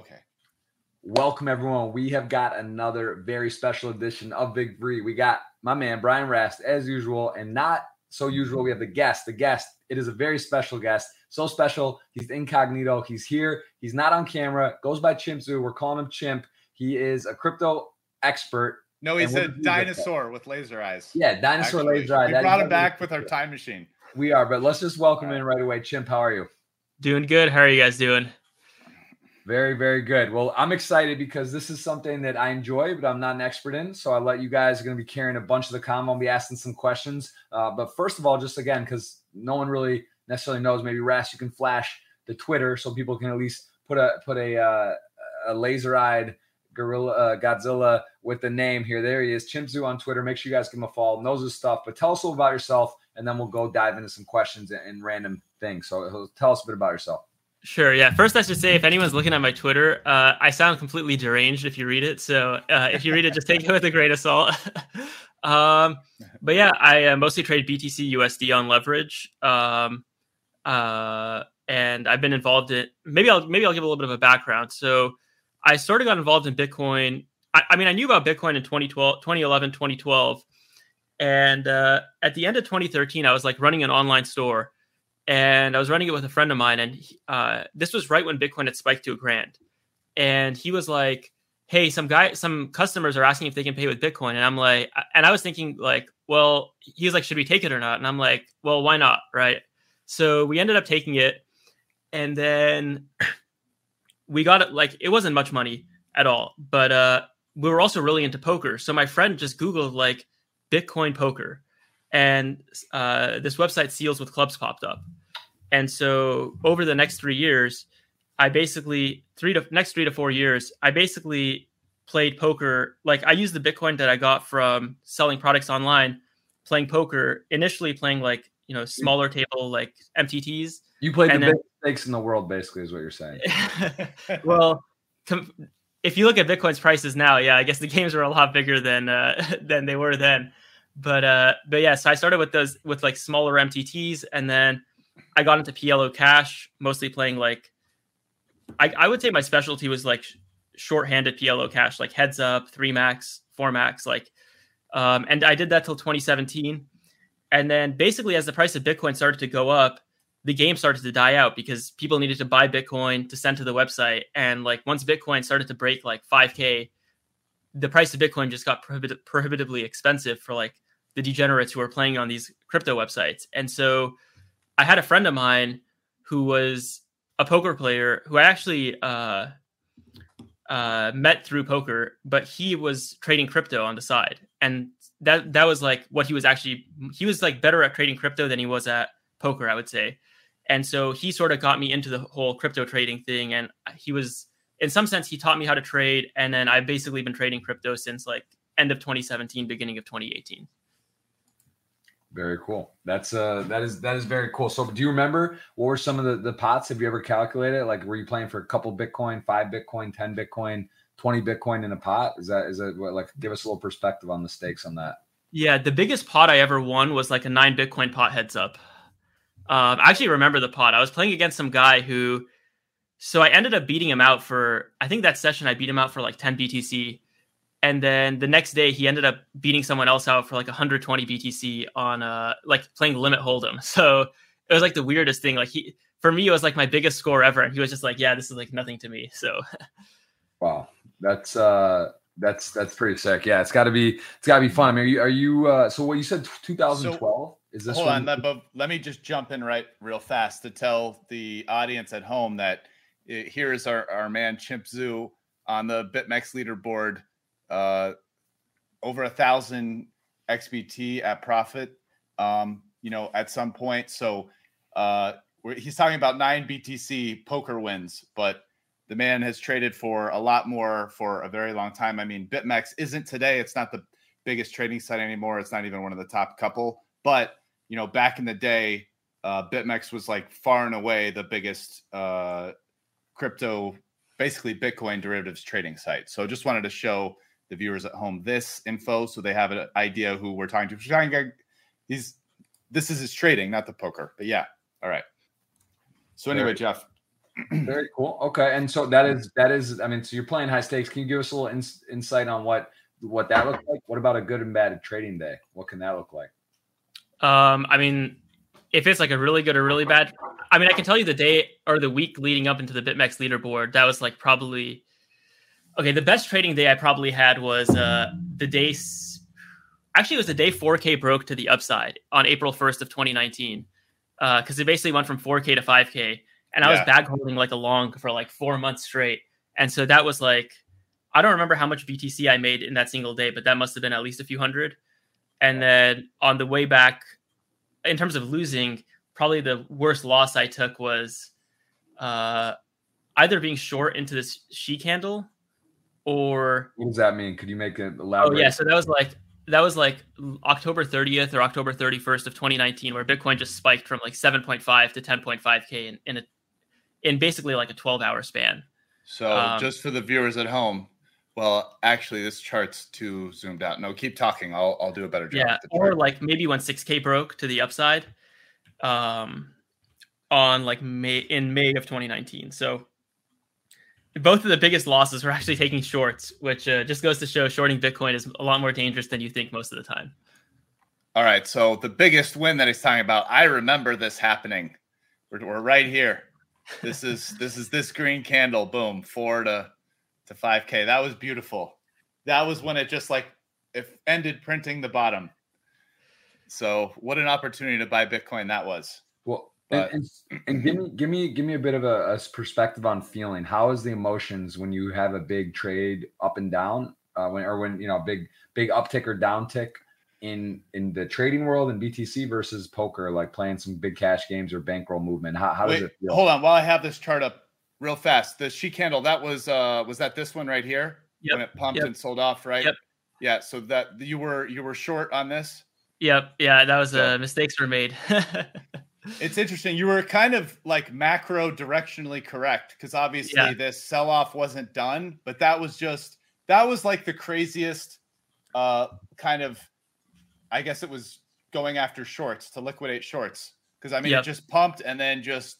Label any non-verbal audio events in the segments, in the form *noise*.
Okay. Welcome everyone. We have got another very special edition of Big Three. We got my man Brian Rast as usual, and not so usual. We have the guest. The guest. It is a very special guest. So special. He's incognito. He's here. He's not on camera. Goes by Chimpzu. We're calling him Chimp. He is a crypto expert. No, he's a dinosaur with laser eyes. Yeah, dinosaur Actually, laser eyes. We That brought him back with our time machine. We are, but let's just welcome in right away. Chimp, how are you? Doing good. How are you guys doing? Very, very good. Well, I'm excited because this is something that I enjoy, but I'm not an expert in. So I let you guys are going to be carrying a bunch of the combo. I'll be asking some questions. Uh, but first of all, just again, because no one really necessarily knows, maybe Ras, you can flash the Twitter so people can at least put a put a uh, a laser eyed gorilla uh, Godzilla with the name here. There he is, Chimpzu on Twitter. Make sure you guys give him a follow. Knows his stuff. But tell us a little about yourself, and then we'll go dive into some questions and, and random things. So tell us a bit about yourself. Sure. Yeah. First, I should say, if anyone's looking at my Twitter, uh, I sound completely deranged if you read it. So uh, if you read it, just take it with a grain of salt. *laughs* um, but yeah, I uh, mostly trade BTC USD on leverage. Um, uh, and I've been involved in. Maybe I'll maybe I'll give a little bit of a background. So I sort of got involved in Bitcoin. I, I mean, I knew about Bitcoin in 2012, 2011, 2012. And uh, at the end of 2013, I was like running an online store and I was running it with a friend of mine. And uh, this was right when Bitcoin had spiked to a grand. And he was like, "Hey, some guy, some customers are asking if they can pay with Bitcoin." And I'm like, and I was thinking like, well, he was like, "Should we take it or not?" And I'm like, "Well, why not?" Right. So we ended up taking it, and then *clears throat* we got it. Like it wasn't much money at all, but uh, we were also really into poker. So my friend just Googled like Bitcoin poker, and uh, this website Seals with Clubs popped up. And so over the next three years, I basically three to next three to four years, I basically played poker. Like I used the Bitcoin that I got from selling products online, playing poker. Initially playing like you know smaller table like MTTs. You played the then- biggest stakes in the world, basically, is what you're saying. *laughs* well, com- if you look at Bitcoin's prices now, yeah, I guess the *laughs* games are a lot bigger than uh, *laughs* than they were then. But uh, but yeah, so I started with those with like smaller MTTs, and then I got into PLO Cash, mostly playing like I, I would say my specialty was like sh- short-handed PLO Cash, like heads up, three max, four max, like, um, and I did that till 2017, and then basically as the price of Bitcoin started to go up, the game started to die out because people needed to buy Bitcoin to send to the website. And like once Bitcoin started to break like 5K, the price of Bitcoin just got prohibit- prohibitively expensive for like the degenerates who are playing on these crypto websites. And so I had a friend of mine who was a poker player who I actually uh, uh, met through poker, but he was trading crypto on the side. And that that was like what he was actually he was like better at trading crypto than he was at poker, I would say. And so he sort of got me into the whole crypto trading thing. And he was, in some sense, he taught me how to trade. And then I've basically been trading crypto since like end of 2017, beginning of 2018. Very cool. That's uh that is that is very cool. So do you remember what were some of the, the pots? Have you ever calculated? Like were you playing for a couple Bitcoin, five Bitcoin, 10 Bitcoin, 20 Bitcoin in a pot? Is that is that what like give us a little perspective on the stakes on that? Yeah, the biggest pot I ever won was like a nine Bitcoin pot heads up. Um, I actually remember the pot. I was playing against some guy who, so I ended up beating him out for, I think that session I beat him out for like 10 BTC. And then the next day he ended up beating someone else out for like 120 BTC on, uh, like playing limit hold'em. *laughs* So it was like the weirdest thing. Like he, for me, it was like my biggest score ever. And he was just like, yeah, this is like nothing to me. So *laughs* Wow. That's uh that's that's pretty sick. Yeah, it's gotta be it's gotta be fun. I mean, are you are you uh so what you said 2012? is this Hold when- on, let, but let me just jump in right real fast to tell the audience at home that uh, here is our, our man Chimp Zoo on the BitMEX leaderboard, uh, over a thousand XBT at profit. Um, you know, at some point, so uh, he's talking about nine BTC poker wins, but the man has traded for a lot more for a very long time. I mean, BitMEX isn't today; it's not the biggest trading site anymore. It's not even one of the top couple, but you know, back in the day, uh, BitMEX was like far and away the biggest uh, crypto, basically Bitcoin derivatives trading site. So I just wanted to show the viewers at home this info so they have an idea who we're talking to. We're trying to- He's this is his trading, not the poker. But yeah, all right. So anyway, Very- Jeff, *clears throat* Very cool. Okay, and so that is that is. I mean, so you're playing high stakes. Can you give us a little ins- insight on what what that looks like? What about a good and bad trading day? What can that look like? Um, I mean, if it's like a really good or really bad, I mean, I can tell you the day or the week leading up into the BitMEX leaderboard, that was like probably okay. The best trading day I probably had was uh the day. Actually, it was the day 4K broke to the upside on April 1st of 2019, because uh, it basically went from 4K to 5K, and I yeah. was bag holding like a long for like four months straight, and so that was like I don't remember how much BTC I made in that single day, but that must have been at least a few hundred. And then on the way back, in terms of losing, probably the worst loss I took was uh, either being short into this she candle or what does that mean? Could you make it elaborate? Oh yeah, so that was like that was like October 30th or October 31st of 2019, where Bitcoin just spiked from like 7.5 to 10.5k in in, a, in basically like a 12 hour span. So um, just for the viewers at home, well, actually, this chart's too zoomed out. No, keep talking. I'll I'll do a better job. Yeah, or like maybe when 6K broke to the upside, um, on like May in May of 2019. So both of the biggest losses were actually taking shorts, which uh, just goes to show shorting Bitcoin is a lot more dangerous than you think most of the time. All right, so the biggest win that he's talking about, I remember this happening. We're, we're right here. This is *laughs* this is this green candle. Boom, four to to 5K. That was beautiful. That was when it just like it ended printing the bottom. So what an opportunity to buy Bitcoin that was. Well, but, and, and, and, give me give me give me a bit of a, a, perspective on feeling. How is the emotions when you have a big trade up and down, uh, when or when you know big big uptick or downtick in in the trading world and BTC versus poker, like playing some big cash games or bankroll movement? How, how Wait, does it feel? Hold on, while I have this chart up, real fast. The she candle that was uh was that this one right here yep. when it pumped yep. and sold off, right? Yep. Yeah. So that you were you were short on this. Yep. Yeah, that was so, uh, mistakes were made. *laughs* it's interesting. You were kind of like macro directionally correct because obviously yeah. this sell off wasn't done, but that was just that was like the craziest uh kind of I guess it was going after shorts to liquidate shorts because I mean yep. it just pumped and then just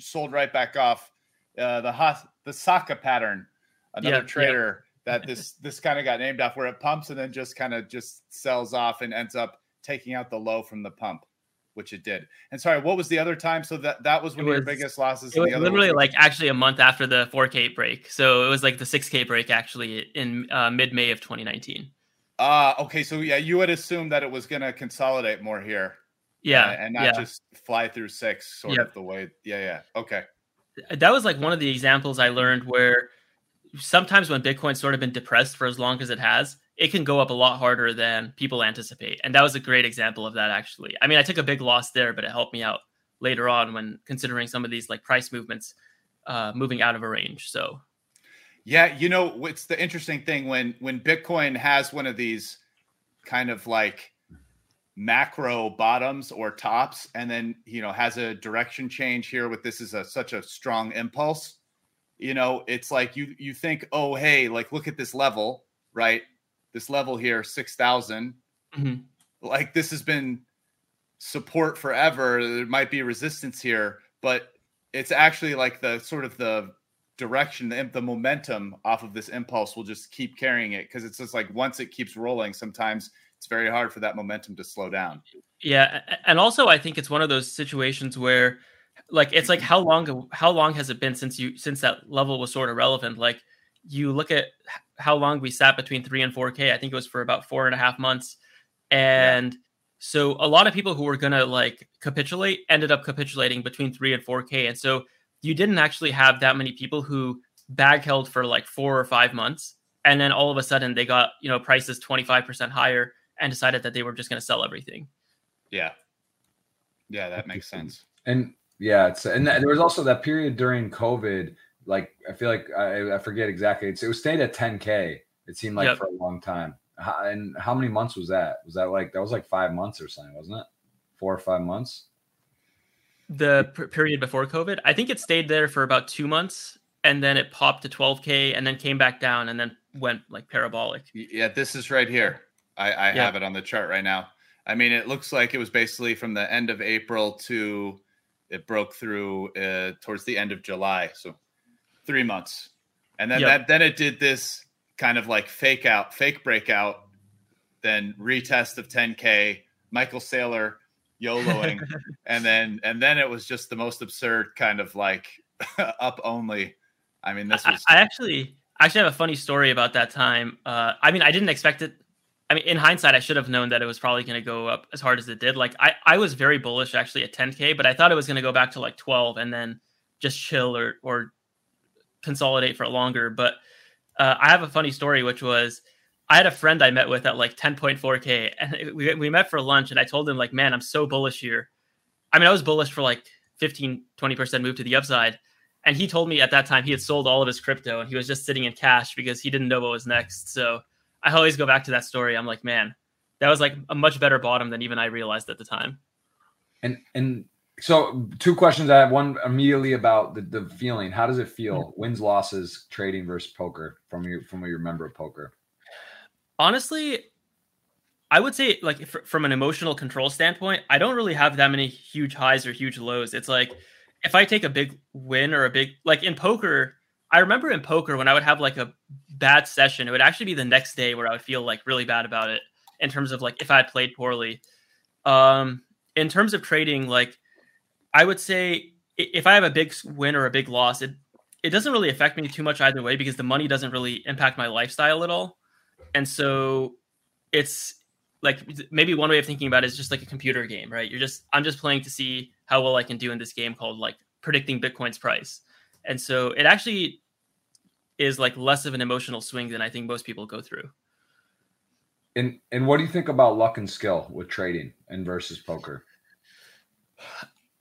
sold right back off uh, the hot the Saka pattern, another trader that this *laughs* this kind of got named off, where it pumps and then just kind of just sells off and ends up taking out the low from the pump, which it did. And sorry, what was the other time? So that that was one was, of your biggest losses. It was literally like actually a month after the 4K break. So it was like the 6K break actually in uh, mid May of 2019. Ah, uh, okay. So yeah, you had assumed that it was going to consolidate more here. Yeah, uh, and not yeah. just fly through six, sort yep. of the way. Yeah, yeah. Okay that was like one of the examples I learned where sometimes when Bitcoin's sort of been depressed for as long as it has, it can go up a lot harder than people anticipate. And that was a great example of that, actually. I mean, I took a big loss there, but it helped me out later on when considering some of these like price movements uh, moving out of a range. So, yeah, you know, what's the interesting thing when when Bitcoin has one of these kind of like macro bottoms or tops and then you know has a direction change here with this is a such a strong impulse you know it's like you you think oh hey like look at this level right this level here 6000 mm-hmm. like this has been support forever there might be resistance here but it's actually like the sort of the direction the, the momentum off of this impulse will just keep carrying it because it's just like once it keeps rolling sometimes it's very hard for that momentum to slow down. Yeah, and also I think it's one of those situations where like it's like how long how long has it been since you since that level was sort of relevant like you look at how long we sat between 3 and 4k i think it was for about four and a half months and yeah. so a lot of people who were gonna like capitulate ended up capitulating between 3 and 4k and so you didn't actually have that many people who bag held for like four or five months and then all of a sudden they got you know prices 25% higher and decided that they were just going to sell everything. Yeah. Yeah, that makes sense. And yeah, it's and there was also that period during COVID. Like I feel like I, I forget exactly. It's, it was stayed at 10k. It seemed like yep. for a long time. How, and how many months was that? Was that like that was like five months or something, wasn't it? Four or five months. The p- period before COVID, I think it stayed there for about two months, and then it popped to 12k, and then came back down, and then went like parabolic. Yeah, this is right here. I, I yeah. have it on the chart right now. I mean, it looks like it was basically from the end of April to it broke through uh, towards the end of July, so three months, and then Yep. that then it did this kind of like fake out, fake breakout, then retest of 10k, Michael Saylor YOLOing, *laughs* and then and then it was just the most absurd kind of like *laughs* up only. I mean, this I, was I actually I actually have a funny story about that time. Uh, I mean, I didn't expect it. I mean, in hindsight, I should have known that it was probably going to go up as hard as it did. Like, I, I was very bullish actually at 10k, but I thought it was going to go back to like 12 and then just chill or or consolidate for longer. But uh, I have a funny story, which was I had a friend I met with at like 10.4k, and we we met for lunch, and I told him like, man, I'm so bullish here. I mean, I was bullish for like 15, 20 percent move to the upside. And he told me at that time he had sold all of his crypto and he was just sitting in cash because he didn't know what was next. So I always go back to that story. I'm like, man, that was like a much better bottom than even I realized at the time. And and so two questions. I have one immediately about the, the feeling. How does it feel? Wins, losses, trading versus poker from your from what you remember of poker. Honestly, I would say like fr- from an emotional control standpoint, I don't really have that many huge highs or huge lows. It's like if I take a big win or a big like in poker, I remember in poker when I would have like a bad session, it would actually be the next day where I would feel like really bad about it in terms of like if I had played poorly. Um, in terms of trading, like I would say if I have a big win or a big loss, it it doesn't really affect me too much either way because the money doesn't really impact my lifestyle at all. And so it's like maybe one way of thinking about it is just like a computer game, right? You're just I'm just playing to see how well I can do in this game called like predicting Bitcoin's price. And so it actually is like less of an emotional swing than I think most people go through. And and what do you think about luck and skill with trading and versus poker?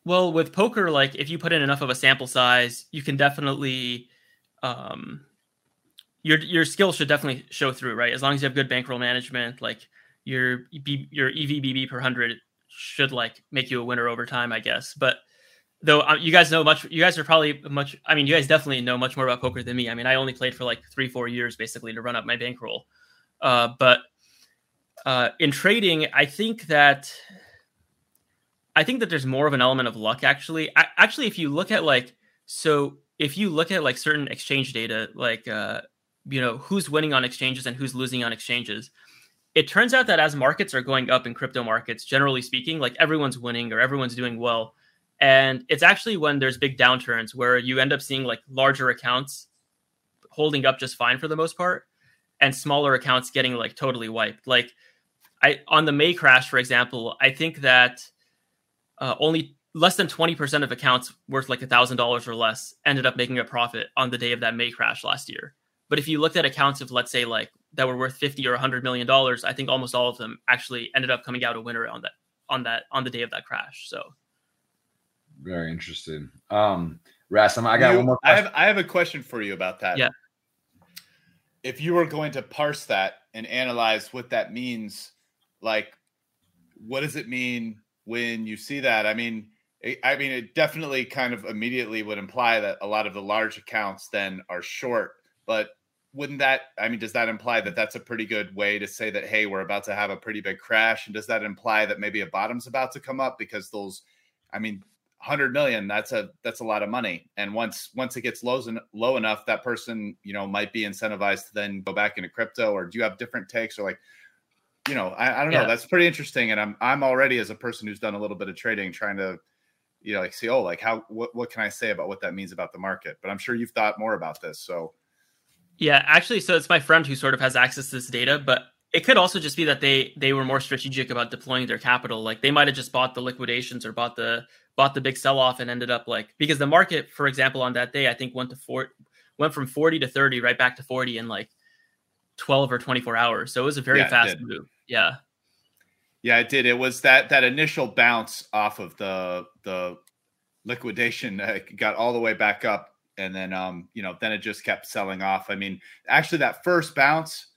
Well, with poker, like if you put in enough of a sample size, you can definitely um your your skill should definitely show through, right? As long as you have good bankroll management, like your your EVBB per hundred should like make you a winner over time, I guess. But though um, you guys know much, you guys are probably much. I mean, you guys definitely know much more about poker than me. I mean, I only played for like three, four years basically to run up my bankroll. Uh, but uh, in trading, I think that I think that there's more of an element of luck actually. I, actually, if you look at like so, if you look at like certain exchange data, like uh, you know who's winning on exchanges and who's losing on exchanges, it turns out that as markets are going up in crypto markets, generally speaking, like everyone's winning or everyone's doing well. And it's actually when there's big downturns where you end up seeing like larger accounts holding up just fine for the most part and smaller accounts getting like totally wiped. Like I on the May crash, for example, I think that uh, only less than 20% of accounts worth like a thousand dollars or less ended up making a profit on the day of that May crash last year. But if you looked at accounts of let's say like that were worth 50 or 100 million dollars, I think almost all of them actually ended up coming out a winner on that on that on the day of that crash. So Very interesting. Um, Ras, I'm- I got You- one more I have I have a question for you about that. Yeah. If you were going to parse that and analyze what that means, like what does it mean when you see that? I mean, it, I mean, it definitely kind of immediately would imply that a lot of the large accounts then are short. But wouldn't that? I mean, does that imply that that's a pretty good way to say that hey, we're about to have a pretty big crash? And does that imply that maybe a bottom's about to come up because those? I mean, 100 million that's a that's a lot of money and once once it gets low, low enough that person you know might be incentivized to then go back into crypto or do you have different takes or like you know i, I don't know Yeah. that's pretty interesting and i'm i'm already as a person who's done a little bit of trading trying to you know like see oh like how what, what can i say about what that means about the market but i'm sure you've thought more about this so Yeah, actually, so it's my friend who sort of has access to this data, but it could also just be that they they were more strategic about deploying their capital. Like they might have just bought the liquidations or bought the bought the big sell off and ended up like because the market, for example, on that day, I think went to four went from forty to thirty, right back to forty in like twelve or twenty four hours. So it was a very Yeah, fast move. Yeah, yeah it did. It was that that initial bounce off of the the liquidation uh, got all the way back up. And then um you know then it just kept selling off. I mean actually that first bounce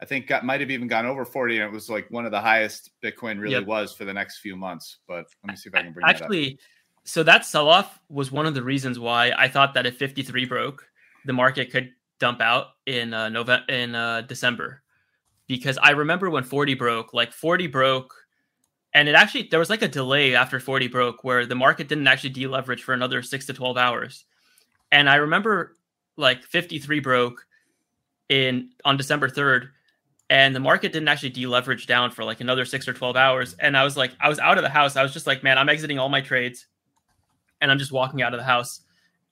i think got might have even gone over 40 and it was like one of the highest bitcoin really Yep. was for the next few months. But let me see if i can bring that up. actually, so that sell off was one of the reasons why I thought that if fifty three broke, the market could dump out in uh, November in uh, December, because I remember when forty broke, like forty broke, and it actually there was like a delay after 40 broke where the market didn't actually deleverage for another six to 12 hours. And i remember like 53 broke in on december 3rd and the market didn't actually deleverage down for like another six or 12 hours. And i was like i was out of the house. I was just like man i'm exiting all my trades and i'm just walking out of the house.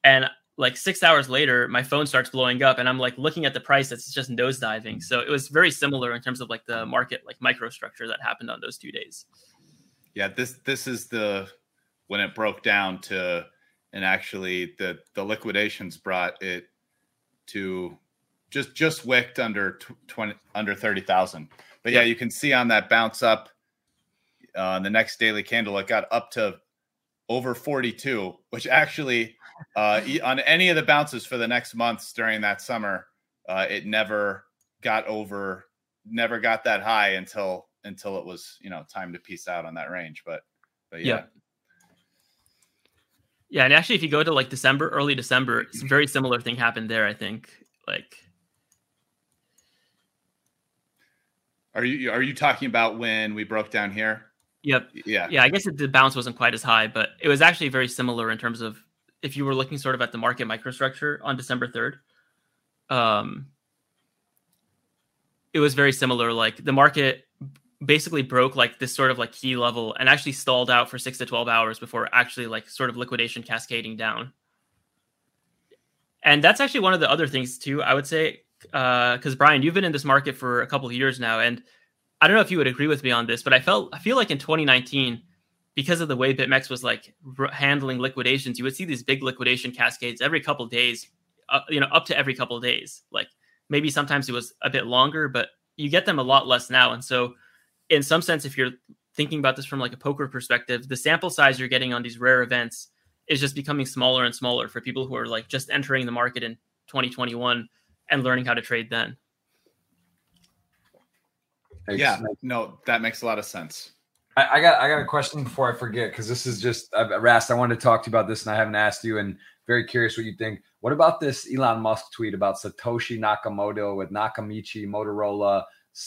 And like six hours later my phone starts blowing up and i'm like looking at the price that's just nosediving. So it was very similar in terms of like the market like microstructure that happened on those two days. Yeah, this this is the when it broke down to and actually the the liquidations brought it to just just wicked under 20 under 30,000. But yeah, you can see on that bounce up uh, the next daily candle it got up to over 42, which actually uh, on any of the bounces for the next months during that summer, uh, it never got over never got that high until until it was you know time to piece out on that range. But but yeah. yeah. Yeah, and actually, if you go to like December, early December, it's a very similar thing happened there. I think. Like, are you are you talking about when we broke down here? Yep. Yeah. Yeah. I guess the bounce wasn't quite as high, but it was actually very similar in terms of if you were looking sort of at the market microstructure on December third. Um, it was very similar. Like the market basically broke like this sort of like key level and actually stalled out for six to 12 hours before actually like sort of liquidation cascading down. And that's actually one of the other things too, I would say, because uh, Brian, you've been in this market for a couple of years now. And I don't know if you would agree with me on this, but I felt, I feel like in 2019, because of the way BitMEX was like r- handling liquidations, you would see these big liquidation cascades every couple days, uh, you know, up to every couple days. Like maybe sometimes it was a bit longer, but you get them a lot less now. And so in some sense, if you're thinking about this from like a poker perspective, the sample size you're getting on these rare events is just becoming smaller and smaller for people who are like just entering the market in 2021 and learning how to trade then. Yeah, no, that makes a lot of sense. I, I got I got a question before I forget because this is just uh, Rast. I wanted to talk to you about this and I haven't asked you, and very curious what you think. What about this Elon Musk tweet about Satoshi Nakamoto with Nakamichi, Motorola,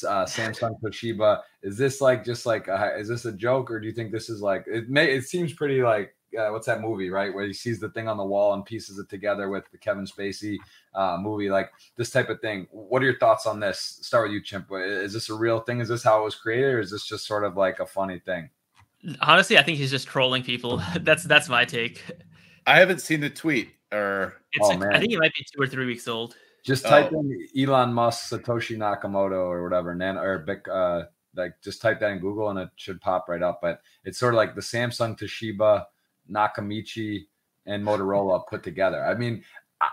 uh, Samsung Toshiba. Is this like just like a, is this a joke or do you think this is like it may it seems pretty like uh, what's that movie right where he sees the thing on the wall and pieces it together with the Kevin Spacey uh, movie like this type of thing. What are your thoughts on this? Start with you, Chimp. Is this a real thing? Is this how it was created, or is this just sort of like a funny thing? Honestly, I think he's just trolling people. *laughs* *laughs* that's that's my take. I haven't seen the tweet or it's, oh, I think it might be two or three weeks old. Just type oh. in Elon Musk, Satoshi Nakamoto, or whatever, nan or Bic, uh, like just type that in Google and it should pop right up. But it's sort of like the Samsung, Toshiba, Nakamichi, and Motorola put together. I mean,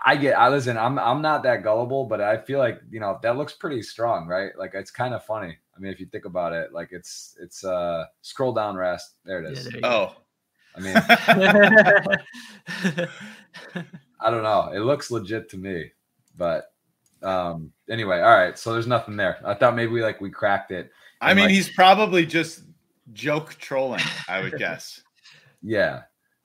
I get. I listen. I'm I'm not that gullible, but I feel like you know that looks pretty strong, right? Like it's kind of funny. I mean, if you think about it, like it's it's uh scroll down, rest. There it is. Yeah, oh, I mean, *laughs* I don't know. It looks legit to me. But um, anyway, all right. So there's nothing there. I thought maybe we like we cracked it. I mean, like, he's probably just joke trolling. I would guess. *laughs* Yeah.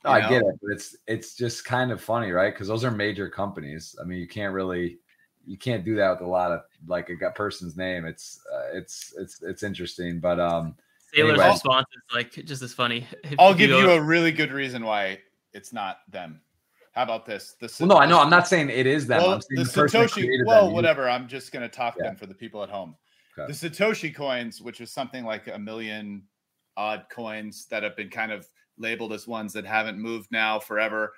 No, I get it, but it's it's just kind of funny, right? Because those are major companies. I mean, you can't really you can't do that with a lot of like a person's name. It's uh, it's it's it's interesting, but um. Saylor's anyway. response is like just as funny. *laughs* I'll give you, you a really good reason why it's not them. How about this? The well, no, I know. I'm not saying it is them. Well, the, the Satoshi. Well, them. whatever. I'm just going to talk yeah. them for the people at home. Okay. The Satoshi coins, which is something like a million odd coins that have been kind of labeled as ones that haven't moved now forever.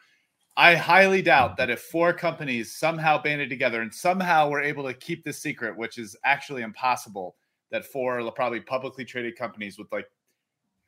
I highly doubt that if four companies somehow banded together and somehow were able to keep this secret, which is actually impossible, that four probably publicly traded companies with like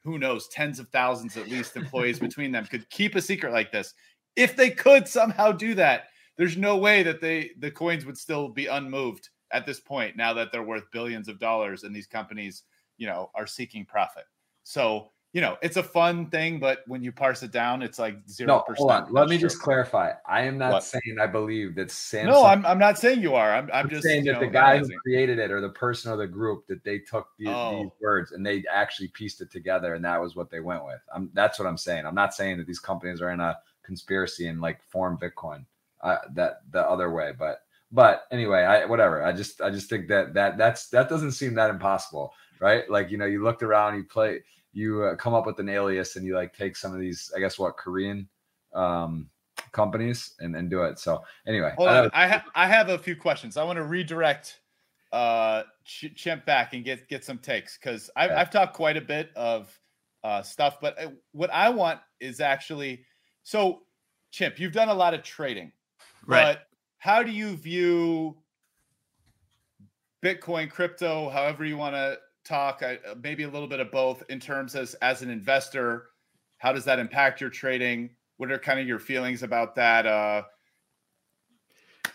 who knows tens of thousands at least employees *laughs* between them could keep a secret like this if they could somehow do that, there's no way that they the coins would still be unmoved at this point now that they're worth billions of dollars and these companies, you know, are seeking profit. So, you know, it's a fun thing, but when you parse it down, it's like zero percent. No, hold on. Let me sure. just clarify. I am not what? saying I believe that Samsung. No, I'm, I'm not saying you are. I'm, I'm, I'm just saying that know, the guy who created it or the person or the group that they took these, oh. these, words and they actually pieced it together and that was what they went with. I'm, that's what I'm saying. I'm not saying that these companies are in a conspiracy and like form Bitcoin uh, that the other way. But but anyway, I whatever. I just I just think that that that's that doesn't seem that impossible, right? Like you know, you looked around, you play. you uh, come up with an alias and you like take some of these, I guess, what Korean um, companies and, and do it. So anyway, Hold on. I, ha- I have a few questions. I want to redirect uh, Ch- Chimp back and get get some takes because I've, yeah. I've talked quite a bit of uh, stuff, but uh, what I want is actually so Chimp, you've done a lot of trading, right? But how do you view Bitcoin, crypto, however you want to talk, uh, maybe a little bit of both in terms as as an investor? How does that impact your trading? What are kind of your feelings about that? Uh,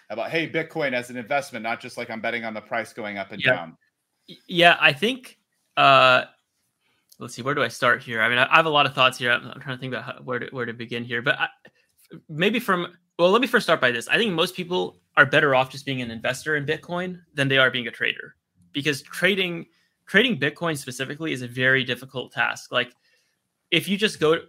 about hey, Bitcoin as an investment, not just like I'm betting on the price going up and yeah. down. Yeah, I think. Uh, let's see, where do I start here? I mean, I, have a lot of thoughts here. I'm, I'm trying to think about how, where to where to begin here, but I, maybe from well, let me first start by this. I think most people are better off just being an investor in Bitcoin than they are being a trader, because trading trading Bitcoin specifically is a very difficult task. Like, if you just go,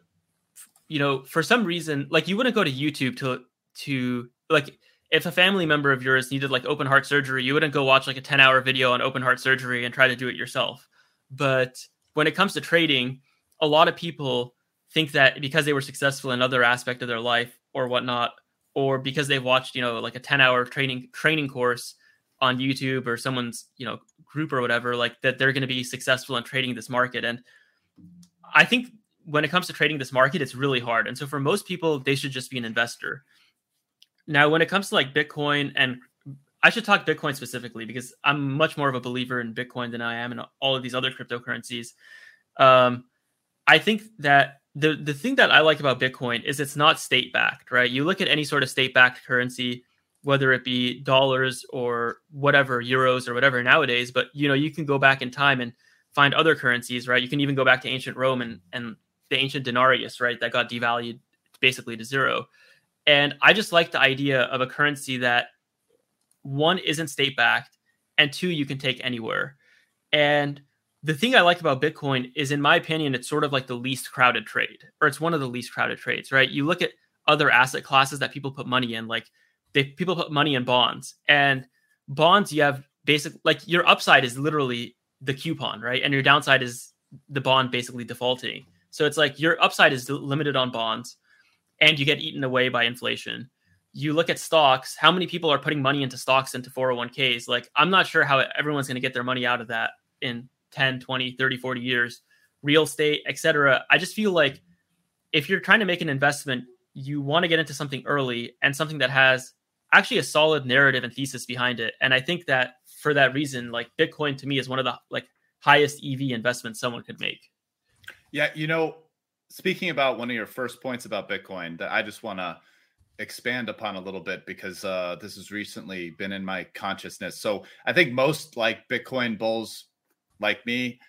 you know, for some reason, like you wouldn't go to YouTube to to like if a family member of yours needed like open heart surgery, you wouldn't go watch like a 10 hour video on open heart surgery and try to do it yourself. But when it comes to trading, a lot of people think that because they were successful in other aspect of their life or whatnot, or because they've watched, you know, like a 10 hour training training course on YouTube or someone's, you know, group or whatever, like that they're going to be successful in trading this market. And I think when it comes to trading this market, it's really hard. And so for most people, they should just be an investor. Now, when it comes to like Bitcoin, and I should talk Bitcoin specifically because I'm much more of a believer in Bitcoin than I am in all of these other cryptocurrencies. Um, I think that the the thing that I like about Bitcoin is it's not state backed, right? You look at any sort of state backed currency, whether it be dollars or whatever euros or whatever nowadays, but you know you can go back in time and find other currencies, right? You can even go back to ancient Rome and and the ancient denarius, right, that got devalued basically to zero. And I just like the idea of a currency that one isn't state backed and two you can take anywhere. And the thing I like about Bitcoin is, in my opinion, it's sort of like the least crowded trade, or it's one of the least crowded trades, right? You look at other asset classes that people put money in, like they people put money in bonds, and bonds you have basic like your upside is literally the coupon, right? And your downside is the bond basically defaulting. So it's like your upside is limited on bonds and you get eaten away by inflation. You look at stocks, how many people are putting money into stocks into 401ks? Like, I'm not sure how everyone's going to get their money out of that in 10, 20, 30, 40 years. Real estate, etc. I just feel like if you're trying to make an investment, you want to get into something early and something that has actually a solid narrative and thesis behind it. And I think that for that reason, like Bitcoin to me is one of the like highest EV investments someone could make. Yeah, you know, speaking about one of your first points about Bitcoin that I just want to expand upon a little bit because uh, this has recently been in my consciousness. So I think most like Bitcoin bulls like me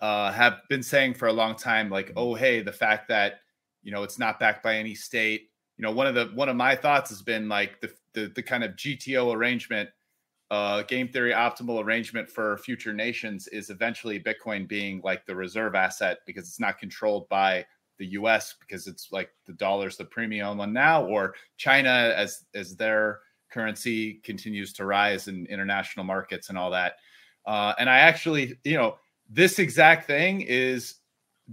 uh, have been saying for a long time, like, oh, hey, the fact that you know it's not backed by any state. You know, one of the one of my thoughts has been like the the, the kind of GTO arrangement, uh, game theory optimal arrangement for future nations is eventually Bitcoin being like the reserve asset because it's not controlled by the US because it's like the dollar's the premium one now, or China as as their currency continues to rise in international markets and all that. Uh, and I actually, you know, this exact thing is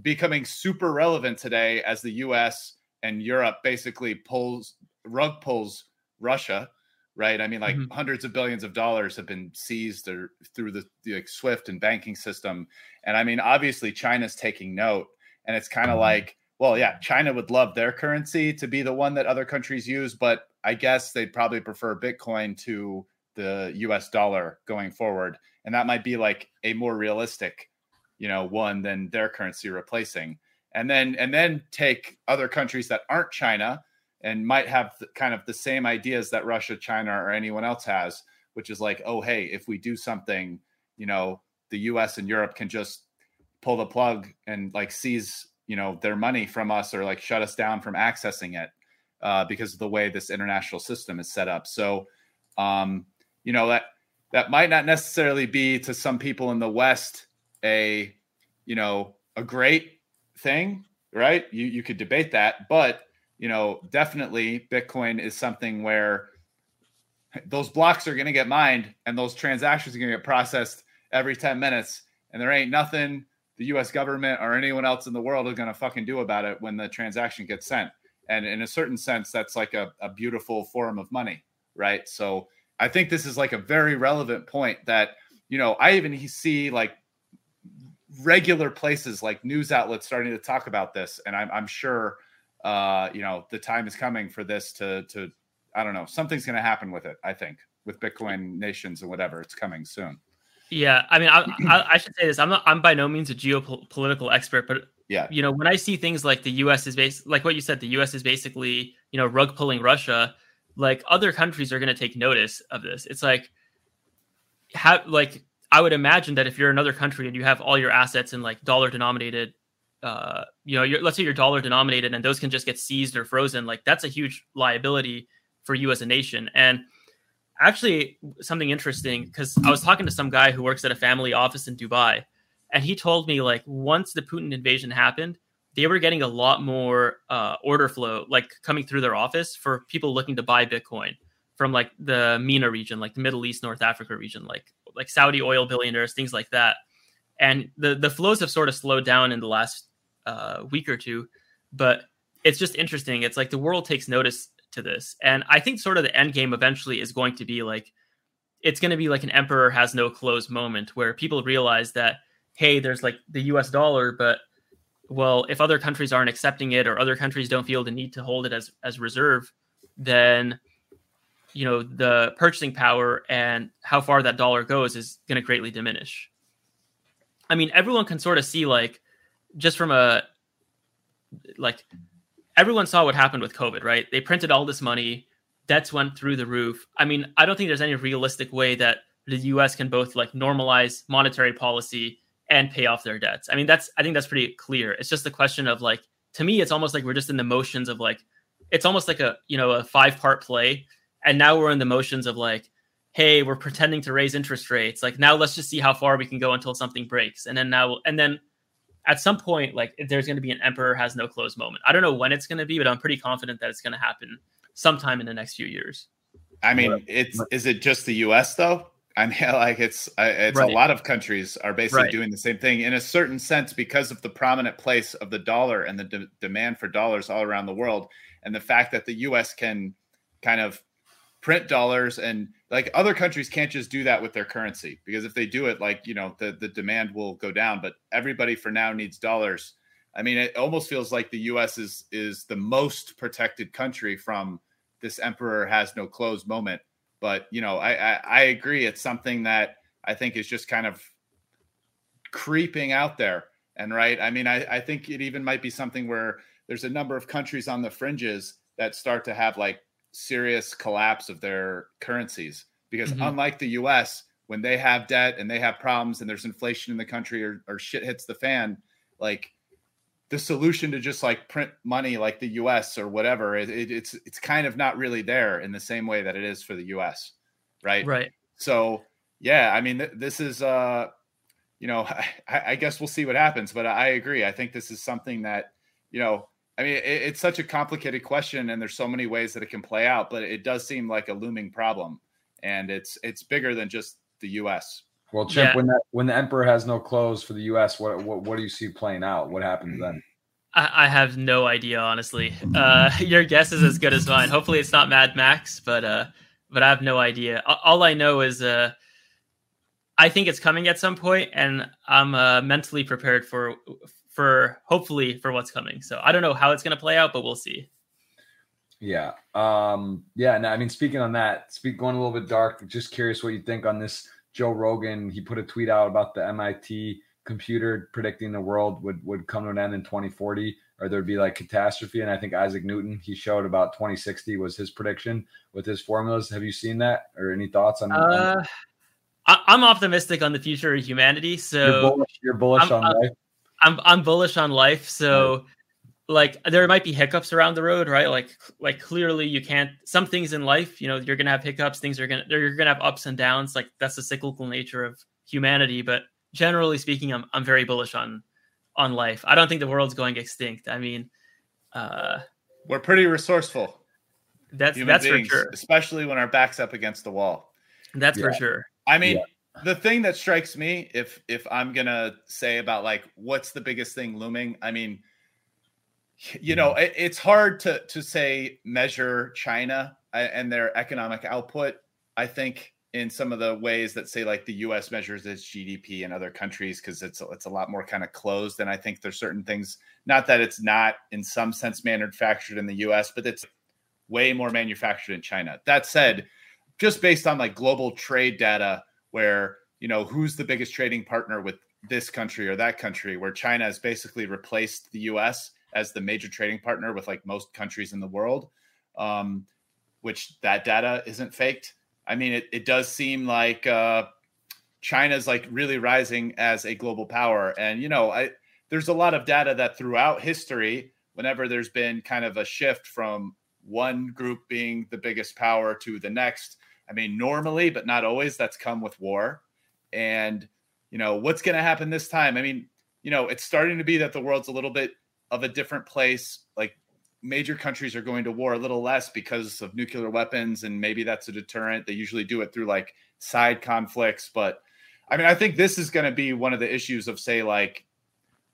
becoming super relevant today as the US and Europe basically pulls rug pulls Russia, right? I mean, like mm-hmm. hundreds of billions of dollars have been seized or through the, the like SWIFT and banking system. And I mean, obviously China's taking note. And it's kind of mm-hmm. like well, yeah, China would love their currency to be the one that other countries use, but I guess they'd probably prefer Bitcoin to the US dollar going forward. And that might be like a more realistic, you know, one than their currency replacing. And then and then take other countries that aren't China and might have kind of the same ideas that Russia, China, or anyone else has, which is like, oh, hey, if we do something, you know, the US and Europe can just pull the plug and like seize you know their money from us or like shut us down from accessing it uh, because of the way this international system is set up. So, um, you know that that might not necessarily be to some people in the West a you know a great thing, right? You you could debate that, but you know definitely Bitcoin is something where those blocks are going to get mined and those transactions are going to get processed every 10 minutes and there ain't nothing the U.S. government or anyone else in the world is going to fucking do about it when the transaction gets sent. And in a certain sense, that's like a, a beautiful form of money, right? So I think this is like a very relevant point that you know I even see like regular places like news outlets starting to talk about this, and I'm, I'm sure uh, you know the time is coming for this to to I don't know something's going to happen with it. I think with Bitcoin nations and whatever, it's coming soon. Yeah, I mean, I, I, I, should say this. I'm not. I'm by no means a geopolitical expert, but yeah, you know, when I see things like the U.S. is based, like what you said, the U.S. is basically you know rug pulling Russia. Like other countries are going to take notice of this. It's like, how like I would imagine that if you're another country and you have all your assets in like dollar denominated, uh, you know, let's say you're dollar denominated and those can just get seized or frozen. Like that's a huge liability for you as a nation. And actually something interesting because I was talking to some guy who works at a family office in Dubai, and he told me like once the Putin invasion happened, they were getting a lot more uh, order flow like coming through their office for people looking to buy Bitcoin from like the MENA region, like the Middle East, North Africa region, like like Saudi oil billionaires, things like that. And the the flows have sort of slowed down in the last uh, week or two, but it's just interesting. It's like the world takes notice to this. And I think sort of the end game eventually is going to be like it's going to be like an emperor has no clothes moment where people realize that hey, there's like the US dollar, but well, if other countries aren't accepting it or other countries don't feel the need to hold it as as reserve, then you know the purchasing power and how far that dollar goes is going to greatly diminish. I mean, everyone can sort of see like just from a like everyone saw what happened with COVID, right? They printed all this money, debts went through the roof. I mean, I don't think there's any realistic way that the US can both like normalize monetary policy and pay off their debts. I mean, that's I think that's pretty clear. It's just a question of like to me it's almost like we're just in the motions of like it's almost like a, you know, a five-part play and now we're in the motions of like hey, we're pretending to raise interest rates. Like now let's just see how far we can go until something breaks. And then now and then at some point, like there's going to be an emperor has no clothes moment. I don't know when it's going to be, but I'm pretty confident that it's going to happen sometime in the next few years. I mean, it's is it just the U.S. though? I mean, *laughs* like it's uh, it's right. a lot of countries are basically right. doing the same thing in a certain sense because of the prominent place of the dollar and the de- demand for dollars all around the world, and the fact that the U.S. can kind of print dollars and like other countries can't just do that with their currency because if they do it like you know the the demand will go down but everybody for now needs dollars. I mean it almost feels like the us is is the most protected country from this emperor has no clothes moment. But you know i i, I agree it's something that i think is just kind of creeping out there. And right i mean I, I think it even might be something where there's a number of countries on the fringes that start to have like serious collapse of their currencies. Because mm-hmm. unlike the US when they have debt and they have problems and there's inflation in the country or, or shit hits the fan like the solution to just like print money like the US or whatever it, it, it's it's kind of not really there in the same way that it is for the US right? Right. So yeah I mean th- this is uh you know *laughs* I, I guess we'll see what happens but I agree. I think this is something that you know I mean, it, it's such a complicated question, and there's so many ways that it can play out. But it does seem like a looming problem, and it's it's bigger than just the U.S. Well, Chip, yeah. when that when the emperor has no clothes for the U.S., what what what do you see playing out? What happens then? I, I have no idea, honestly. Uh, *laughs* your guess is as good as mine. Hopefully, it's not Mad Max, but uh, but I have no idea. All I know is uh, I think it's coming at some point, and I'm uh, mentally prepared for for hopefully for what's coming. So I don't know how it's going to play out, but we'll see. Yeah. Um, yeah. No, I mean, speaking on that, speak going a little bit dark, just curious what you think on this. Joe Rogan, he put a tweet out about the MIT computer predicting the world would, would come to an end in 2040 or there'd be like catastrophe. And I think Isaac Newton, he showed about 2060 was his prediction with his formulas. Have you seen that or any thoughts on, uh, on I'm optimistic on the future of humanity. So you're bullish, you're bullish on life. I'm I'm bullish on life, so like there might be hiccups around the road, right? Like like clearly you can't some things in life, you know, you're gonna have hiccups, things are gonna you're gonna have ups and downs. Like that's the cyclical nature of humanity. But generally speaking, I'm I'm very bullish on on life. I don't think the world's going extinct. I mean, uh, we're pretty resourceful. That's that's beings, for sure. Especially when our backs up against the wall. That's yeah. for sure. I mean, yeah the thing that strikes me, if if I'm gonna say about like what's the biggest thing looming, I mean, you know, mm-hmm. it, it's hard to to say measure China uh, and their economic output. I think in some of the ways that say like the U.S. measures its GDP in other countries because it's it's a lot more kind of closed. And I think there's certain things, not that it's not in some sense manufactured in the U.S., but it's way more manufactured in China. That said, just based on like global trade data, where you know who's the biggest trading partner with this country or that country, where China has basically replaced the U.S. as the major trading partner with like most countries in the world, um, which that data isn't faked I mean, it, it does seem like uh, China's like really rising as a global power. And, you know, I, there's a lot of data that throughout history, whenever there's been kind of a shift from one group being the biggest power to the next, I mean, normally, but not always, that's come with war. And, you know, what's going to happen this time? I mean, you know, it's starting to be that the world's a little bit of a different place. Like major countries are going to war a little less because of nuclear weapons and maybe that's a deterrent they usually do it through like side conflicts but i mean i think this is going to be one of the issues of say like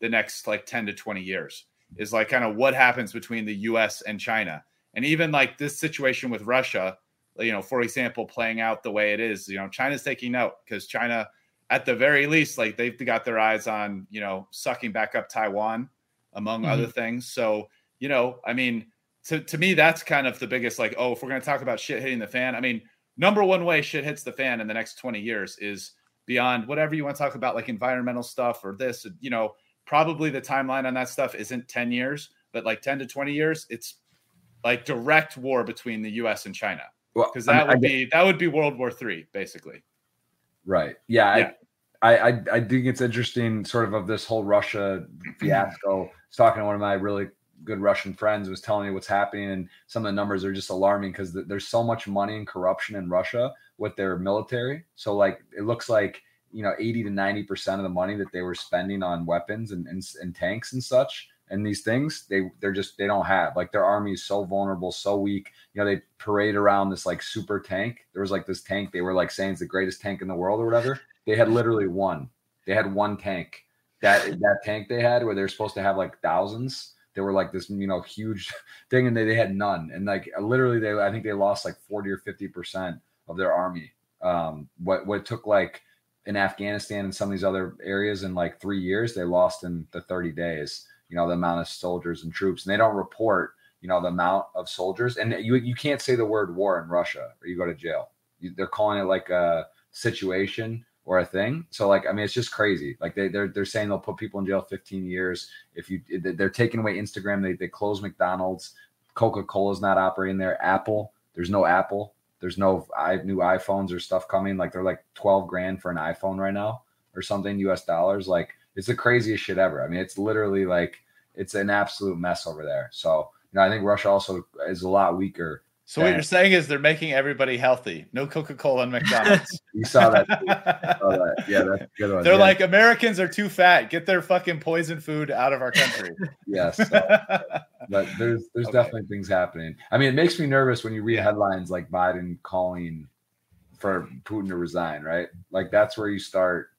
the next like 10 to 20 years is like kind of what happens between the us and china and even like this situation with russia you know for example playing out the way it is you know china's taking note because china at the very least like they've got their eyes on you know sucking back up taiwan among mm-hmm. other things so you know, I mean, to, to me, that's kind of the biggest like, oh, if we're going to talk about shit hitting the fan, I mean, number one way shit hits the fan in the next 20 years is beyond whatever you want to talk about, like environmental stuff or this, you know, probably the timeline on that stuff isn't 10 years, but like 10 to 20 years, it's like direct war between the US and China. Because well, that would be that would be World War Three, basically. Right. Yeah. yeah. I, I I think it's interesting, sort of, of this whole Russia *clears throat* fiasco. I was talking to one of my really good Russian friends was telling me what's happening, and some of the numbers are just alarming because th- there's so much money and corruption in Russia with their military. So like it looks like you know 80 to 90 percent of the money that they were spending on weapons and, and, and tanks and such and these things they they're just they don't have like their army is so vulnerable so weak you know they parade around this like super tank there was like this tank they were like saying it's the greatest tank in the world or whatever they had literally one they had one tank that that tank they had where they're supposed to have like thousands they were like this, you know, huge *laughs* thing, and they, they had none. And like literally, they I think they lost like forty or fifty percent of their army. Um, what what took like in Afghanistan and some of these other areas in like three years, they lost in the thirty days. You know, the amount of soldiers and troops, and they don't report. You know the amount of soldiers, and you you can't say the word war in Russia, or you go to jail. You, they're calling it like a situation or a thing. So like, I mean, it's just crazy. Like they they're they're saying they'll put people in jail 15 years if you they're taking away Instagram. They they close McDonald's. Coca Cola's not operating there. Apple, there's no Apple. There's no I new iPhones or stuff coming. Like they're like 12 grand for an iPhone right now or something US dollars. Like it's the craziest shit ever. I mean, it's literally like it's an absolute mess over there. So you know, I think Russia also is a lot weaker so what you're saying is they're making everybody healthy. No Coca-Cola and McDonald's. *laughs* you saw that. *laughs* saw that. Yeah, that's good one. They're yeah. like Americans are too fat. Get their fucking poison food out of our country. *laughs* yes. So, but there's there's okay. definitely things happening. I mean, it makes me nervous when you read yeah. headlines like Biden calling for Putin to resign, right? Like that's where you start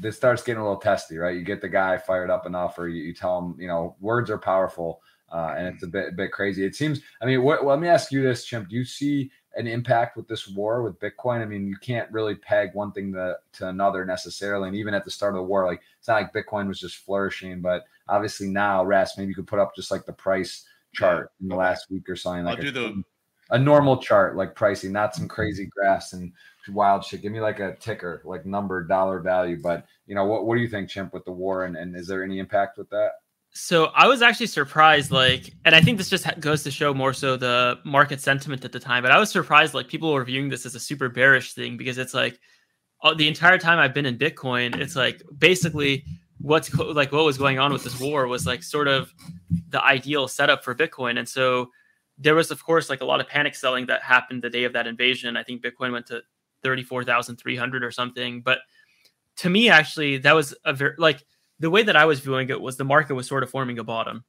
this starts getting a little testy, right? You get the guy fired up enough, or you, you tell him, you know, words are powerful uh, and it's a bit a bit crazy. It seems. I mean, what, let me ask you this, Chimp. Do you see an impact with this war with Bitcoin? I mean, you can't really peg one thing to, to another necessarily. And even at the start of the war, like it's not like Bitcoin was just flourishing, but obviously now, Ras, maybe you could put up just like the price chart in the last week or something. I'll do the a normal chart, like pricing, not some mm-hmm. crazy graphs and wild shit. Give me like a ticker, like number, dollar value. But you know, what what do you think, Chimp, with the war, and, and is there any impact with that? So I was actually surprised, like, and I think this just goes to show more so the market sentiment at the time. But I was surprised, like, people were viewing this as a super bearish thing because it's like the entire time I've been in Bitcoin, it's like basically what's like what was going on with this war was like sort of the ideal setup for Bitcoin, and so there was of course like a lot of panic selling that happened the day of that invasion. I think Bitcoin went to thirty four thousand three hundred or something, but to me, actually, that was a very like the way that I was viewing it was the market was sort of forming a bottom.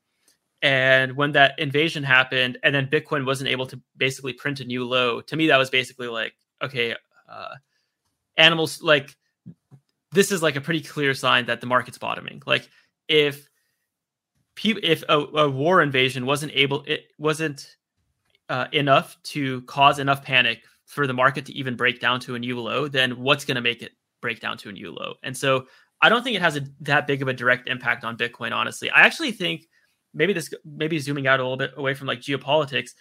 And when that invasion happened, and then Bitcoin wasn't able to basically print a new low, to me, that was basically like, okay, uh, animals like this is like a pretty clear sign that the market's bottoming. Like if if a, a war invasion wasn't able, it wasn't uh, enough to cause enough panic for the market to even break down to a new low, then what's going to make it break down to a new low? And so I don't think it has a, that big of a direct impact on Bitcoin. Honestly, I actually think maybe this maybe zooming out a little bit away from like geopolitics.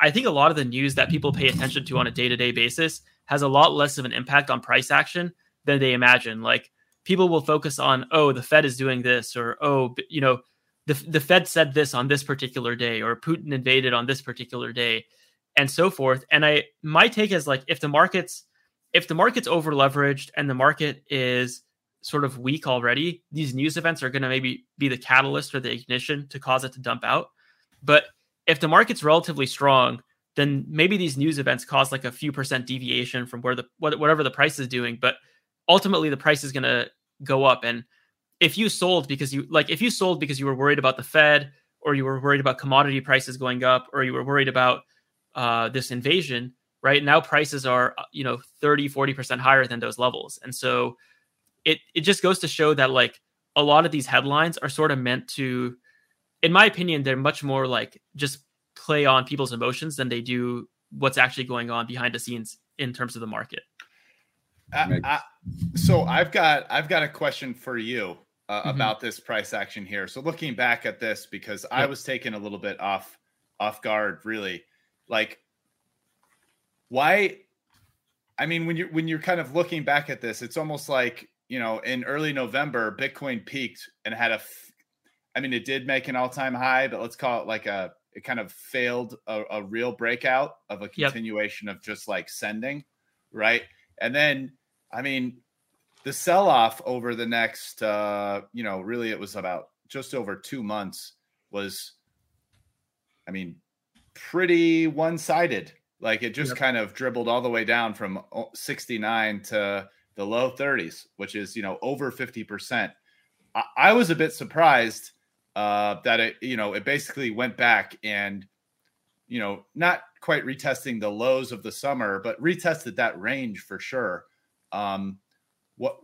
I think a lot of the news that people pay attention to on a day to day basis has a lot less of an impact on price action than they imagine. Like people will focus on, oh, the Fed is doing this, or oh, you know, the the Fed said this on this particular day, or Putin invaded on this particular day, and so forth. And I my take is like if the markets if the market's over leveraged and the market is sort of weak already, these news events are going to maybe be the catalyst or the ignition to cause it to dump out. But if the market's relatively strong, then maybe these news events cause like a few percent deviation from where the whatever the price is doing. But ultimately, the price is going to go up. And if you sold because you like if you sold because you were worried about the Fed or you were worried about commodity prices going up or you were worried about uh, this invasion, right? Now prices are uh, you know 30 40% higher than those levels. And so it it just goes to show that like a lot of these headlines are sort of meant to in my opinion they're much more like just play on people's emotions than they do what's actually going on behind the scenes in terms of the market. I, I, so i've got i've got a question for you uh, mm-hmm. about this price action here so looking back at this because yep. i was taken a little bit off off guard really like why i mean when you're when you're kind of looking back at this it's almost like you know in early november bitcoin peaked and had a I mean it did make an all-time high but let's call it like a it kind of failed a, a real breakout of a continuation yep. of just like sending right and then i mean the sell-off over the next uh you know really it was about just over two months was i mean pretty one-sided like it just yep. kind of dribbled all the way down from 69 to the low 30s, which is, you know, over 50%. I, I was a bit surprised uh, that it, you know, it basically went back and, you know, not quite retesting the lows of the summer, but retested that range for sure. Um, what,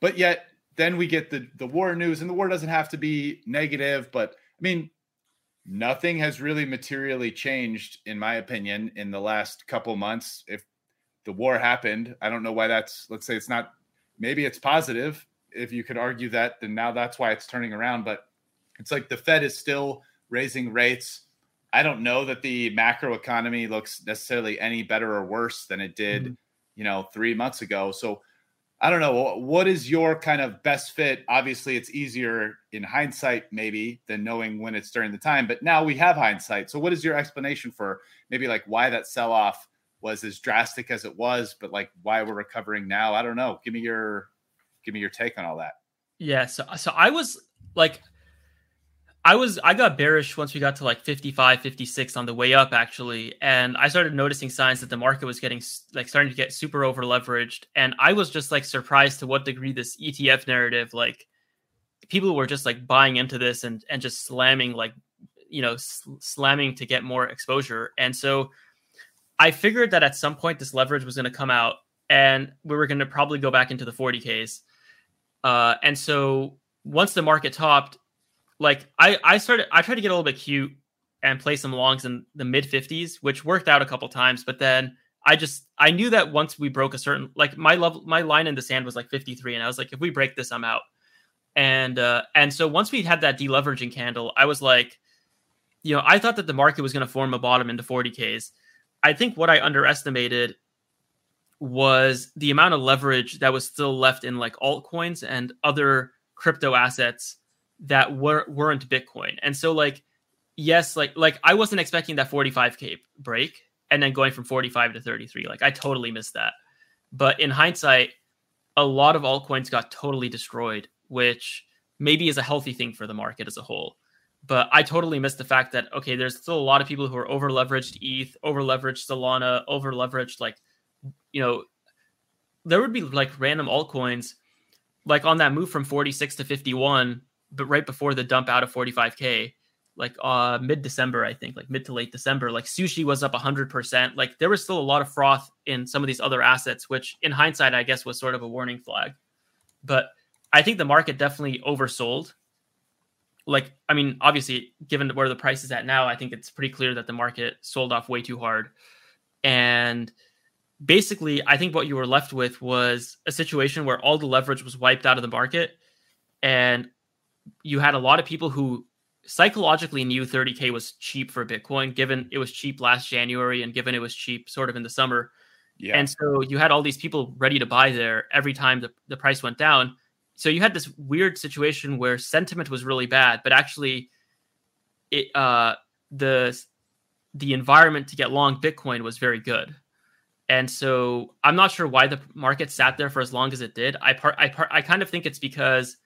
but yet then we get the the war news, and the war doesn't have to be negative, but I mean, nothing has really materially changed, in my opinion, in the last couple months. If the war happened, I don't know why that's, let's say it's not, maybe it's positive. If you could argue that, then now that's why it's turning around. But it's like the Fed is still raising rates. I don't know that the macro economy looks necessarily any better or worse than it did, mm-hmm. you know, three months ago. So I don't know. What is your kind of best fit? Obviously, it's easier in hindsight, maybe, than knowing when it's during the time. But now we have hindsight. So, what is your explanation for maybe like why that sell off was as drastic as it was, but like why we're recovering now? I don't know. Give me your give me your take on all that. Yeah. So, so I was like, I was I got bearish once we got to like 55, 56 on the way up actually, and I started noticing signs that the market was getting like starting to get super over leveraged, and I was just like surprised to what degree this ETF narrative like people were just like buying into this and and just slamming like you know sl- slamming to get more exposure, and so I figured that at some point this leverage was going to come out, and we were going to probably go back into the 40ks, uh, and so once the market topped like I I started I tried to get a little bit cute and play some longs in the mid 50s, which worked out a couple times, but then I just I knew that once we broke a certain like my level my line in the sand was like 53 and I was like if we break this I'm out. And uh and so once we had that deleveraging candle, I was like you know, I thought that the market was going to form a bottom into 40Ks. I think what I underestimated was the amount of leverage that was still left in like altcoins and other crypto assets that were weren't Bitcoin. And so like yes, like like I wasn't expecting that 45k break and then going from 45 to 33. Like I totally missed that. But in hindsight, a lot of altcoins got totally destroyed, which maybe is a healthy thing for the market as a whole. But I totally missed the fact that okay, there's still a lot of people who are over leveraged ETH, over leveraged Solana, over leveraged like you know, there would be like random altcoins like on that move from 46 to 51 but right before the dump out of 45k like uh mid december i think like mid to late december like sushi was up 100% like there was still a lot of froth in some of these other assets which in hindsight i guess was sort of a warning flag but I think the market definitely oversold. Like, I mean, obviously, given where the price is at now, I think it's pretty clear that the market sold off way too hard. And basically, I think what you were left with was a situation where all the leverage was wiped out of the market. And you had a lot of people who psychologically knew 30K was cheap for Bitcoin, given it was cheap last January and given it was cheap sort of in the summer. Yeah. And so you had all these people ready to buy there every time the, the price went down. So you had this weird situation where sentiment was really bad, but actually it uh the the environment to get long Bitcoin was very good. And so I'm not sure why the market sat there for as long as it did. I part I part I kind of think it's because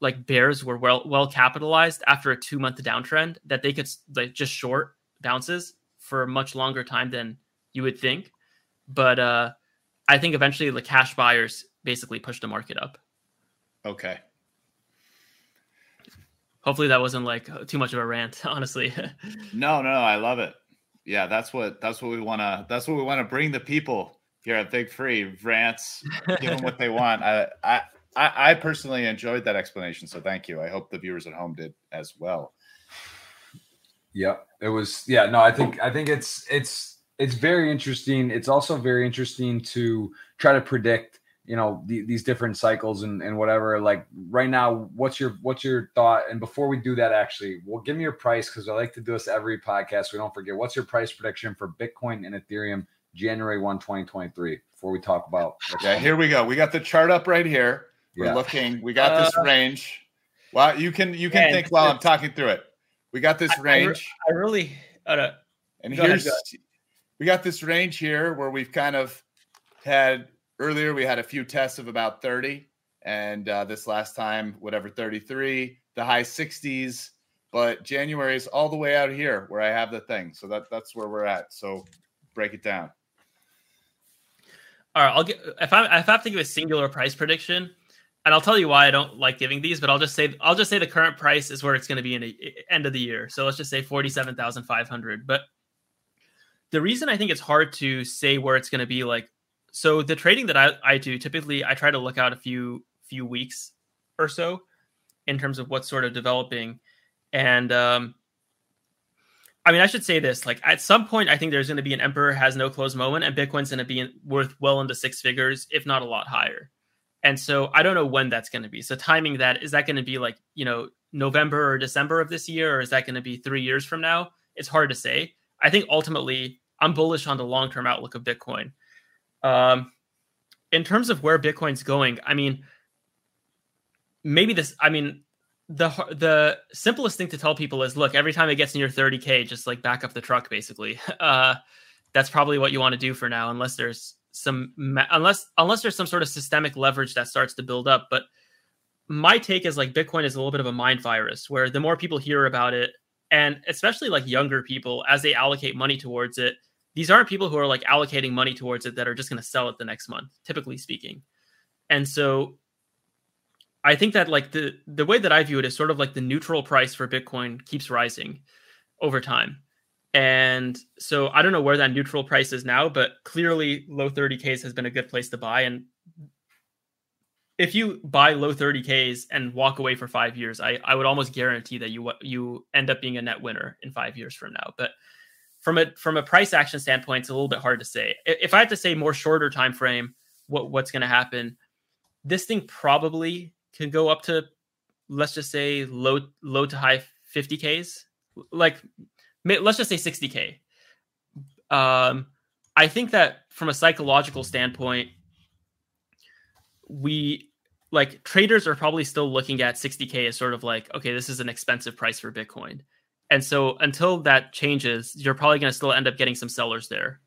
like bears were well well capitalized after a two month downtrend that they could like just short bounces for a much longer time than you would think. But uh, I think eventually the cash buyers basically pushed the market up. Okay. Hopefully that wasn't like too much of a rant, *laughs* honestly. no, no, I love it. Yeah, that's what that's what we want to that's what we want to bring the people here at Big Free rants, give them what they want. I, I I, I personally enjoyed that explanation, so thank you. I hope the viewers at home did as well. Yeah, it was. Yeah, no, I think I think it's it's it's very interesting. It's also very interesting to try to predict, you know, the, these different cycles and, and whatever. Like right now, what's your what's your thought? And before we do that, actually, well, give me your price because I like to do this every podcast. We don't forget. What's your price prediction for Bitcoin and Ethereum January 1, 2023? Before we talk about yeah, here we go. We got the chart up right here. We're yeah. looking. We got this uh, range. Well, you can you can man, think while I'm talking through it. We got this range. I, I really. Uh, and here's ahead, we got this range here where we've kind of had earlier we had a few tests of about 30 and uh, this last time whatever 33 the high 60s but january is all the way out here where i have the thing so that that's where we're at so break it down all right i'll get if i if i have to give a singular price prediction and I'll tell you why I don't like giving these, but I'll just say I'll just say the current price is where it's going to be in the end of the year. So let's just say forty seven thousand five hundred. But the reason I think it's hard to say where it's going to be, like, so the trading that I, I do typically I try to look out a few few weeks or so in terms of what's sort of developing, and um, I mean I should say this like at some point I think there's going to be an emperor has no close moment, and Bitcoin's going to be worth well into six figures, if not a lot higher and so I don't know when that's going to be. So timing that is that going to be like, you know, November or December of this year or is that going to be 3 years from now? It's hard to say. I think ultimately I'm bullish on the long-term outlook of Bitcoin. Um in terms of where Bitcoin's going, I mean maybe this I mean the the simplest thing to tell people is look, every time it gets near 30k just like back up the truck basically. *laughs* Uh that's probably what you want to do for now unless there's some unless unless there's some sort of systemic leverage that starts to build up. But my take is like Bitcoin is a little bit of a mind virus where the more people hear about it, and especially like younger people, as they allocate money towards it, these aren't people who are like allocating money towards it that are just going to sell it the next month, typically speaking. And so I think that like the the way that I view it is sort of like the neutral price for Bitcoin keeps rising over time. And so I don't know where that neutral price is now, but clearly low 30Ks has been a good place to buy. And if you buy low 30Ks and walk away for five years, I, I would almost guarantee that you you end up being a net winner in five years from now. But from a from a price action standpoint, it's a little bit hard to say. If I had to say more shorter time frame, what what's going to happen? This thing probably can go up to let's just say low low to high 50Ks. Like let's just say 60k. Um, I think that from a psychological standpoint, we like traders are probably still looking at 60k as sort of like, okay, this is an expensive price for Bitcoin. And so until that changes, you're probably going to still end up getting some sellers there.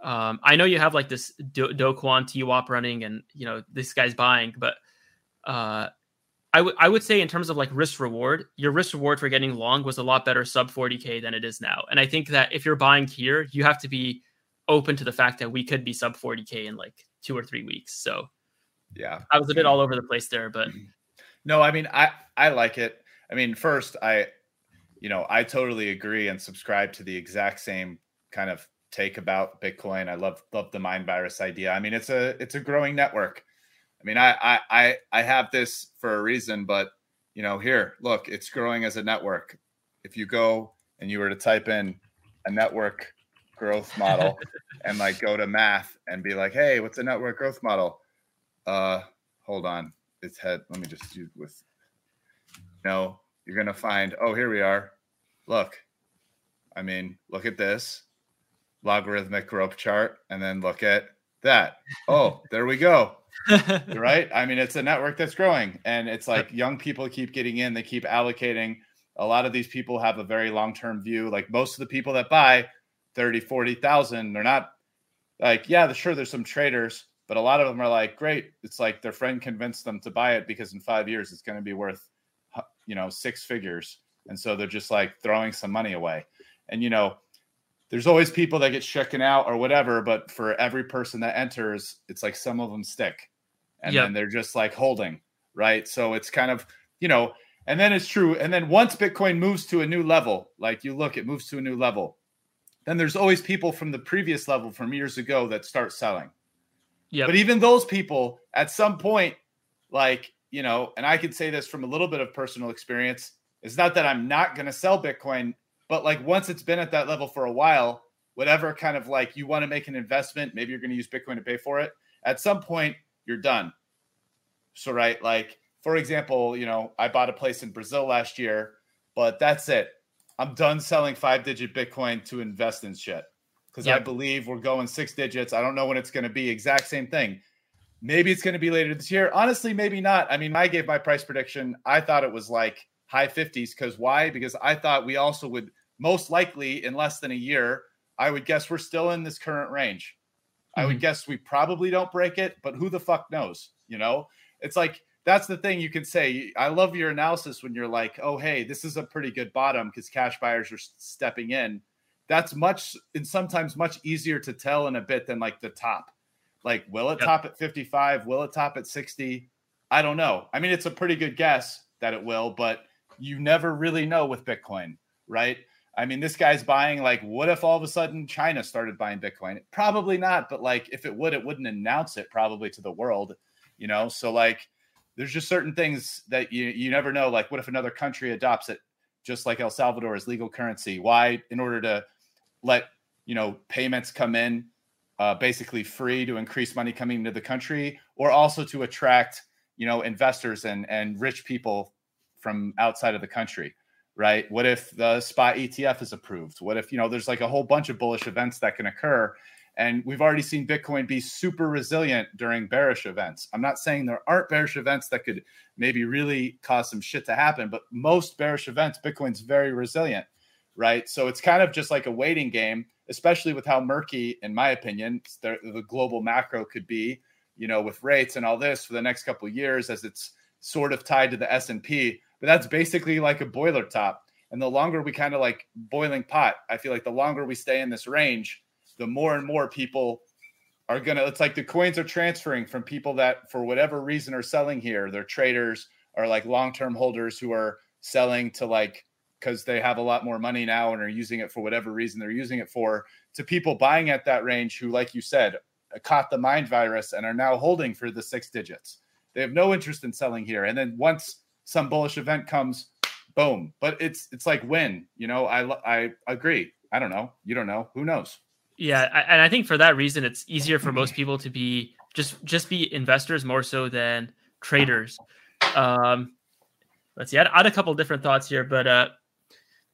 Um, I know you have like this Do- Do Kwon TWAP running and, you know, this guy's buying, but uh, I would I would say in terms of like risk reward, your risk reward for getting long was a lot better sub 40k than it is now. And I think that if you're buying here, you have to be open to the fact that we could be sub 40k in like two or three weeks. So yeah, I was a bit all over the place there, but *clears throat* no, I mean I I like it. I mean, first I you know I totally agree and subscribe to the exact same kind of take about Bitcoin. I love love the mind virus idea. I mean, it's a it's a growing network I mean, I I I, I have this for a reason, but you know, here, look, it's growing as a network. If you go and you were to type in a network growth *laughs* model and like go to math and be like, hey, what's a network growth model? Uh, hold on, it's head. Let me just do with. No, you're gonna find. Oh, here we are. Look, I mean, look at this logarithmic growth chart, and then look at that. Oh, there we go. *laughs* right? I mean, it's a network that's growing, and it's like young people keep getting in. They keep allocating. A lot of these people have a very long term view. Like most of the people that buy 30, 40,000, they're not like, yeah, sure, there's some traders, but a lot of them are like, great. It's like their friend convinced them to buy it because in five years it's going to be worth, you know, six figures. And so they're just like throwing some money away. And, you know, there's always people that get shaken out or whatever, but for every person that enters, it's like some of them stick and yep. then they're just like holding, right? So it's kind of, you know, and then it's true. And then once Bitcoin moves to a new level, like you look, it moves to a new level, then there's always people from the previous level from years ago that start selling. Yeah. But even those people at some point, like, you know, and I can say this from a little bit of personal experience, it's not that I'm not going to sell Bitcoin, but like once it's been at that level for a while, whatever kind of like you want to make an investment, maybe you're going to use Bitcoin to pay for it. At some point, you're done. So, right, like for example, you know, I bought a place in Brazil last year, but that's it. I'm done selling five digit Bitcoin to invest in shit because yep. I believe we're going six digits. I don't know when it's going to be. Exact same thing. Maybe it's going to be later this year. Honestly, maybe not. I mean, I gave my price prediction. I thought it was like high 50s because why? Because I thought we also would most likely in less than a year. I would guess we're still in this current range. Mm-hmm. I would mm-hmm. guess we probably don't break it, but who the fuck knows? You know, it's like that's the thing you can say. I love your analysis when you're like, oh, hey, this is a pretty good bottom because cash buyers are stepping in. That's much and sometimes much easier to tell in a bit than like the top. Like, will it yep. top at 55? Will it top at 60? I don't know. I mean, it's a pretty good guess that it will, but you never really know with Bitcoin, right? I mean, this guy's buying like, what if all of a sudden China started buying Bitcoin? Probably not, but like, if it would, it wouldn't announce it probably to the world, you know? So, like, there's just certain things that you you never know. Like, what if another country adopts it, just like El Salvador as legal currency? Why, in order to let you know payments come in, uh, basically free to increase money coming into the country, or also to attract you know investors and and rich people from outside of the country right what if the spot etf is approved what if you know there's like a whole bunch of bullish events that can occur and we've already seen Bitcoin be super resilient during bearish events. I'm not saying there aren't bearish events that could maybe really cause some shit to happen, but most bearish events, Bitcoin's very resilient, right? So it's kind of just like a waiting game, especially with how murky, in my opinion, the, the global macro could be, you know, with rates and all this for the next couple years as it's sort of tied to the S&P. But that's basically like a boiler top. And the longer we kind of like boiling pot, I feel like the longer we stay in this range, the more and more people are going to it's like the coins are transferring from people that for whatever reason are selling here. They're traders or like long-term holders who are selling to like because they have a lot more money now and are using it for whatever reason they're using it for to people buying at that range who like you said caught the mind virus and are now holding for the six digits. They have no interest in selling here. And then once some bullish event comes boom. But it's it's like when you know? I i agree. I don't know. You don't know. Who knows? Yeah, I, and I think for that reason, it's easier for most people to be just just be investors more so than traders. Um, let's see, I had, I had a couple different thoughts here, but uh,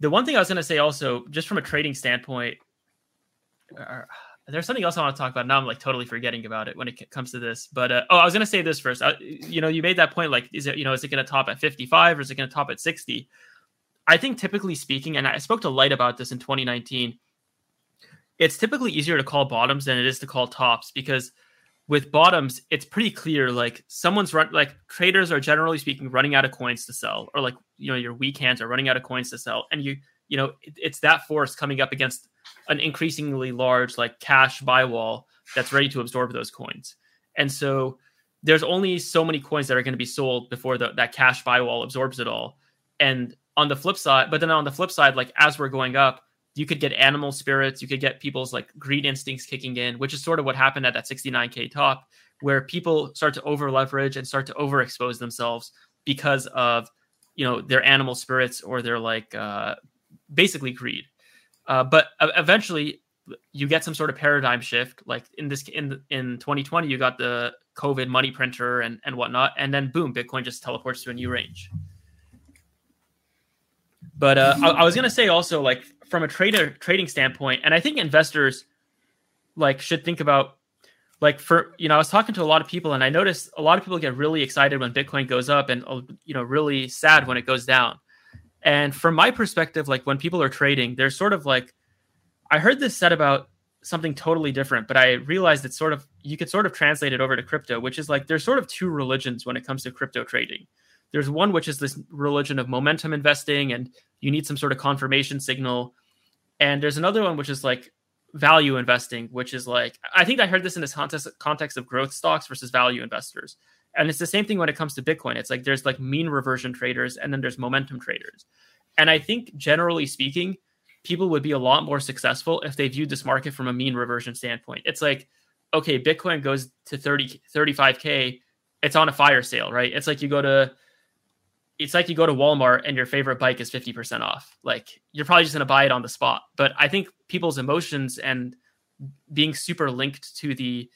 the one thing I was going to say also, just from a trading standpoint, uh, there's something else I want to talk about. Now I'm like totally forgetting about it when it comes to this. But uh, oh, I was to say this first. Uh, you know, you made that point. Like, is it you know, is it to top at 55 or is it to top at 60? I think typically speaking, and I spoke to Light about this in 2019 it's typically easier to call bottoms than it is to call tops because with bottoms it's pretty clear like someone's run like traders are generally speaking running out of coins to sell or like you know your weak hands are running out of coins to sell and you you know it, it's that force coming up against an increasingly large like cash buy wall that's ready to absorb those coins. And so there's only so many coins that are going to be sold before the, that cash buy wall absorbs it all. And on the flip side but then on the flip side like as we're going up you could get animal spirits, you could get people's like greed instincts kicking in, which is sort of what happened at that 69k top, where people start to over leverage and start to overexpose themselves because of you know their animal spirits or their like uh, basically greed. Uh, but eventually, you get some sort of paradigm shift. Like in this in in 2020, you got the COVID money printer and and whatnot, and then boom, Bitcoin just teleports to a new range. But uh, I, I was gonna say also like from a trader trading standpoint, and I think investors like should think about like for you know I was talking to a lot of people and I noticed a lot of people get really excited when Bitcoin goes up and uh, you know really sad when it goes down. And from my perspective, like when people are trading, there's sort of like I heard this said about something totally different, but I realized it's sort of you could sort of translate it over to crypto, which is like there's sort of two religions when it comes to crypto trading. There's one which is this religion of momentum investing and you need some sort of confirmation signal. And there's another one which is like value investing, which is like I think I heard this in this context context of growth stocks versus value investors. And it's the same thing when it comes to Bitcoin. It's like there's like mean reversion traders and then there's momentum traders. And I think generally speaking, people would be a lot more successful if they viewed this market from a mean reversion standpoint. It's like, okay, Bitcoin goes to 30 35k, it's on a fire sale, right? It's like you go to it's like you go to Walmart and your favorite bike is 50% off. Like you're probably just going to buy it on the spot. But I think people's emotions and being super linked to the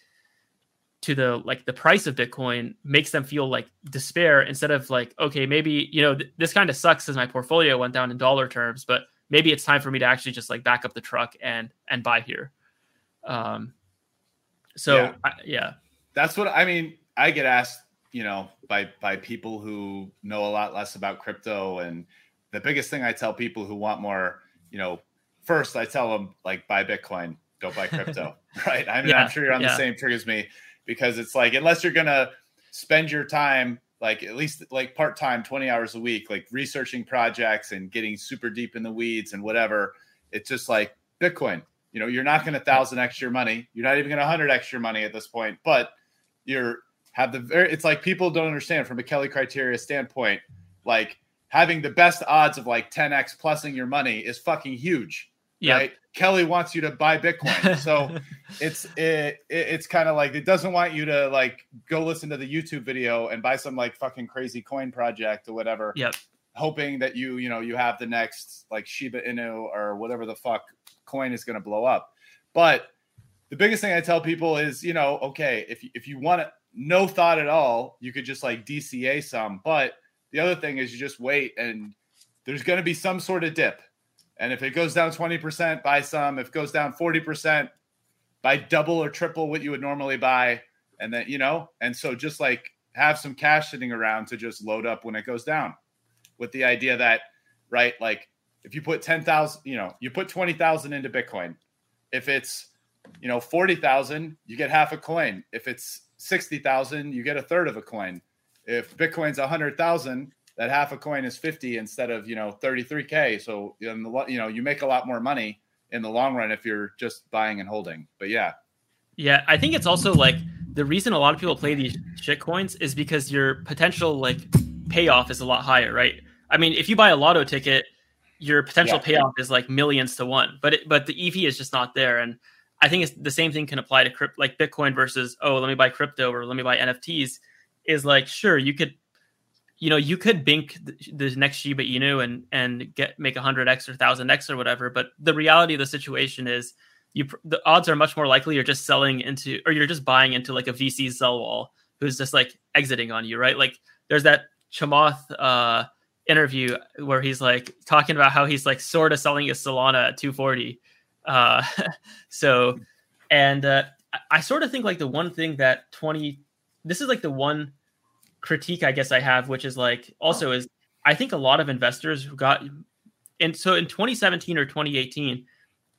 to the like the price of bitcoin makes them feel like despair instead of like okay maybe you know th- this kind of sucks as my portfolio went down in dollar terms but maybe it's time for me to actually just like back up the truck and and buy here um so yeah, I, yeah. that's what i mean i get asked you know, by by people who know a lot less about crypto. And the biggest thing I tell people who want more, you know, first I tell them like buy Bitcoin, don't buy *laughs* crypto, right? I mean, yeah, I'm sure you're on yeah. the same trigger as me because it's like unless you're gonna spend your time like at least like part time, 20 hours a week, like researching projects and getting super deep in the weeds and whatever. It's just like Bitcoin. You know, you're not going to thousand extra money. You're not even going to hundred extra money at this point, but you're have the very it's like people don't understand from a Kelly criteria standpoint, like having the best odds of like 10x plusing your money is fucking huge. Right. Kelly wants you to buy Bitcoin. So *laughs* it's it, it's kind of like it doesn't want you to like go listen to the YouTube video and buy some like fucking crazy coin project or whatever. Yep. Hoping that you, you know, you have the next like Shiba Inu or whatever the fuck coin is going to blow up. But the biggest thing I tell people is, you know, okay, if if you want to no thought at all, you could just like DCA some. But the other thing is you just wait and there's going to be some sort of dip. And if it goes down 20%, buy some. If it goes down 40%, buy double or triple what you would normally buy. And then, you know, and so just like have some cash sitting around to just load up when it goes down with the idea that, right, like if you put 10,000, you know, you put 20,000 into Bitcoin. If it's, you know, 40,000, you get half a coin. If it's 60,000, you get a third of a coin. If Bitcoin's 100,000, that half a coin is 50 instead of, you know, 33K. So, in the, you know, you make a lot more money in the long run if you're just buying and holding. But yeah. Yeah. I think it's also like the reason a lot of people play these shit coins is because your potential like payoff is a lot higher, right? I mean, if you buy a lotto ticket, your potential yeah. payoff is like millions to one, but it, but the EV is just not there. And I think it's the same thing can apply to crypto, like Bitcoin versus oh, let me buy crypto or let me buy NFTs. Is like sure you could, you know, you could bink the, next Shiba Inu and and get make a hundred x or thousand x or whatever. But the reality of the situation is you the odds are much more likely you're just selling into or you're just buying into like a VC sell wall who's just like exiting on you, right? Like there's that Chamath uh, interview where he's like talking about how he's like sort of selling his Solana at 240 uh, *laughs* so, and uh, I sort of think like the one thing that 20, this is like the one critique I guess I have, which is like oh. also is I think a lot of investors who got, and so in 2017 or 2018,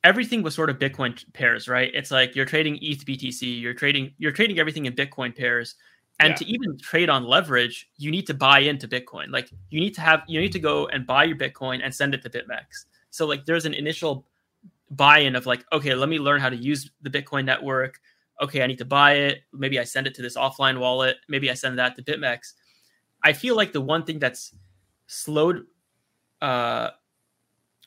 everything was sort of Bitcoin pairs, right? It's like you're trading ETH BTC, you're trading, you're trading everything in Bitcoin pairs. And yeah. to even trade on leverage, you need to buy into Bitcoin. Like you need to have, you need to go and buy your Bitcoin and send it to BitMEX. So like there's an initial buy-in of like, okay, let me learn how to use the Bitcoin network. Okay, I need to buy it. Maybe I send it to this offline wallet. Maybe I send that to BitMEX. I feel like the one thing that's slowed uh,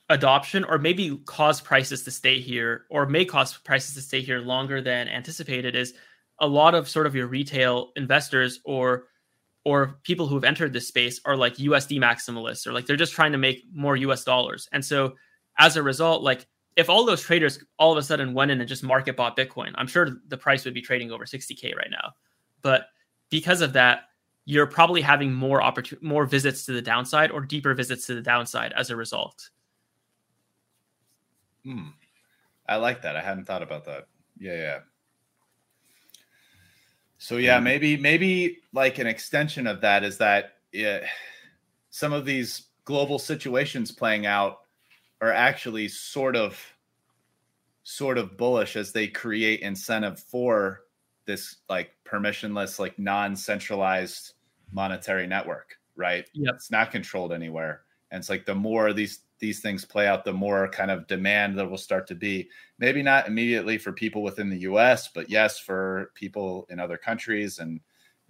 adoption or maybe caused prices to stay here or may cause prices to stay here longer than anticipated is a lot of sort of your retail investors or or people who have entered this space are like USD maximalists or like they're just trying to make more US dollars. And so as a result, like if all those traders all of a sudden went in and just market bought Bitcoin, I'm sure the price would be trading over 60k right now. But because of that, you're probably having more opportunity, more visits to the downside or deeper visits to the downside as a result. Hmm. I like that. I hadn't thought about that. Yeah, yeah. So yeah, maybe maybe like an extension of that is that yeah, some of these global situations playing out are actually sort of sort of bullish as they create incentive for this like permissionless like non-centralized monetary network, right? Yep. It's not controlled anywhere. And it's like the more these these things play out, the more kind of demand there will start to be. Maybe not immediately for people within the US, but yes, for people in other countries. And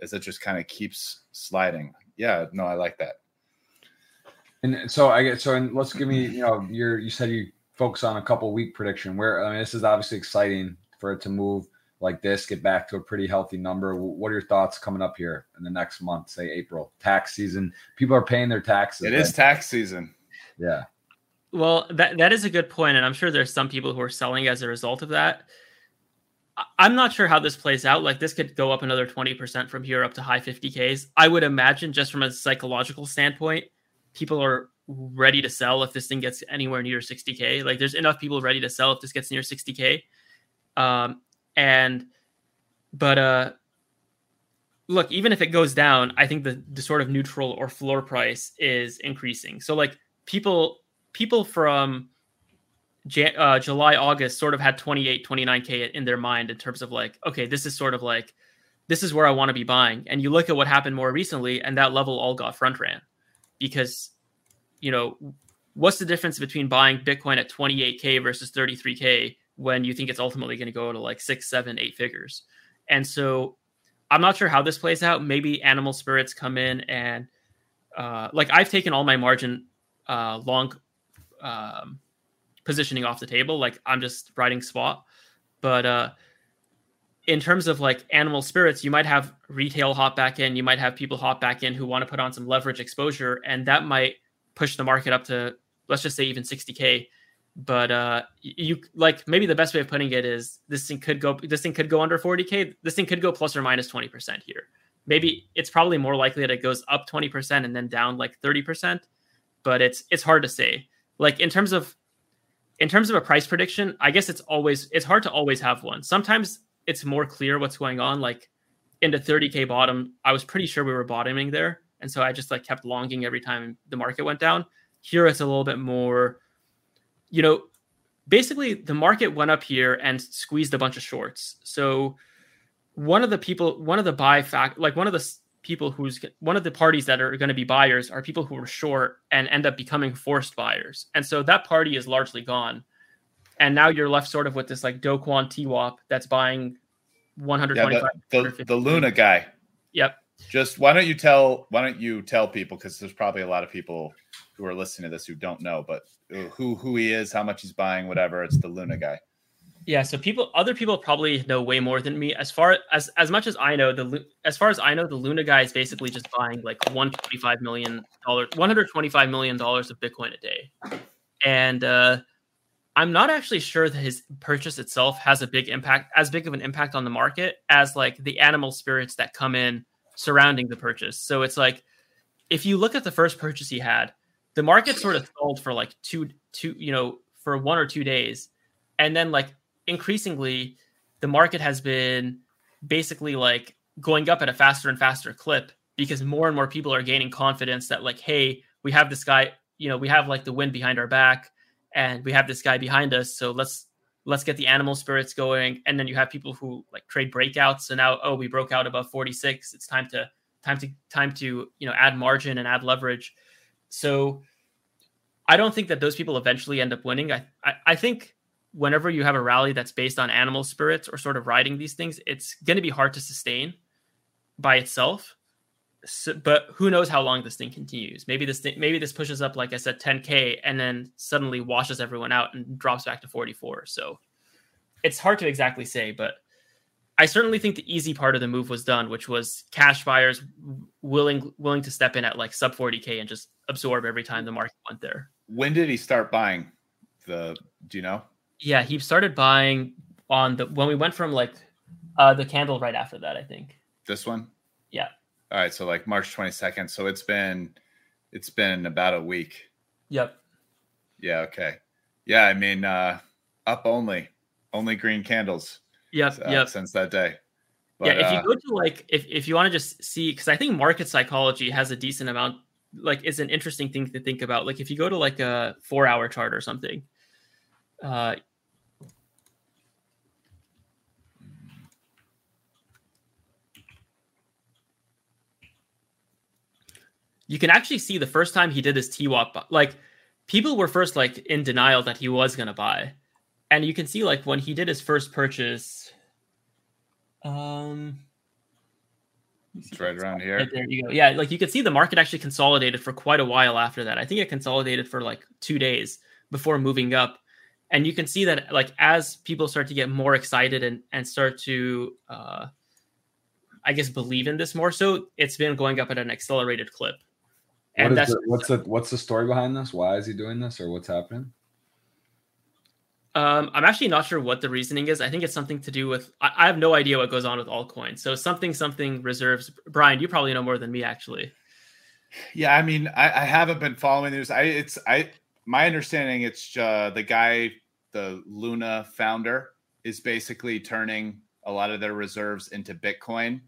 as it just kind of keeps sliding. Yeah, no, I like that. And so I get so and let's give me, you know, you're you said you focus on a couple week prediction where I mean this is obviously exciting for it to move like this, get back to a pretty healthy number. What are your thoughts coming up here in the next month, say April, tax season? People are paying their taxes. It is tax season. Yeah. Well, that that is a good point, and I'm sure there's some people who are selling as a result of that. I'm not sure how this plays out. Like this could go up another 20% from here up to high 50Ks. I would imagine just from a psychological standpoint, people are ready to sell if this thing gets anywhere near 60K. Like there's enough people ready to sell if this gets near 60K. Um, and but uh look, even if it goes down, I think the, the sort of neutral or floor price is increasing. So like people people from Jan- uh, July, August sort of had 28, 29K in their mind in terms of like, okay, this is sort of like, this is where I want to be buying. And you look at what happened more recently, and that level all got front ran because, you know, what's the difference between buying Bitcoin at 28K versus 33K when you think it's ultimately going to go to like six, seven, eight figures? And so I'm not sure how this plays out. Maybe animal spirits come in and, uh, like, I've taken all my margin uh, long um, positioning off the table. Like I'm just riding spot. But uh, in terms of like animal spirits, you might have retail hop back in. You might have people hop back in who want to put on some leverage exposure, and that might push the market up to let's just say even 60k. But uh, you like maybe the best way of putting it is this thing could go this thing could go under 40k. This thing could go plus or minus 20% here. Maybe it's probably more likely that it goes up 20% and then down like 30%, but it's it's hard to say like in terms of in terms of a price prediction, I guess it's always it's hard to always have one. Sometimes it's more clear what's going on. Like into 30k bottom, I was pretty sure we were bottoming there, and so I just like kept longing every time the market went down. Here it's a little bit more, you know, basically the market went up here and squeezed a bunch of shorts. So one of the people, one of the buy fact, like one of the people who's one of the parties that are going to be buyers are people who are short and end up becoming forced buyers. And so that party is largely gone. And now you're left sort of with this like Do Kwon TWAP that's buying 125. Yeah, the, the, the Luna guy. Yep. Just why don't you tell why don't you tell people because there's probably a lot of people who are listening to this who don't know, but who who he is, how much he's buying, whatever. It's the Luna guy. Yeah, so people, other people probably know way more than me. As far as as much as I know, the as far as I know, the Luna guy is basically just buying like one twenty five million dollars, one hundred twenty five million dollars of Bitcoin a day, and uh, I'm not actually sure that his purchase itself has a big impact, as big of an impact on the market as like the animal spirits that come in surrounding the purchase. So it's like if you look at the first purchase he had, the market sort of sold for like two, two, you know, for one or two days, and then like increasingly the market has been basically like going up at a faster and faster clip because more and more people are gaining confidence that like hey we have this guy you know we have like the wind behind our back and we have this guy behind us so let's let's get the animal spirits going. And then you have people who like trade breakouts. So now oh we broke out above 46 it's time to time to time to you know add margin and add leverage. So i don't think that those people eventually end up winning. I i, I think whenever you have a rally that's based on animal spirits or sort of riding these things, it's going to be hard to sustain by itself. So, but who knows how long this thing continues? Maybe this thing, maybe this pushes up, like I said, 10k, and then suddenly washes everyone out and drops back to 44. So it's hard to exactly say, but I certainly think the easy part of the move was done, which was cash buyers willing willing to step in at like sub 40k and just absorb every time the market went there. When did he start buying the? Do you know? Yeah, he started buying on the when we went from like uh the candle right after that. I think this one. Yeah. All right, so like March twenty second. So it's been it's been about a week. Yep. Yeah. Okay. Yeah. I mean, uh up only, only green candles. Yep. Uh, yep. Since that day. But, yeah. If uh, you go to like, if if you want to just see, because I think market psychology has a decent amount. Like, it's an interesting thing to think about. Like, if you go to like a four hour chart or something, uh, you can actually see the first time he did his TWAP, like people were first like in denial that he was going to buy. And you can see like when he did his first purchase, um, it's right around here. Right there you go. Yeah, like you can see the market actually consolidated for quite a while after that. I think it consolidated for like two days before moving up. And you can see that like as people start to get more excited and and start to uh I guess believe in this more so, it's been going up at an accelerated clip. And what is the, what's the what's the story behind this? Why is he doing this, or what's happening? Um, I'm actually not sure what the reasoning is. I think it's something to do with. I, I have no idea what goes on with altcoins. So something something reserves. Brian, you probably know more than me, actually. Yeah, I mean, I, I haven't been following news. I it's I my understanding it's uh, the guy, the Luna founder, is basically turning a lot of their reserves into Bitcoin.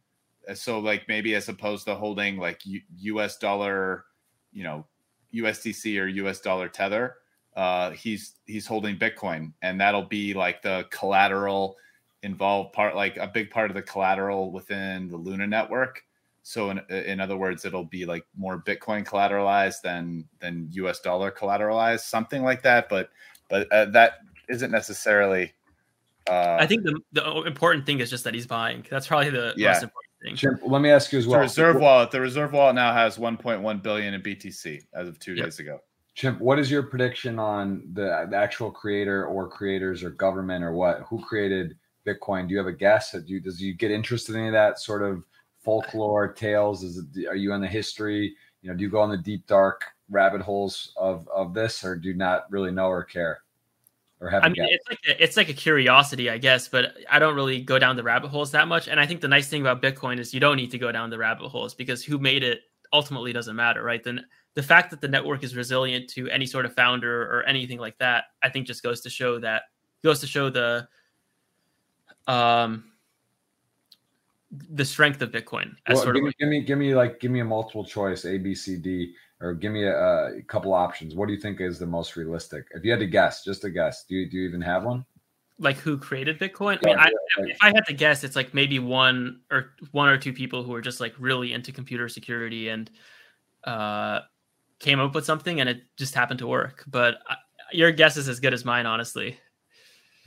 So like maybe as opposed to holding like U- U.S. dollar you know USDC or US dollar tether, uh, he's he's holding Bitcoin, and that'll be like the collateral involved part, like a big part of the collateral within the Luna network. So in in other words, it'll be like more Bitcoin collateralized than than US dollar collateralized, something like that. But but uh, that isn't necessarily. Uh, I think the the important thing is just that he's buying. That's probably the yeah. most important thing. Chimp, let me ask you as well. The reserve wallet, the reserve wallet now has 1.1 billion in BTC as of two yep. days ago. Chimp, what is your prediction on the, the, actual creator or creators or government or what? Who created Bitcoin? Do you have a guess? Do you, does you get interested in any of that sort of folklore tales? Is it, are you on the history? You know, do you go on the deep dark rabbit holes of of this, or do you not really know or care? Or have I mean, it's like a, it's like a curiosity, I guess, but I don't really go down the rabbit holes that much. And I think the nice thing about Bitcoin is you don't need to go down the rabbit holes because who made it ultimately doesn't matter, right? Then the fact that the network is resilient to any sort of founder or anything like that, I think just goes to show that goes to show the um the strength of Bitcoin. Well, give, me, like, give me give me like give me a multiple choice A B C D or give me a, a, couple options. What do you think is the most realistic? If you had to guess, just a guess, do you do you even have one? Like who created Bitcoin? I mean, I, if I had to guess, it's like maybe one or one or two people who are just like really into computer security and uh, came up with something, and it just happened to work. But I, your guess is as good as mine, honestly.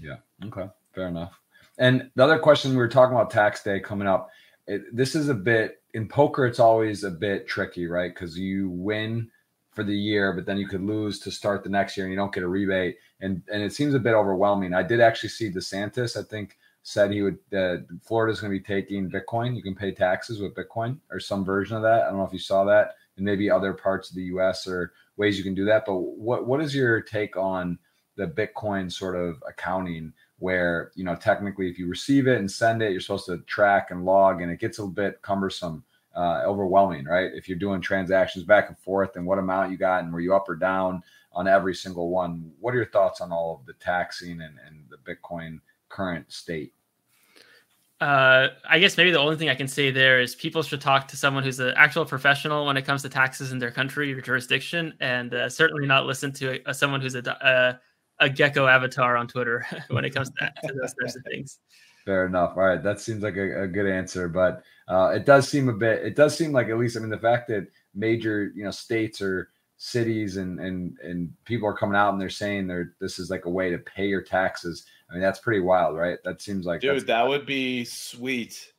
Yeah. Okay. Fair enough. And the other question we were talking about tax day coming up. It, this is a bit in poker, it's always a bit tricky, right? Because you win for the year, but then you could lose to start the next year and you don't get a rebate. And and it seems a bit overwhelming. I did actually see DeSantis, I think, said he would uh, Florida's going to be taking Bitcoin. You can pay taxes with Bitcoin or some version of that. I don't know if you saw that, and maybe other parts of the U.S. or ways you can do that. But what what is your take on the Bitcoin sort of accounting? Where you know technically if you receive it and send it you're supposed to track and log and it gets a bit cumbersome uh, overwhelming right? If you're doing transactions back and forth and what amount you got and were you up or down on every single one what are your thoughts on all of the taxing and, and the bitcoin current state? Uh, I guess maybe the only thing I can say there is people should talk to someone who's an actual professional when it comes to taxes in their country or jurisdiction, and uh, certainly not listen to a, a someone who's a, uh, a gecko avatar on Twitter *laughs* when it comes to, to those types of things. Fair enough. All right, that seems like a, a good answer, but uh, it does seem a bit. It does seem like at least I mean the fact that major you know states or cities and and and people are coming out and they're saying they're this is like a way to pay your taxes. I mean that's pretty wild, right? That seems like dude, that would be sweet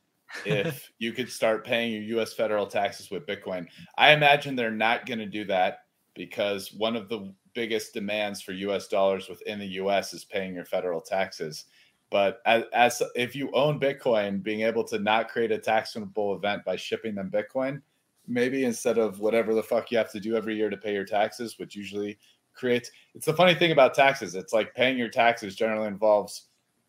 if *laughs* you could start paying your U.S. federal taxes with Bitcoin. I imagine they're not going to do that because one of the biggest demands for US dollars within the US is paying your federal taxes. But as, as if you own Bitcoin, being able to not create a taxable event by shipping them Bitcoin, maybe instead of whatever the fuck you have to do every year to pay your taxes, which usually creates it's the funny thing about taxes. It's like paying your taxes generally involves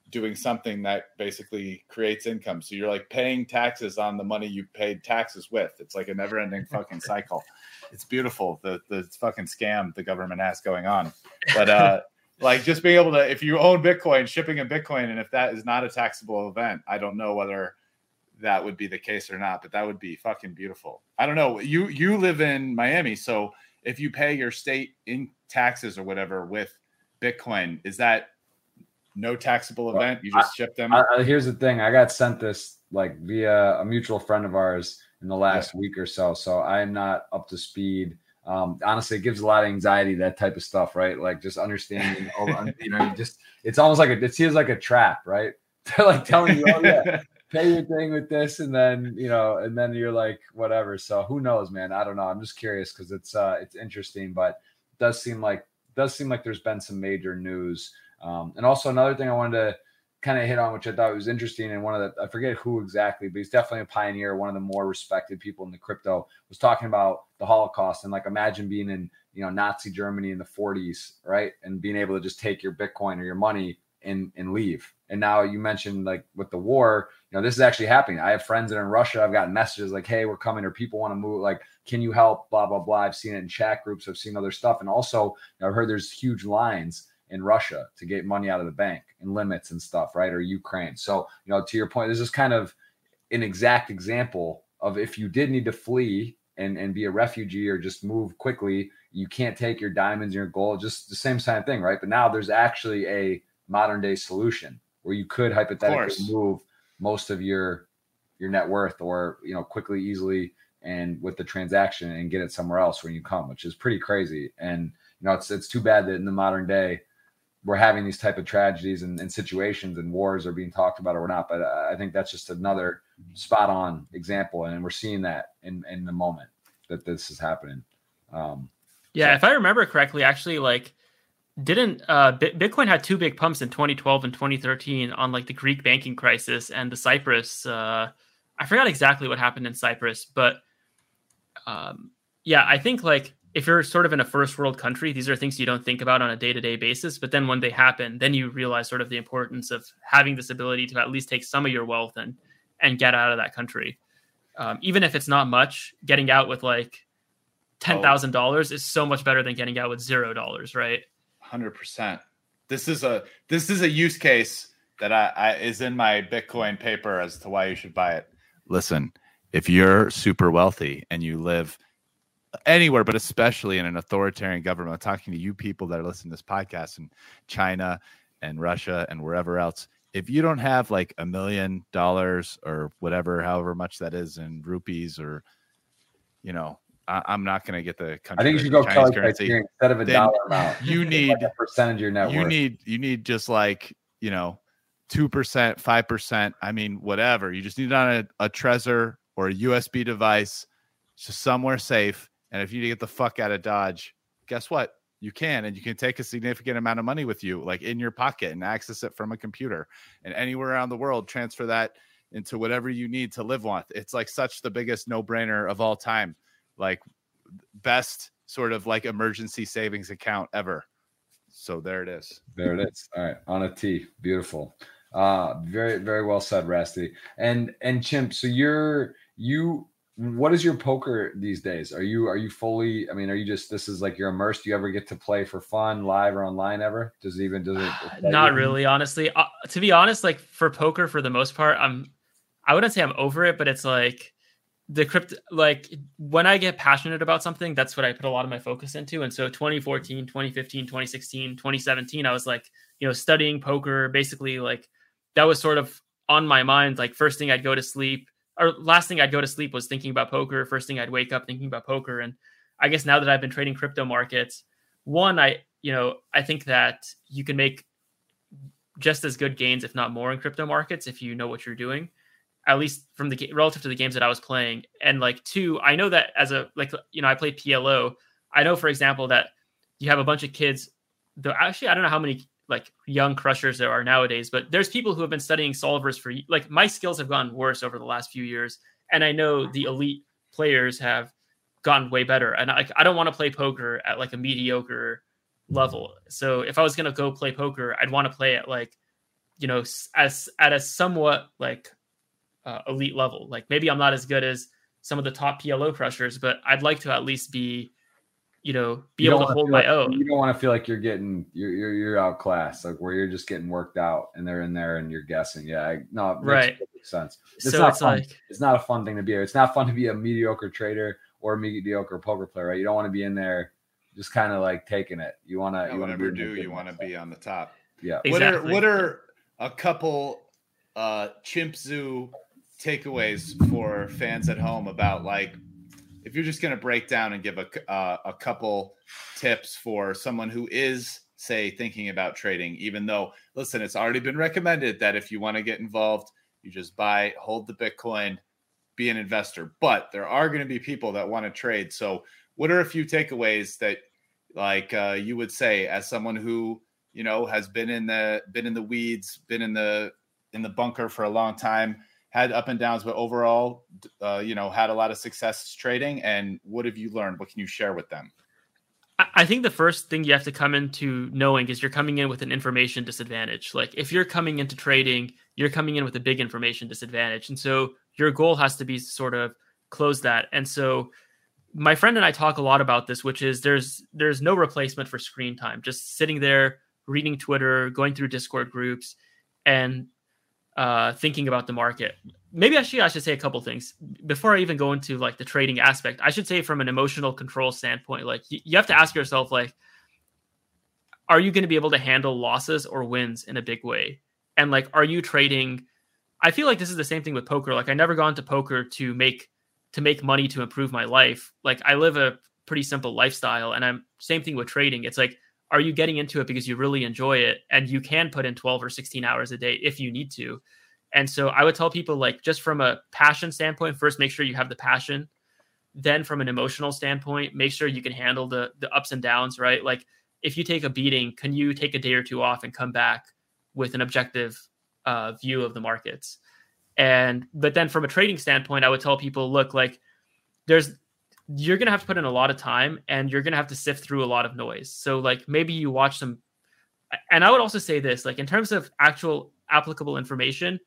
doing something that basically creates income. So you're like paying taxes on the money you paid taxes with. It's like a never ending fucking *laughs* cycle. It's beautiful. The the fucking scam the government has going on. *laughs* But uh like just being able to if you own Bitcoin, shipping a Bitcoin, and if that is not a taxable event, I don't know whether that would be the case or not, but that would be fucking beautiful. I don't know. You you live in Miami, so if you pay your state in taxes or whatever with Bitcoin, is that no taxable event? You just ship them. I, here's the thing: I got sent this like via a mutual friend of ours in the last yeah. week or so, so I am not up to speed. Um, honestly, it gives a lot of anxiety that type of stuff, right? Like just understanding, you know, just it's almost like a, it feels like a trap, right? *laughs* They're like telling you, oh yeah, *laughs* pay your thing with this, and then you know, and then you're like, whatever. So who knows, man? I don't know. I'm just curious because it's uh it's interesting, but it does seem like does seem like there's been some major news. Um, and also another thing I wanted to kind of hit on, which I thought was interesting, and one of the I forget who exactly, but he's definitely a pioneer, one of the more respected people in the crypto, was talking about the Holocaust and like imagine being in you know Nazi Germany in the 40s, right, and being able to just take your Bitcoin or your money and and leave. And now you mentioned like with the war, you know, this is actually happening. I have friends that are in Russia. I've gotten messages like, "Hey, we're coming," or people want to move. Like, can you help? Blah blah blah. I've seen it in chat groups. I've seen other stuff, and also I've heard there's huge lines in Russia to get money out of the bank and limits and stuff, right? Or Ukraine. So, you know, to your point, this is kind of an exact example of if you did need to flee and and be a refugee or just move quickly, you can't take your diamonds and your gold. Just the same kind of thing, right? But now there's actually a modern day solution where you could hypothetically move most of your your net worth or you know quickly easily and with the transaction and get it somewhere else when you come which is pretty crazy and you know it's it's too bad that in the modern day we're having these type of tragedies and, and situations and wars are being talked about or not but i think that's just another spot on example and we're seeing that in in the moment that this is happening um yeah so. if i remember correctly actually like didn't uh, Bitcoin had two big pumps in 2012 and 2013 on like the Greek banking crisis and the Cyprus. Uh, I forgot exactly what happened in Cyprus, but um, yeah, I think like if you're sort of in a first world country, these are things you don't think about on a day to day basis. But then when they happen, then you realize sort of the importance of having this ability to at least take some of your wealth and and get out of that country, um, even if it's not much. Getting out with like ten thousand oh. dollars is so much better than getting out with zero dollars, right? Hundred percent. This is a this is a use case that I, I is in my Bitcoin paper as to why you should buy it. Listen, if you're super wealthy and you live anywhere, but especially in an authoritarian government, I'm talking to you people that are listening to this podcast in China and Russia and wherever else, if you don't have like a million dollars or whatever, however much that is in rupees or, you know, I, am not going to get the country. I think you should go Kelly currency instead of a dollar amount. You *laughs* need like a percentage of your net You worth. need you need just like you know two percent, five percent. I mean, whatever. You just need it on a, a Trezor or a USB device, just somewhere safe. And if you need to get the fuck out of Dodge, guess what? You can, and you can take a significant amount of money with you, like in your pocket, and access it from a computer. And anywhere around the world, transfer that into whatever you need to live with. It's like such the biggest no brainer of all time like best sort of like emergency savings account ever. So there it is. There it is. All right, on a T. Beautiful. Uh very very well said, Rasty. And and Chimp, so you're you what is your poker these days? Are you are you fully? I mean, are you just this is like you're immersed? Do you ever get to play for fun, live or online? Ever does it even does it? Not really, honestly. Uh, to be honest, like for poker, for the most part, I'm I wouldn't say I'm over it, but it's like the crypt. like when i get passionate about something that's what i put a lot of my focus into and so 2014 2015 2016 2017 i was like you know studying poker basically like that was sort of on my mind like first thing i'd go to sleep or last thing i'd go to sleep was thinking about poker first thing i'd wake up thinking about poker and i guess now that i've been trading crypto markets one i you know i think that you can make just as good gains if not more in crypto markets if you know what you're doing at least from the relative to the games that I was playing. And like two, I know that as a like you know I played PLO. I know for example that you have a bunch of kids. Though actually I don't know how many like young crushers there are nowadays, but there's people who have been studying solvers for like my skills have gotten worse over the last few years, and I know the elite players have gotten way better. And I, I don't want to play poker at like a mediocre level. So if I was gonna go play poker, I'd want to play at like, you know, as at a somewhat like uh, elite level. Like maybe I'm not as good as some of the top PLO crushers, but I'd like to at least be you know, be you able to hold my like, own. You don't want to feel like you're getting you're you're, you're outclassed, like where you're just getting worked out, and they're in there and you're guessing. Yeah, I, no, it right, makes sense. It's so not it's fun. Like it's not a fun thing to be. It's not fun to be a mediocre trader or a mediocre poker player, right? You don't want to be in there just kind of like taking it. You want to. Yeah, you want to do. You want to be on the top. Yeah. Exactly. What are what are a couple uh Chimp Zoo takeaways for fans at home about like if you're just going to break down and give a uh, a couple tips for someone who is say thinking about trading even though listen it's already been recommended that if you want to get involved you just buy hold the bitcoin be an investor. But there are going to be people that want to trade. So what are a few takeaways that like uh, you would say as someone who you know has been in the been in the weeds been in the in the bunker for a long time had up and downs, but overall, uh, you know, had a lot of success trading. And what have you learned? What can you share with them? I think the first thing you have to come into knowing is you're coming in with an information disadvantage. Like if you're coming into trading, you're coming in with a big information disadvantage. And so your goal has to be sort of close that. And so my friend and I talk a lot about this, which is there's there's no replacement for screen time. Just sitting there, reading Twitter, going through Discord groups, and uh, thinking about the market. Maybe actually I should say a couple things before I even go into like the trading aspect. I should say from an emotional control standpoint, like you have to ask yourself, like, are you going to be able to handle losses or wins in a big way? And like, are you trading? I feel like this is the same thing with poker. Like, I never gone to poker to make to make money to improve my life. Like, I live a pretty simple lifestyle, and I'm same thing with trading. It's like are you getting into it because you really enjoy it? And you can put in 12 or 16 hours a day if you need to. And so i would tell people like just from a passion standpoint first make sure you have the passion. Then from an emotional standpoint make sure you can handle the the ups and downs right? Like if you take a beating can you take a day or two off and come back with an objective uh, view of the markets? And but then from a trading standpoint i would tell people look like there's you're to have to put in a lot of time and you're to have to sift through a lot of noise. So like maybe you watch some and I would also say this like in terms of actual applicable information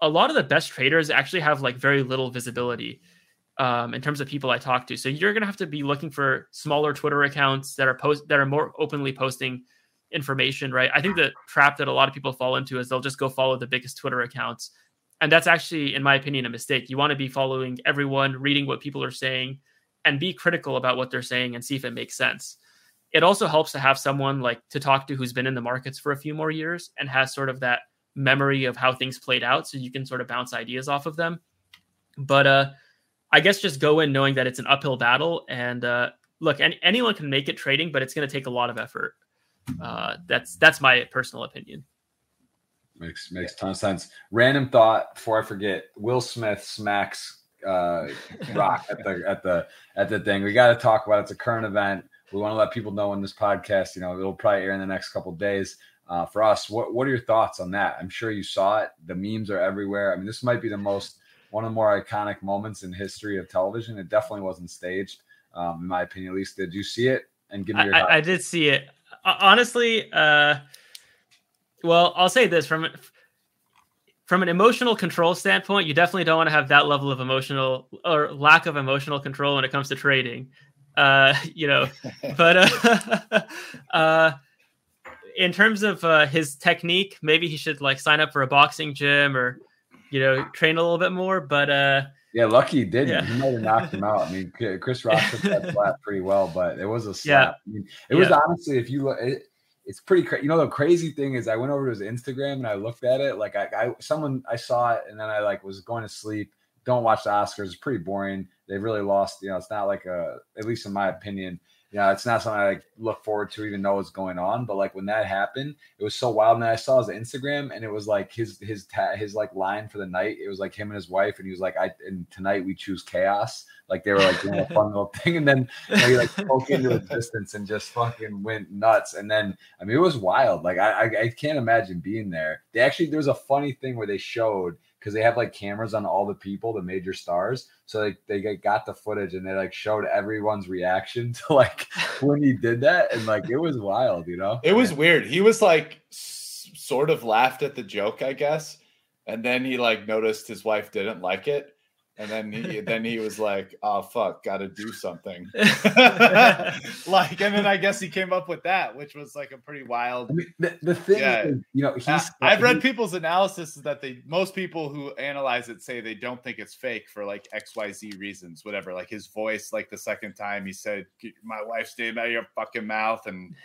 a lot of the best traders actually have like very little visibility um, in terms of people I talk to. So you're to have to be looking for smaller Twitter accounts that are post that are more openly posting information, right? I think the trap that a lot of people fall into is they'll just go follow the biggest Twitter accounts and that's actually, in my opinion, a mistake. You want to be following everyone, reading what people are saying, and be critical about what they're saying and see if it makes sense. It also helps to have someone like to talk to who's been in the markets for a few more years and has sort of that memory of how things played out so you can sort of bounce ideas off of them. But uh I guess just go in knowing that it's an uphill battle and uh look, any, anyone can make it trading, but it's going to take a lot of effort. Uh that's that's my personal opinion. Makes makes ton of sense. Random thought before I forget. Will Smith smacks uh, *laughs* Rock at the at the at the thing. We got to talk about it. It's a current event. We want to let people know in this podcast. You know, it'll probably air in the next couple days. Uh, for us, what what are your thoughts on that? I'm sure you saw it. The memes are everywhere. I mean, this might be the most one of the more iconic moments in history of television. It definitely wasn't staged, um, in my opinion. At least, did you see it? And give me your. I, I did see it. Honestly, uh, well, I'll say this from from an emotional control standpoint, you definitely don't want to have that level of emotional or lack of emotional control when it comes to trading. Uh, *laughs* you know, *laughs* but uh, uh, in terms of uh, his technique, maybe he should like sign up for a boxing gym or you know train a little bit more. But uh, yeah, lucky he didn't. Yeah. He might have knocked him out. I mean, Chris Rock took that *laughs* slap pretty well, but it was a slap. Yeah. I mean, it was honestly, if you look, it, it's pretty crazy. You know, the crazy thing is I went over to his Instagram and I looked at it. Like I, I, someone I saw it and then I like was going to sleep. Don't watch the Oscars. It's pretty boring. They've really lost, you know, it's not like a, at least in my opinion, yeah, it's not something I like look forward to even know what's going on. But like when that happened, it was so wild. And I saw his Instagram and it was like his his ta- his like line for the night. It was like him and his wife, and he was like, I and tonight we choose chaos. Like they were like doing a fun little thing, and then he like spoke into existence and just fucking went nuts. And then I mean, it was wild. Like I, I I can't imagine being there. They actually there was a funny thing where they showed because they have like cameras on all the people, the major stars. So they, they got the footage and they like showed everyone's reaction *laughs* to like when he did that. And like it was wild, you know? It was weird. He was like s- sort of laughed at the joke, I guess. And then he like noticed his wife didn't like it. And then he then he was like, "Oh fuck, got to do something." *laughs* *laughs* like, and then I guess he came up with that, which was like a pretty wild. I mean, the, the thing, Yeah. is, you know, he's. Uh, I've read people's analysis is that they most people who analyze it say they don't think it's fake for like XYZ reasons, whatever. Like his voice, like the second time he said, "My wife's name out of your fucking mouth," and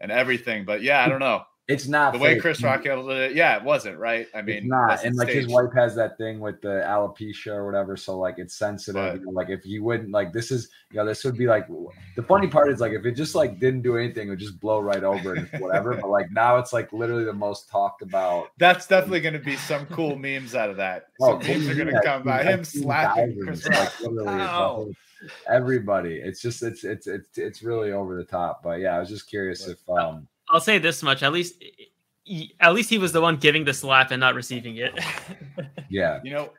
and everything. But yeah, I don't know It's not the way. Chris Rock handled it. Yeah, it wasn't right. I mean, it's not, and like his wife has that thing with the alopecia or whatever, so like it's sensitive. You know, like if he wouldn't, like this is, you know, this would be like the funny part is like if it just like didn't do anything, it would just blow right over and whatever. but like now it's like literally the most talked about. That's definitely going to be some cool memes out of that. *laughs* Some Oh, memes are going to come by him slapping Chris Rock. like, literally, it's Ow. like, everybody. It's just it's it's it's it's really over the top. But yeah, I was just curious if um I'll say this much: at least, he- at least he was the one giving the slap and not receiving it. *laughs* yeah You know,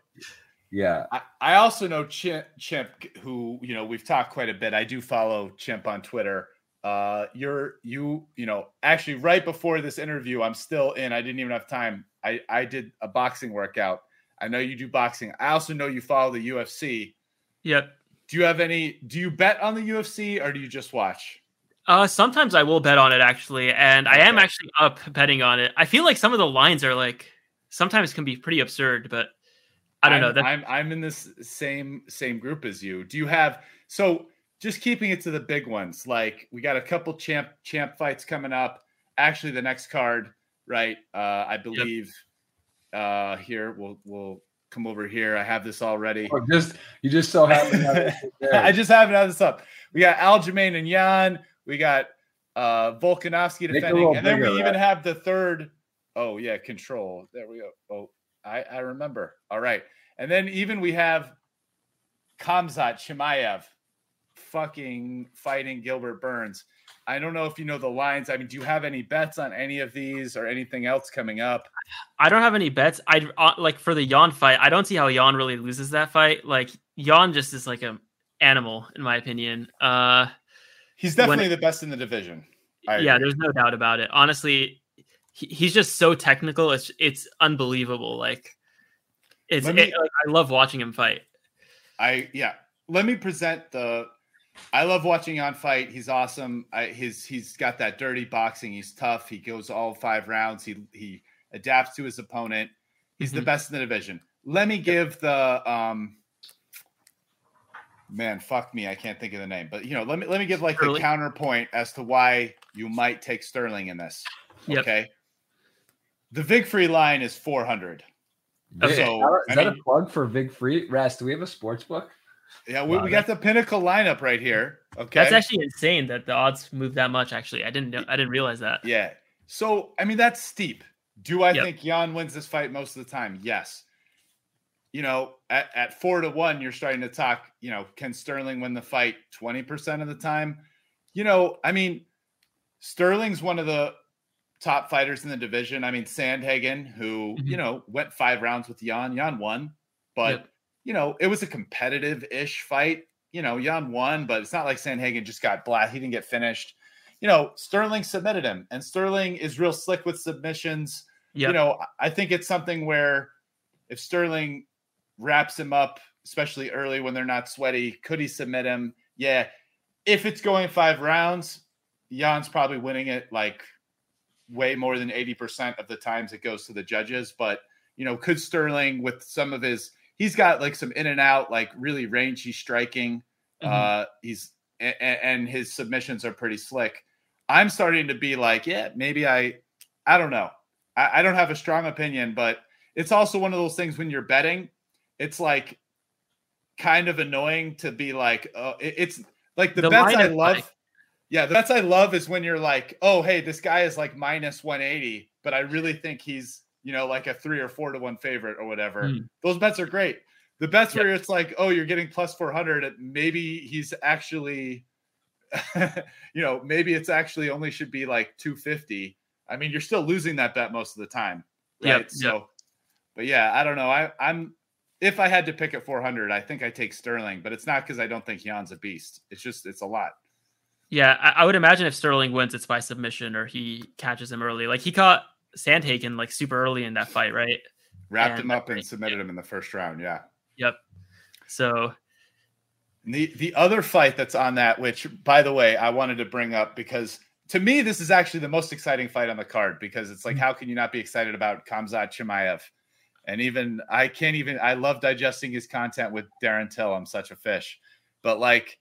yeah I, I also know Chimp, Chimp, who you know we've talked quite a bit. I do follow Chimp on Twitter. Uh, you're you you know actually right before this interview, I'm still in. I didn't even have time. I I did a boxing workout. I know you do boxing. I also know you follow the UFC. yep. Do you have any? Do you bet on the UFC or do you just watch? Uh, sometimes I will bet on it actually, and I am Okay. actually up betting on it. I feel like some of the lines are like sometimes can be pretty absurd, but I don't I'm, know. That, I'm I'm in this same same group as you. Do you have so just keeping it to the big ones? Like we got a couple champ champ fights coming up. Actually, the next card, right? Uh, I believe uh, here we'll we'll come over here. I have this already. Or just you just so happen to have it *laughs* there. I just haven't had this up. We got Aljamain and Yan. We got uh Volkanovski Make it a defending, and then we even right? have the third. Oh yeah, control. There we go. Oh, I I remember. All right, and then even we have Khamzat Chimaev fucking fighting Gilbert Burns. I don't know if you know the lines. I mean, do you have any bets on any of these or anything else coming up? I don't have any bets. I uh, like for the Yan fight. I don't see how Yan really loses that fight. Like Yan just is like a animal in my opinion. Uh, He's When- definitely the best in the division. I yeah, agree. there's no doubt about it. Honestly, he, he's just so technical. It's it's unbelievable. Like it's me- it- like, I love watching him fight. I yeah. Let me present the. I love watching on fight. He's awesome. I, his he's got that dirty boxing. He's tough. He goes all five rounds. He he adapts to his opponent. He's the Mhm. best in the division. Let me give the um. Man, fuck me. I can't think of the name, but you know, let me let me give like the Sterling? counterpoint as to why you might take Sterling in this. Yep. Okay. The Vig Free line is 400. Okay. So, is I that mean- a plug for Vig Free? Rast, do we have a sports book? Yeah, we, Wow, we got the pinnacle lineup right here. Okay. That's actually insane that the odds move that much. Actually, I didn't know. I didn't realize that. Yeah. So, I mean, that's steep. Do I Yep. think Yan wins this fight most of the time? Yes. You know, at, at four to one, you're starting to talk, you know, can Sterling win the fight 20% of the time? You know, I mean, Sterling's one of the top fighters in the division. I mean, Sandhagen, who, Mhm. you know, went five rounds with Yan. Yan won, but, Yep. you know, it was a competitive ish fight. You know, Yan won, but it's not like Sandhagen just got black. He didn't get finished you know, Sterling submitted him, and Sterling is real slick with submissions. Yeah. You know, I think it's something where if Sterling wraps him up, especially early when they're not sweaty, could he submit him? Yeah. If it's going five rounds, Yan's probably winning it like way more than 80% of the times it goes to the judges. But, you know, could Sterling with some of his, he's got like some in and out, like really rangy striking. Mhm. Uh, he's, and, and his submissions are pretty slick. I'm starting to be like, yeah, maybe I, I don't know. I, I don't have a strong opinion, but it's also one of those things when you're betting, it's like kind of annoying to be like, oh, it- it's like the, The bets I love. like- Yeah, the bets I love is when you're like, oh, hey, this guy is like minus 180, but I really think he's, you know, like a three or four to one favorite or whatever. Mm. Those bets are great. The bets Yep. where it's like, oh, you're getting plus 400, maybe he's actually, *laughs* you know, maybe it's actually only should be like 250. I mean, you're still losing that bet most of the time. Right. Yep, So, but yeah, I don't know. I, I'm, if I had to pick at 400, I think I take Sterling, but it's not because I don't think Yan's a beast. It's just, it's a lot. Yeah, I, I would imagine if Sterling wins, it's by submission or he catches him early. Like he caught Sandhagen like super early in that fight, right? Wrapped And him up and submitted him in the first round. Yeah. Yep. So And the the other fight that's on that, which by the way, I wanted to bring up because to me this is actually the most exciting fight on the card because it's like mm. how can you not be excited about Khamzat Chimaev? And even I can't even I love digesting his content with Darren Till. I'm such a fish. But like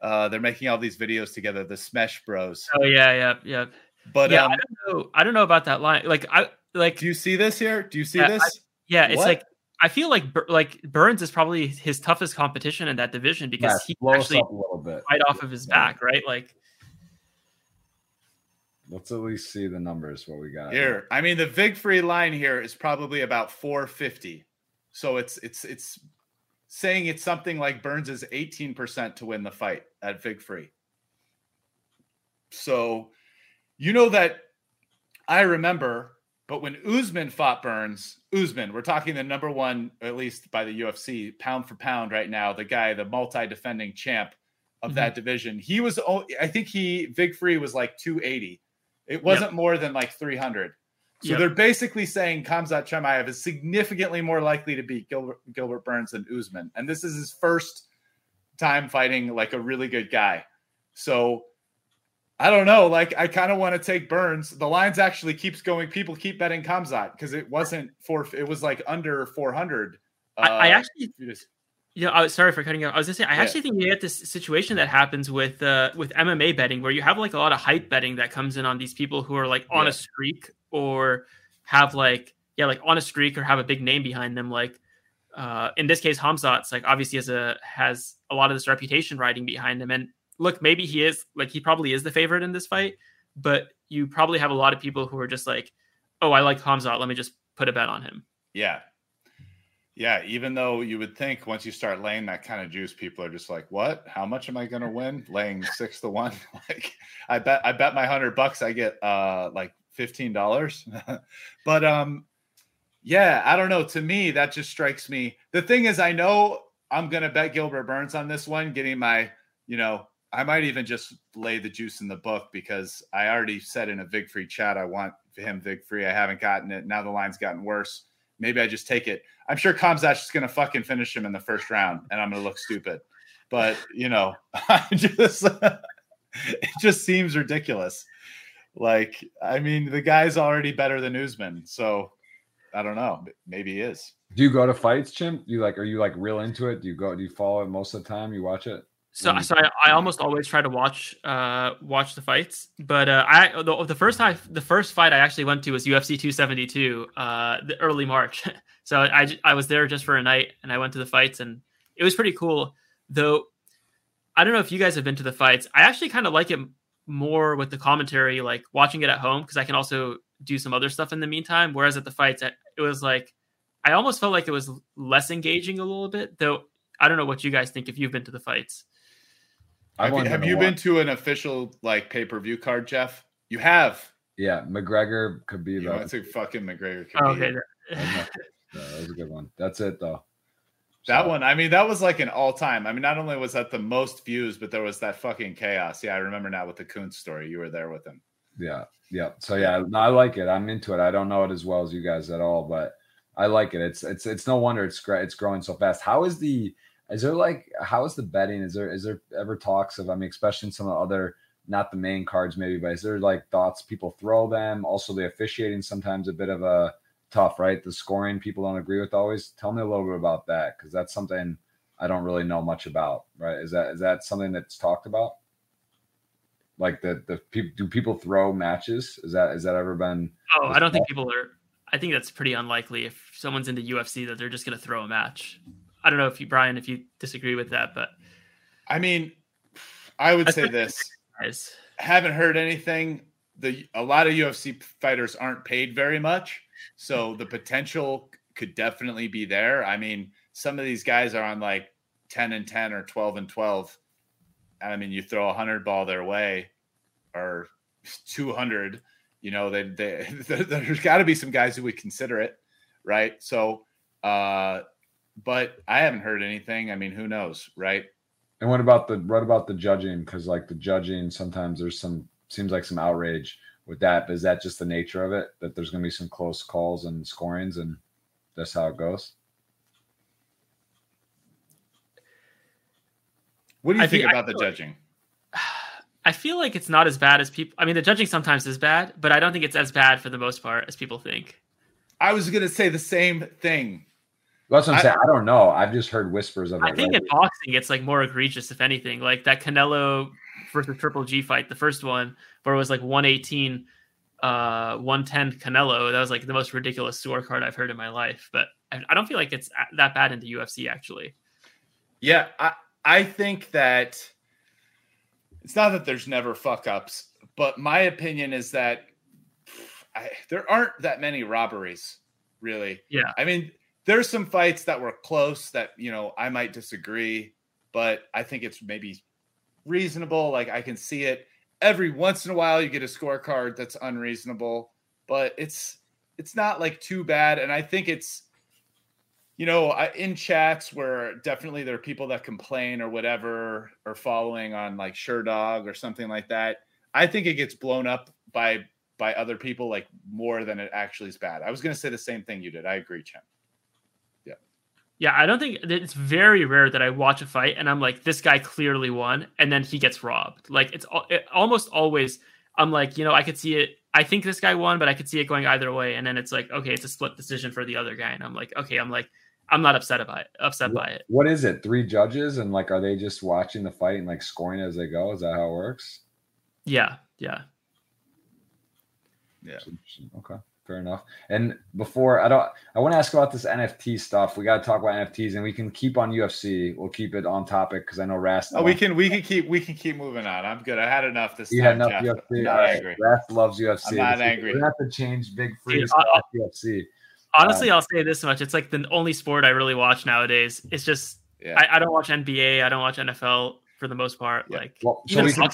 uh they're making all these videos together, the Smesh Bros. oh yeah, yeah, yeah. But yeah, um, I don't know. I don't know about that line. Like I like do you see this here? Do you see Yeah, this? yeah, it's what? like I feel like like Burns is probably his toughest competition in that division because Yeah, he actually a little bit. fight off of his Yeah. back, right? Like Let's at least see the numbers. What we got Here, I mean, the Vig free line here is probably about 450. So it's it's it's saying it's something like Burns is 18% to win the fight at Vig free. So you know that I remember, but when Usman fought Burns, Usman, we're talking the number one, at least by the UFC, pound for pound right now, the guy, the multi-defending champ of Mhm. that division. He was, I think he Vig free was like 280. It wasn't more than like 300. So Yep. they're basically saying Khamzat Chimaev is significantly more likely to beat Gilbert, Gilbert Burns than Usman. And this is his first time fighting like a really good guy. So I don't know. Like I kind of want to take Burns. The lines actually keeps going. People keep betting Khamzat because it wasn't for it was like under 400. I, I Uh, actually Yeah, I was sorry for cutting out. I was gonna say I Yeah. actually think you get this situation that happens with uh with MMA betting where you have like a lot of hype betting that comes in on these people who are like on Yeah. a streak or have like yeah like on a streak or have a big name behind them. Like uh in this case, Khamzat's like obviously has a has a lot of this reputation riding behind him. And look, maybe he is like he probably is the favorite in this fight, but you probably have a lot of people who are just like, oh, I like Hamzat, let me just put a bet on him. yeah. Yeah, even though you would think once you start laying that kind of juice, people are just like, "What? How much am I going to win? Laying six to one? *laughs* like, I bet I bet my hundred bucks I get uh like fifteen dollars." *laughs* but um, yeah, I don't know. To me, that just strikes me. The thing is, I know I'm going to bet Gilbert Burns on this one, getting my, you know, I might even just lay the juice in the book because I already said in a Vig Free chat I want him Vig Free. I haven't gotten it. Now the line's gotten worse. Maybe I just take it. I'm sure Khamzat's going to fucking finish him in the first round, and I'm going to look stupid. But you know, *laughs* I just *laughs* it just seems ridiculous. Like, I mean, the guy's already better than Usman, so I don't know. Maybe he is. Do you go to fights, Chimp? Do you like? Are you like real into it? Do you go? Do you follow it most of the time? You watch it? So, Mm. so I, I almost always try to watch uh watch the fights, but uh, I the, the first time the first fight I actually went to was UFC 272, uh, the early March. *laughs* so I I was there just for a night, and I went to the fights, and it was pretty cool. Though I don't know if you guys have been to the fights. I actually kind of like it more with the commentary, like watching it at home, because I can also do some other stuff in the meantime. Whereas at the fights, it was like I almost felt like it was less engaging a little bit. Though I don't know what you guys think if you've been to the fights. I've you, have you been to an official like pay per view card, Jeff? You have. Yeah, McGregor could be You the. went to fucking McGregor. Oh, okay. Khabib. *laughs* That was a good one. That's it though. That So- one, I mean, that was like an all time. I mean, not only was that the most views, but there was that fucking chaos. Yeah, I remember now with the Kuntz story. You were there with him. Yeah, yeah. So yeah, no, I like it. I'm into it. I don't know it as well as you guys at all, but I like it. It's it's it's no wonder it's gra- it's growing so fast. How is the is there like how is the betting? Is there is there ever talks of I mean, especially in some of the other not the main cards maybe, but is there like thoughts people throw them? Also, the officiating sometimes a bit of a tough, right? The scoring people don't agree with always. Tell me a little bit about that because that's something I don't really know much about. Right? Is that is that something that's talked about? Like the the people do people throw matches? Is that has that ever been? Oh, I don't think people are. I think that's pretty unlikely if someone's in the UFC that they're just going to throw a match. I don't know if you, Brian, if you disagree with that, but I mean, I would say this. guys. Haven't heard anything. The a lot of UFC fighters aren't paid very much, so the potential could definitely be there. I mean, some of these guys are on like 10 and 10 or 12 and 12. I mean, you throw a hundred ball their way or 200, you know, they, they, *laughs* there's got to be some guys who would consider it. Right. So, uh, but I haven't heard anything. I mean, who knows? Right. And what about the, what about the judging? Cause like the judging, sometimes there's some, seems like some outrage with that. But is that just the nature of it that there's going to be some close calls and scorings and that's how it goes? What do you I think about the judging? *sighs* I feel like it's not as bad as people. I mean, the judging sometimes is bad, but I don't think it's as bad for the most part as people think. I was going to say the same thing. That's what I'm I, saying. I don't know. I've just heard whispers of it. I think in boxing, it's like more egregious, if anything. Like that Canelo versus Triple G fight, the first one, where it was like 118, uh, 110 Canelo. That was like the most ridiculous scorecard I've heard in my life. But I, I don't feel like it's that bad in the UFC, actually. Yeah. I, I think that it's not that there's never fuck ups, but my opinion is that I, there aren't that many robberies, really. Yeah. I mean, there's some fights that were close that, you know, I might disagree, but I think it's maybe reasonable. Like I can see it. Every once in a while you get a scorecard that's unreasonable, but it's it's not like too bad. And I think it's you know, I, in chats where definitely there are people that complain or whatever or following on like Sherdog or something like that. I think it gets blown up by by other people like more than it actually is bad. I was going to say the same thing you did. I agree, Chen. Yeah. Yeah, I don't think it's very rare that I watch a fight and I'm like, this guy clearly won, and then he gets robbed. Like it's it, almost always. I'm like, you know, I could see it. I think this guy won, but I could see it going either way. And then it's like, okay, it's a split decision for the other guy, and I'm like, okay, I'm like I'm not upset about it. Upset what, by it. What is it? Three judges and like, are they just watching the fight and like scoring as they go? Is that how it works? Yeah. Yeah. Yeah. Okay. Fair enough. And before I don't, I want to ask about this NFT stuff. We got to talk about NFTs, and we can keep on UFC. We'll keep it on topic because I know Rast. Oh, we can, we can keep, we can keep moving on. I'm good. I had enough this you time. You had enough Jeff. UFC. I'm not right. angry. Rast loves UFC. I'm not angry. We have to change Vig Free Dude, UFC. Honestly, um, I'll say this much: it's like the only sport I really watch nowadays. It's just yeah. I, I, don't watch NBA, I don't watch NFL for the most part. Yeah. Like well, so even can,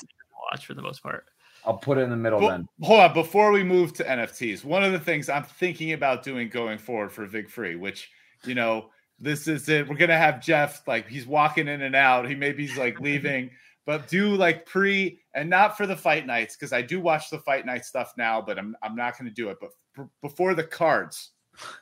watch for the most part. I'll put it in the middle then. Hold on, before we move to NFTs, one of the things I'm thinking about doing going forward for Vig Free, which you know, this is it. We're gonna have Jeff like he's walking in and out. He maybe he's like leaving, *laughs* but do like pre and not for the fight nights because I do watch the fight night stuff now, but I'm I'm not gonna do it. But before the cards,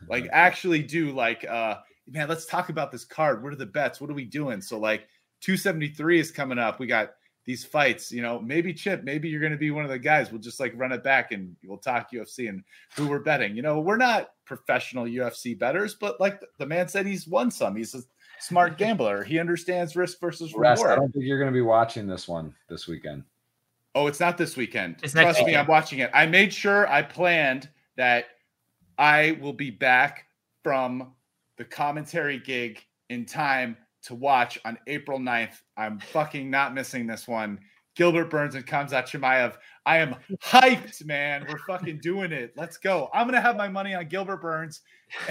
like *laughs* actually do like uh man, let's talk about this card. What are the bets? What are we doing? So like 273 is coming up. We got these fights, you know, maybe Chip, maybe you're going to be one of the guys. We'll just like run it back and we'll talk UFC and who we're betting. You know, we're not professional UFC betters, but like the man said, he's won some. He's a smart *laughs* gambler. He understands risk versus reward. I don't think you're going to be watching this one this weekend. Oh, it's not this weekend. It's Trust me, I'm watching it. I made sure I planned that I will be back from the commentary gig in time to watch on April 9th. I'm fucking not missing this one. Gilbert Burns and Khamzat Chimaev. I am hyped, man. We're fucking doing it. Let's go. I'm gonna have my money on Gilbert Burns,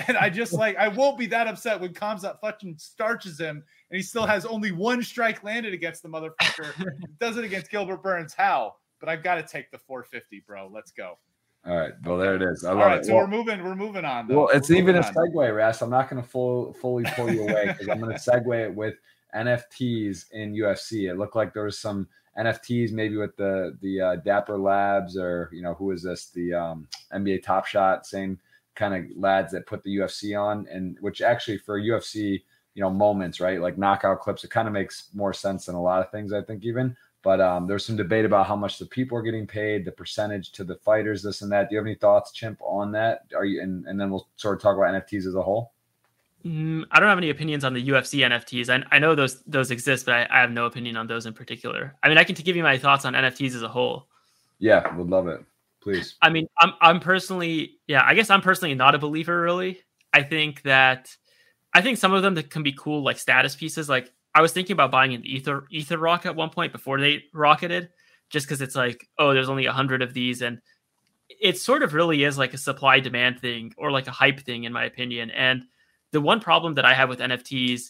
and I just like I won't be that upset when Khamzat fucking starches him, and he still has only one strike landed against the motherfucker. Does it against Gilbert Burns? How? But I've got to take the 450, bro. Let's go. All right. Well, there it is. I All right. It. So well, we're moving. We're moving on. Though. Well, it's we're even a segue, Ras. I'm not going to full, fully pull you away because I'm going to segue it with NFTs in UFC. It looked like there was some NFTs, maybe with the the uh, Dapper Labs or you know who is this? The um, NBA Top Shot, same kind of lads that put the UFC on, and which actually for UFC, you know, moments, right? Like knockout clips. It kind of makes more sense than a lot of things. I think even. But um, there's some debate about how much the people are getting paid, the percentage to the fighters, this and that. Do you have any thoughts, Chimp, on that? Are you and, and then we'll sort of talk about NFTs as a whole. Mm, I don't have any opinions on the UFC NFTs. I, I know those those exist, but I, I, have no opinion on those in particular. I mean, I can give you my thoughts on NFTs as a whole. Yeah, would love it. Please. I mean, I'm I'm personally, yeah, I guess I'm personally not a believer. Really, I think that I think some of them that can be cool, like status pieces. Like I was thinking about buying an ether ether rock at one point before they rocketed, just because it's like, oh, there's only a hundred of these, and it sort of really is like a supply demand thing or like a hype thing, in my opinion. And the one problem that I have with NFTs,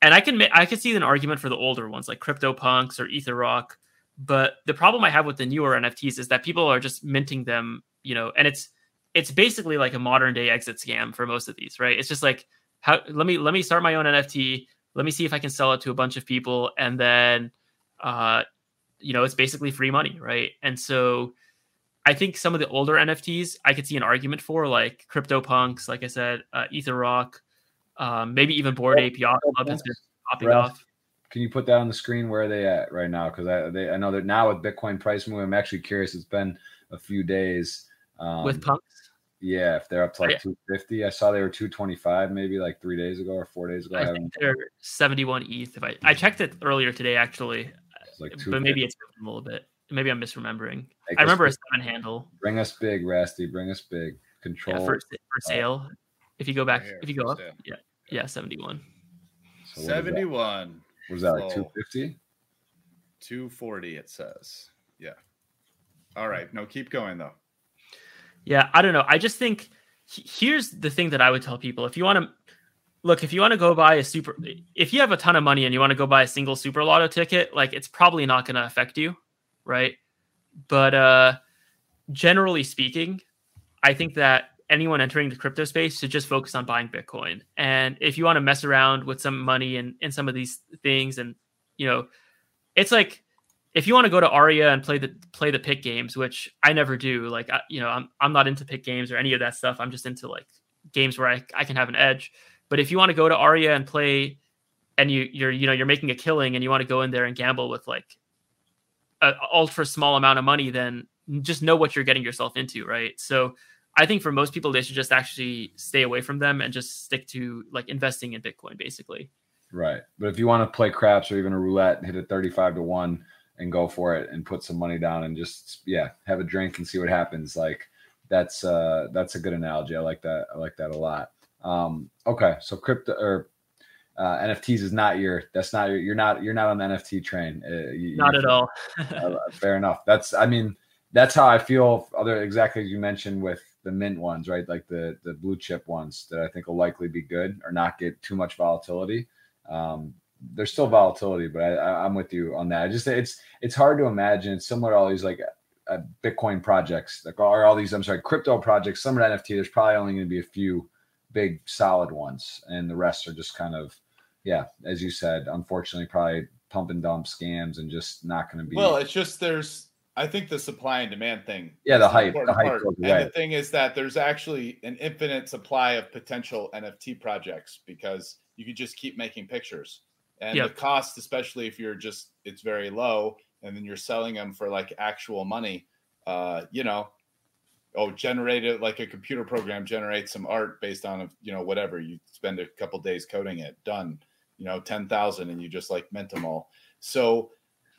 and I can I can see an argument for the older ones like CryptoPunks or Ether Rock, but the problem I have with the newer NFTs is that people are just minting them, you know, and it's it's basically like a modern day exit scam for most of these, right? It's just like how let me let me start my own NFT, let me see if I can sell it to a bunch of people, and then uh, you know, it's basically free money, right? And so I think some of the older NFTs I could see an argument for, like CryptoPunks, like I said, uh, EtherRock, um, maybe even Board Ape Yacht Club has been popping off. Can you put that on the screen? Where are they at right now? Because I they, I know that now with Bitcoin price move, I'm actually curious. It's been a few days um, with punks. Yeah, if they're up to like 250, I saw they were 225 maybe like three days ago or four days ago. I, I think they're 71 ETH. If I I checked it earlier today actually, like but maybe it's a little bit. Maybe I'm misremembering. Make I remember big. a seven handle. Bring us big, Rasty. Bring us big. Control yeah, for, for sale. Uh, if you go back, if you go up, sale. yeah, yeah, 71. So 71. What was that, like 250? 240, it says. Yeah. All right. No, keep going though. Yeah, I don't know. I just think here's the thing that I would tell people: if you want to look, if you want to go buy a super, if you have a ton of money and you want to go buy a single super lotto ticket, like it's probably not going to affect you, right? But uh, generally speaking, I think that anyone entering the crypto space should just focus on buying Bitcoin. And if you want to mess around with some money and in some of these things, and you know, it's like if you want to go to Aria and play the play the pit games, which I never do, like I, you know, I'm I'm not into pit games or any of that stuff. I'm just into like games where I, I can have an edge. But if you want to go to Aria and play and you you're you know you're making a killing and you want to go in there and gamble with like an ultra small amount of money, then just know what you're getting yourself into, right? So I think for most people, they should just actually stay away from them and just stick to like investing in Bitcoin, basically. Right. But if you want to play craps or even a roulette, hit it 35 to 1 and go for it and put some money down and just yeah have a drink and see what happens like that's uh that's a good analogy i like that i like that a lot um okay so crypto or uh, NFTs is not your. That's not your. You're not. You're not on the NFT train. Uh, you, not at all. *laughs* uh, fair enough. That's. I mean, that's how I feel. Other exactly as you mentioned with the mint ones, right? Like the the blue chip ones that I think will likely be good or not get too much volatility. Um, there's still volatility, but I, am with you on that. I just it's it's hard to imagine. It's similar to all these like uh, Bitcoin projects, like or all these I'm sorry, crypto projects. Some of NFT, there's probably only going to be a few big solid ones, and the rest are just kind of yeah, as you said, unfortunately, probably pump and dump scams and just not going to be. Well, it's just there's I think the supply and demand thing. Yeah, the hype. The hype and the thing is that there's actually an infinite supply of potential NFT projects because you could just keep making pictures and yep. the cost especially if you're just it's very low and then you're selling them for like actual money uh you know oh generate it like a computer program generates some art based on a, you know whatever you spend a couple days coding it done you know 10,000 and you just like mint them all so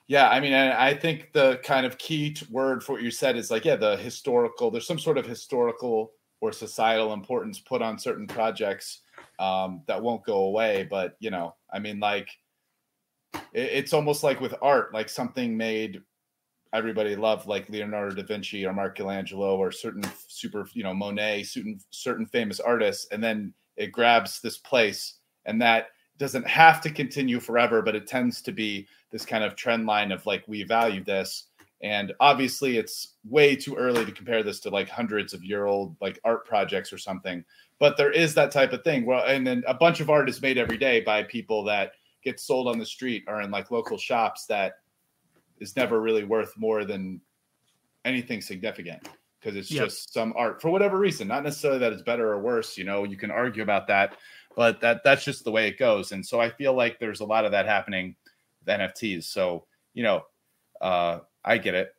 yeah i mean i think the kind of key word for what you said is like yeah the historical there's some sort of historical or societal importance put on certain projects um, that won't go away. But you know, I mean, like it, it's almost like with art, like something made everybody loved, like Leonardo da Vinci or Michelangelo or certain super, you know, Monet, certain certain famous artists, and then it grabs this place, and that doesn't have to continue forever, but it tends to be this kind of trend line of like we value this. And obviously, it's way too early to compare this to like hundreds of year old like art projects or something but there is that type of thing. Well, and then a bunch of art is made every day by people that get sold on the street or in like local shops that is never really worth more than anything significant because it's yep. just some art for whatever reason. Not necessarily that it's better or worse. You know, you can argue about that, but that that's just the way it goes. And so I feel like there's a lot of that happening with NFTs. So you know, uh, I get it.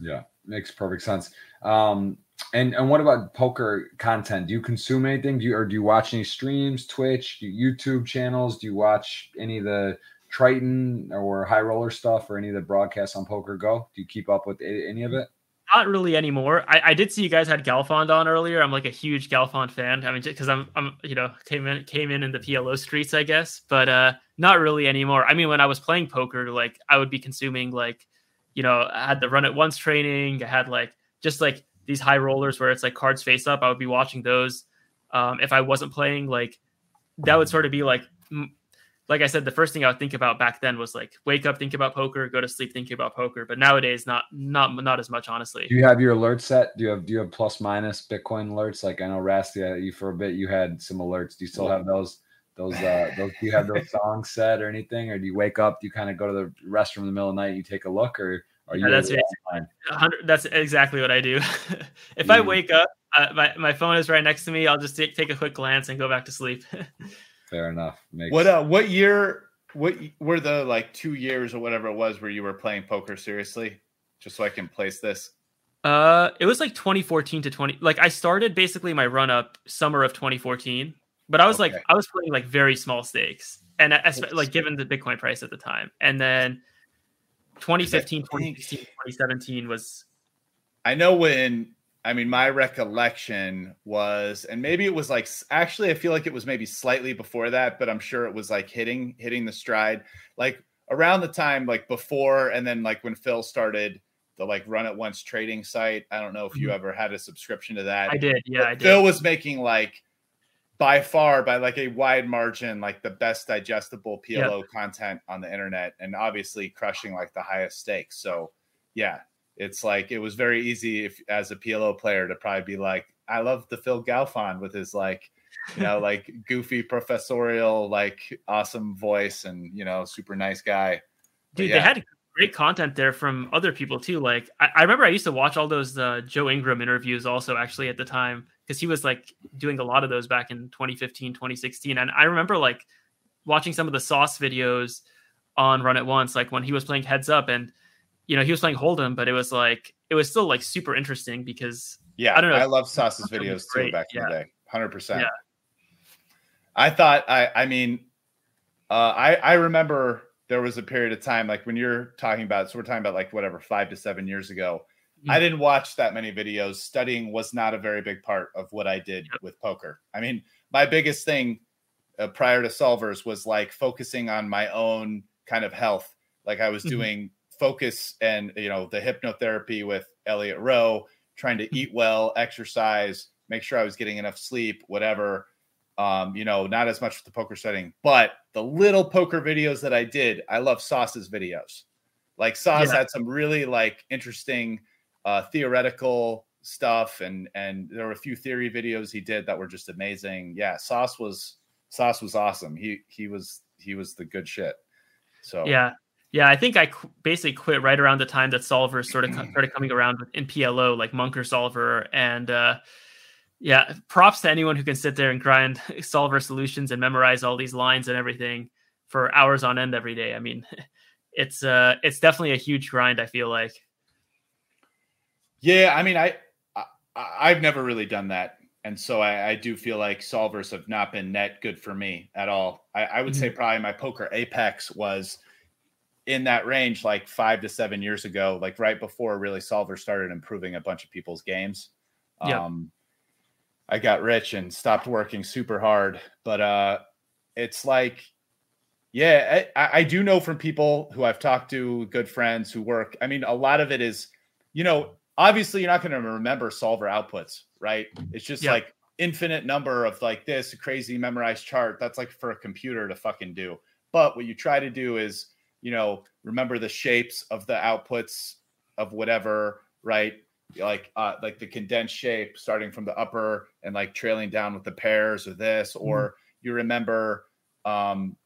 Yeah, makes perfect sense. Um, and and what about poker content? Do you consume anything? Do you or do you watch any streams, Twitch, YouTube channels? Do you watch any of the Triton or High Roller stuff or any of the broadcasts on PokerGO? Do you keep up with any of it? Not really anymore. I, I did see you guys had Galfond on earlier. I'm like a huge Galfond fan. I mean, because I'm I'm you know came in came in in the PLO streets, I guess, but uh, not really anymore. I mean, when I was playing poker, like I would be consuming like you know, I had the Run It Once training. I had like just like these high rollers where it's like cards face up. I would be watching those. Um, if I wasn't playing, like that would sort of be like, like I said, the first thing I would think about back then was like wake up, think about poker, go to sleep, thinking about poker. But nowadays, not not not as much, honestly. Do you have your alert set? Do you have do you have plus minus Bitcoin alerts? Like I know Rasty, you for a bit, you had some alerts. Do you still have those? Those uh those do you have those *laughs* songs set or anything? Or do you wake up, do you kind of go to the restroom in the middle of the night, you take a look, or are you yeah, that's that's exactly what I do. *laughs* if I wake up, uh, my, my phone is right next to me. I'll just take, take a quick glance and go back to sleep. *laughs* Fair enough. Makes what uh what year what were the like two years or whatever it was where you were playing poker seriously? Just so I can place this. Uh it was like 2014 to 20 like I started basically my run up summer of 2014, but I was okay. like I was playing like very small stakes and I, like given the Bitcoin price at the time. And then 2015, 2016, 2017 was. I know when, I mean, my recollection was, and maybe it was like, actually, I feel like it was maybe slightly before that, but I'm sure it was like hitting, hitting the stride, like around the time, like before, and then like when Phil started the like Run It Once trading site. I don't know if you mm-hmm. ever had a subscription to that. I did. Yeah, I did. Phil was making like by far by like a wide margin like the best digestible PLO yep. content on the internet and obviously crushing like the highest stakes. So yeah, it's like it was very easy if as a PLO player to probably be like, I love the Phil Galfond with his like, you know, *laughs* like goofy professorial, like awesome voice and you know, super nice guy. Dude, yeah. they had great content there from other people too. Like I, I remember I used to watch all those uh, Joe Ingram interviews also actually at the time because he was like doing a lot of those back in 2015 2016 and i remember like watching some of the sauce videos on Run It Once like when he was playing heads up and you know he was playing hold'em but it was like it was still like super interesting because yeah i don't know i love sauce's videos too back in the day 100% yeah. i thought i i mean uh i i remember there was a period of time like when you're talking about so we're talking about like whatever five to seven years ago I didn't watch that many videos. Studying was not a very big part of what I did yep. with poker. I mean, my biggest thing uh, prior to solvers was like focusing on my own kind of health. Like I was mm-hmm. doing focus and you know the hypnotherapy with Elliot Roe, trying to eat well, exercise, make sure I was getting enough sleep, whatever. Um, you know, not as much with the poker setting, but the little poker videos that I did, I love Sauce's videos. Like Sauce yeah. had some really like interesting uh, theoretical stuff, and and there were a few theory videos he did that were just amazing. Yeah, Sauce was Sauce was awesome. He he was he was the good shit. So yeah, yeah. I think I qu- basically quit right around the time that solvers sort of *clears throat* started coming around in PLO, like Monker Solver, and uh, yeah, props to anyone who can sit there and grind *laughs* solver solutions and memorize all these lines and everything for hours on end every day. I mean, *laughs* it's uh, it's definitely a huge grind. I feel like. Yeah, I mean, I, I have never really done that, and so I, I, do feel like solvers have not been net good for me at all. I, I would mm-hmm. say probably my poker apex was in that range, like five to seven years ago, like right before really solver started improving a bunch of people's games. Yep. Um, I got rich and stopped working super hard, but uh, it's like yeah, I, I, do know from people who I've talked to, good friends who work. I mean, a lot of it is, you know, obviously you're not going to remember solver outputs, right? It's just yeah. like infinite number of like this crazy memorized chart. That's like for a computer to fucking do. But what you try to do is, you know, remember the shapes of the outputs of whatever, right? Like uh like the condensed shape starting from the upper and like trailing down with the pairs or this, or mm. you remember um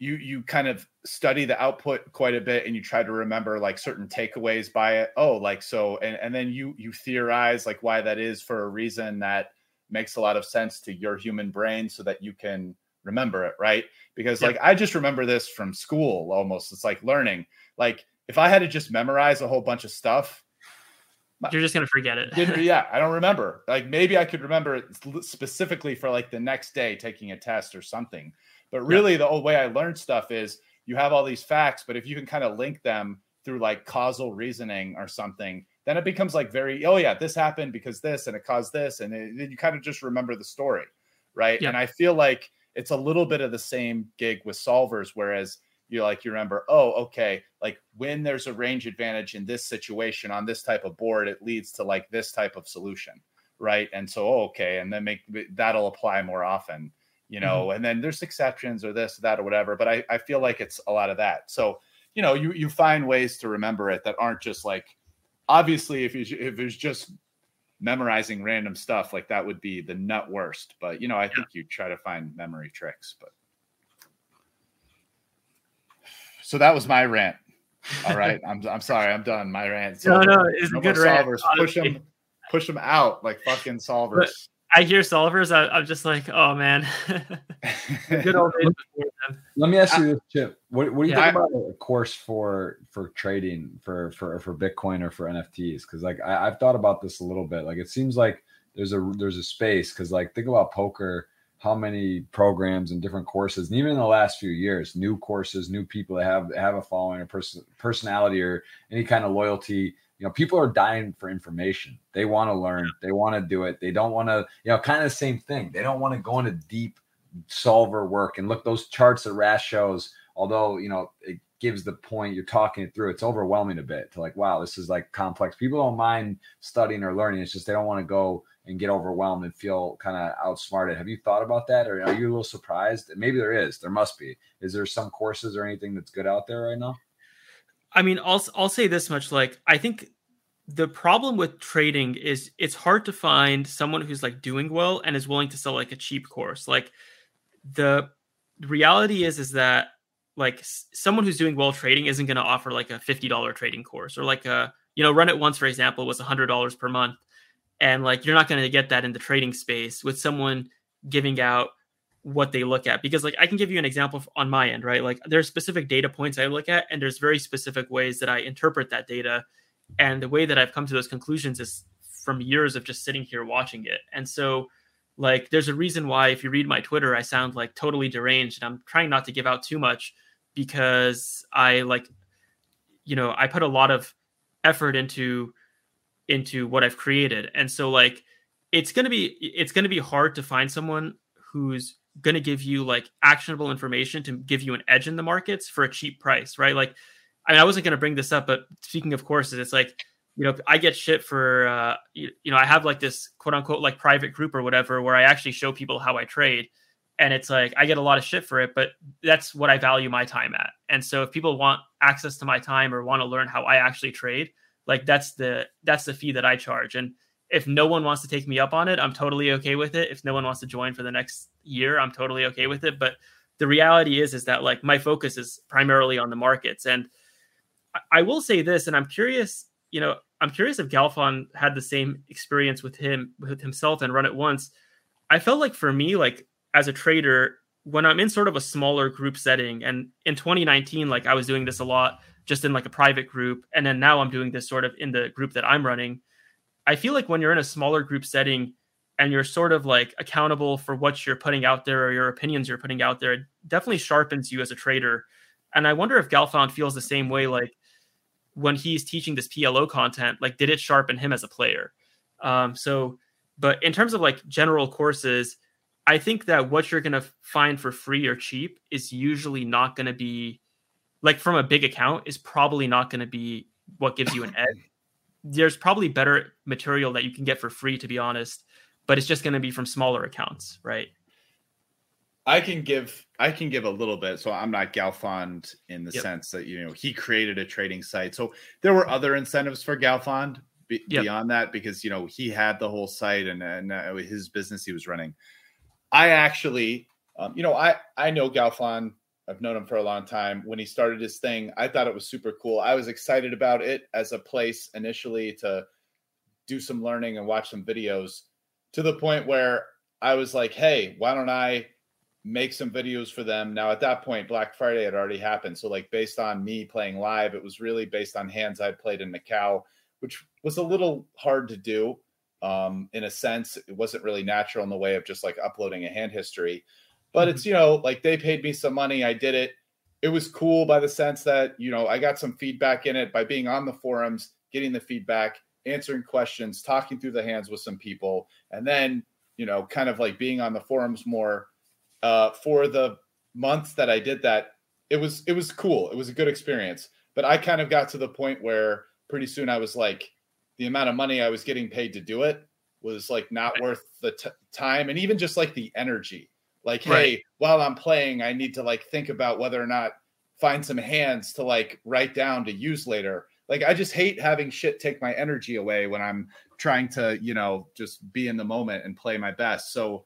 you you kind of study the output quite a bit and you try to remember like certain takeaways by it. Oh like so and, and then you you theorize like why that is for a reason that makes a lot of sense to your human brain so that you can remember it right? Because like i just remember this from school almost. It's like learning. Like if i had to just memorize a whole bunch of stuff you're just gonna forget it. *laughs* Yeah i don't remember. Like maybe i could remember it specifically for like the next day taking a test or something but really, yeah. the old way I learned stuff is you have all these facts, but if you can kind of link them through like causal reasoning or something, then it becomes like very, oh yeah, this happened because this and it caused this, and then you kind of just remember the story, right? Yeah. And I feel like it's a little bit of the same gig with solvers, whereas you like you remember, oh, okay, like when there's a range advantage in this situation on this type of board, it leads to like this type of solution, right? And so, oh, okay, and then make that'll apply more often, you know. Mm-hmm. And then there's exceptions or this, that, or whatever. But I, I feel like it's a lot of that. So, you know, you you find ways to remember it that aren't just like, obviously, if you if it's just memorizing random stuff like that would be the nut worst. But you know, I yeah. think you try to find memory tricks, but. So that was my rant. All right, *laughs* I'm I'm sorry, I'm done. My rant. no, no, it's a good rant. Solvers. Push them, push them out like fucking solvers. But I hear solvers. I, am just like, oh man, *laughs* good old days. Let me ask you this, Chip. What, what do you yeah, think I, about a course for for trading for for for Bitcoin or for NFTs? Because like I, I've thought about this a little bit. Like it seems like there's a there's a space because like think about poker how many programs and different courses, and even in the last few years, new courses, new people that have have a following or person personality or any kind of loyalty. You know, people are dying for information. They want to learn. They want to do it. They don't want to, you know, kind of the same thing. They don't want to go into deep solver work and look those charts that Ras shows. Although you know it gives the point you're talking it through, it's overwhelming a bit to like, wow, this is like complex. People don't mind studying or learning. It's just they don't want to go and get overwhelmed and feel kind of outsmarted. Have you thought about that, or are you a little surprised? Maybe there is. There must be. Is there some courses or anything that's good out there right now? I mean, I'll I'll say this much: like, I think the problem with trading is it's hard to find someone who's like doing well and is willing to sell like a cheap course. Like, the reality is is that like someone who's doing well trading isn't going to offer like a fifty dollar trading course or like a you know run it once for example was a hundred dollars per month and like you're not going to get that in the trading space with someone giving out what they look at because like i can give you an example on my end right? Like there's specific data points i look at and there's very specific ways that i interpret that data. And the way that i've come to those conclusions is from years of just sitting here watching it. And so like there's a reason why if you read my twitter i sound like totally deranged and i'm trying not to give out too much because i like you know i put a lot of effort into into what I've created. And so like it's going to be it's going to be hard to find someone who's going to give you like actionable information to give you an edge in the markets for a cheap price, right? Like I mean I wasn't going to bring this up but speaking of courses it's like you know I get shit for uh you, you know I have like this quote unquote like private group or whatever where I actually show people how I trade and it's like I get a lot of shit for it but that's what I value my time at. And so if people want access to my time or want to learn how I actually trade, like that's the that's the fee that I charge. And if no one wants to take me up on it, I'm totally okay with it. If no one wants to join for the next year, I'm totally okay with it. But the reality is is that like my focus is primarily on the markets. And I will say this, and I'm curious, you know, I'm curious if Galfond had the same experience with him with himself and run it once. I felt like for me, like as a trader, when I'm in sort of a smaller group setting, and in 2019, like I was doing this a lot just in like a private group. And then now I'm doing this sort of in the group that I'm running. I feel like when you're in a smaller group setting and you're sort of like accountable for what you're putting out there or your opinions you're putting out there, it definitely sharpens you as a trader. And I wonder if Galfond feels the same way, like when he's teaching this PLO content, like did it sharpen him as a player? Um, so, but in terms of like general courses, I think that what you're going to find for free or cheap is usually not going to be like from a big account is probably not going to be what gives you an *laughs* edge. There's probably better material that you can get for free, to be honest, but it's just going to be from smaller accounts, right? I can give I can give a little bit. So I'm not Galfond in the yep. sense that you know he created a trading site. So there were other incentives for Galfond be, yep. beyond that because you know he had the whole site and and uh, his business he was running. I actually, um, you know, I I know Galfond I've known him for a long time. When he started his thing, I thought it was super cool. I was excited about it as a place initially to do some learning and watch some videos to the point where I was like, hey, why don't I make some videos for them? Now, at that point, Black Friday had already happened. So, like, based on me playing live, it was really based on hands I'd played in Macau, which was a little hard to do um, in a sense. It wasn't really natural in the way of just like uploading a hand history. But it's, you know, like they paid me some money. I did it. It was cool by the sense that, you know, I got some feedback in it by being on the forums, getting the feedback, answering questions, talking through the hands with some people, and then, you know, kind of like being on the forums more. Uh, for the months that I did that, it was it was cool. It was a good experience. But I kind of got to the point where pretty soon I was like, the amount of money I was getting paid to do it was like not worth the t- time and even just like the energy. Like, right. hey, while I'm playing, I need to like think about whether or not find some hands to like write down to use later. Like, I just hate having shit take my energy away when I'm trying to, you know, just be in the moment and play my best. So,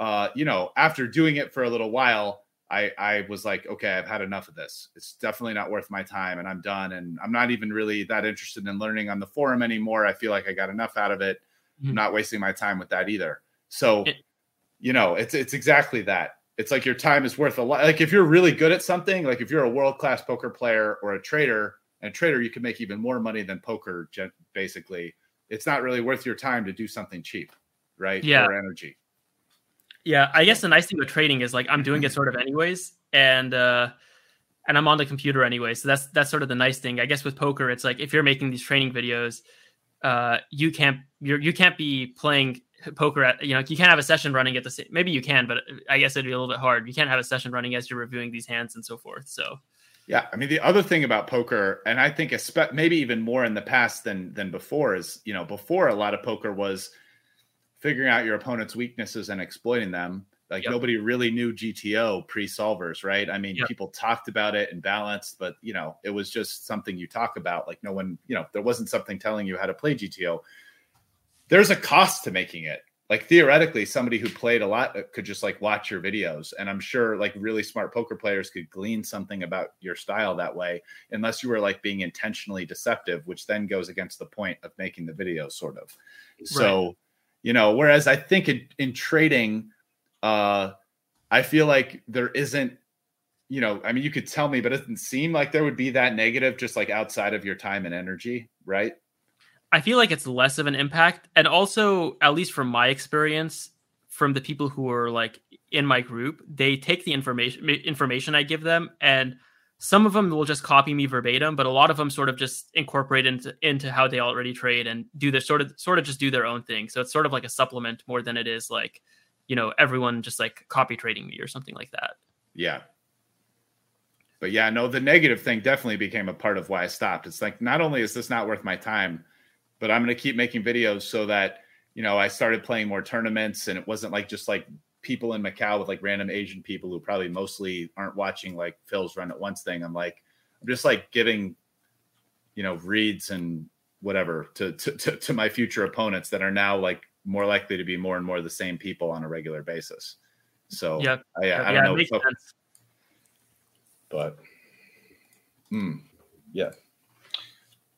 uh, you know, after doing it for a little while, I, I was like, okay, I've had enough of this. It's definitely not worth my time and I'm done. And I'm not even really that interested in learning on the forum anymore. I feel like I got enough out of it. Mm-hmm. I'm not wasting my time with that either. So, it, you know, it's it's exactly that. It's like your time is worth a lot. Like if you're really good at something, like if you're a world class poker player or a trader, and a trader you can make even more money than poker, basically. It's not really worth your time to do something cheap, right? Yeah. Or energy. Yeah, I guess the nice thing with trading is like I'm doing it sort of anyways, and uh, and I'm on the computer anyway, so that's that's sort of the nice thing. I guess with poker, it's like if you're making these training videos, uh, you can't you're you can't be playing poker at you know you can't have a session running at the same. Maybe you can, but I guess it'd be a little bit hard. You can't have a session running as you're reviewing these hands and so forth. So. Yeah, I mean the other thing about poker, and I think especially maybe even more in the past than than before, is you know before a lot of poker was figuring out your opponent's weaknesses and exploiting them. Like yep. nobody really knew GTO pre solvers, right? I mean, yep. people talked about it and balanced, but you know, it was just something you talk about. Like no one, you know, there wasn't something telling you how to play GTO. There's a cost to making it. Like theoretically, somebody who played a lot uh, could just like watch your videos, and I'm sure like really smart poker players could glean something about your style that way, unless you were like being intentionally deceptive, which then goes against the point of making the video, sort of. So. Right you know whereas i think in, in trading uh i feel like there isn't you know i mean you could tell me but it doesn't seem like there would be that negative just like outside of your time and energy right i feel like it's less of an impact and also at least from my experience from the people who are like in my group they take the information information i give them and some of them will just copy me verbatim, but a lot of them sort of just incorporate into into how they already trade and do their sort of sort of just do their own thing. So it's sort of like a supplement more than it is like, you know, everyone just like copy trading me or something like that. Yeah. But yeah, no, the negative thing definitely became a part of why I stopped. It's like not only is this not worth my time, but I'm going to keep making videos so that, you know, I started playing more tournaments and it wasn't like just like people in Macau with like random Asian people who probably mostly aren't watching like Phil's Run It Once thing. I'm like, I'm just like giving, you know, reads and whatever to, to, to, to my future opponents that are now like more likely to be more and more the same people on a regular basis. So yeah, I, I don't know. But, hmm, yeah.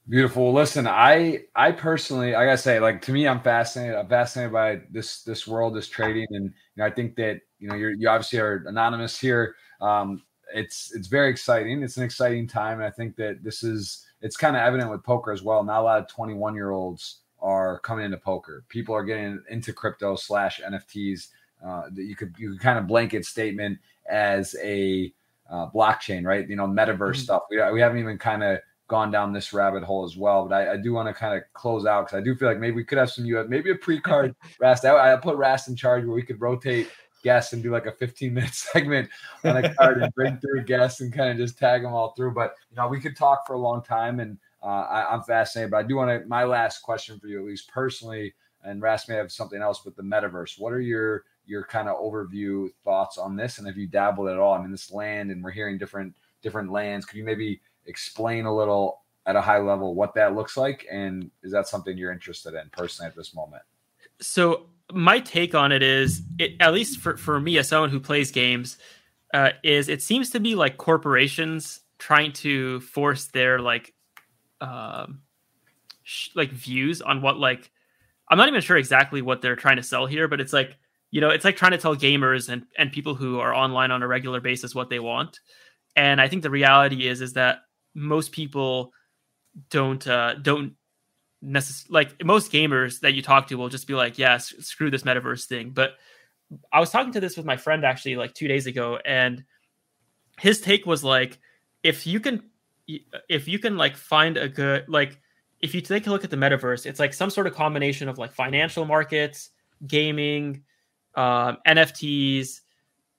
Beautiful. Listen, I I personally, I gotta say, like to me, I'm fascinated. I'm fascinated by this this world, this trading, and you know, I think that you know you're you obviously are anonymous here. Um, it's it's very exciting. It's an exciting time, and I think that this is it's kind of evident with poker as well. Not a lot of 21 year olds are coming into poker. People are getting into crypto slash NFTs. Uh, that you could you could kind of blanket statement as a uh, blockchain, right? You know, metaverse mm-hmm. stuff. We we haven't even kind of gone down this rabbit hole as well. But I, I do want to kind of close out because I do feel like maybe we could have some you maybe a pre-card *laughs* Rast. I, I put Rast in charge where we could rotate guests and do like a 15 minute *laughs* segment on a card and bring through guests and kind of just tag them all through. But you know, we could talk for a long time and uh, I, am fascinated. But I do want to my last question for you, at least personally, and Rast may have something else with the metaverse. What are your your kind of overview thoughts on this? And if you dabbled at all, I mean, this land and we're hearing different different lands. Could you maybe explain a little at a high level what that looks like and is that something you're interested in personally at this moment? So my take on it is it, at least for, for me as someone who plays games uh, is it seems to be like corporations trying to force their like um sh- like views on what like i'm not even sure exactly what they're trying to sell here but it's like you know it's like trying to tell gamers and and people who are online on a regular basis what they want. And i think the reality is is that most people don't uh, don't necessarily like most gamers that you talk to will just be like, yeah, screw this metaverse thing. But I was talking to this with my friend actually like two days ago, and his take was like, if you can, if you can like find a good like, if you take a look at the metaverse, it's like some sort of combination of like financial markets, gaming, um, NFTs,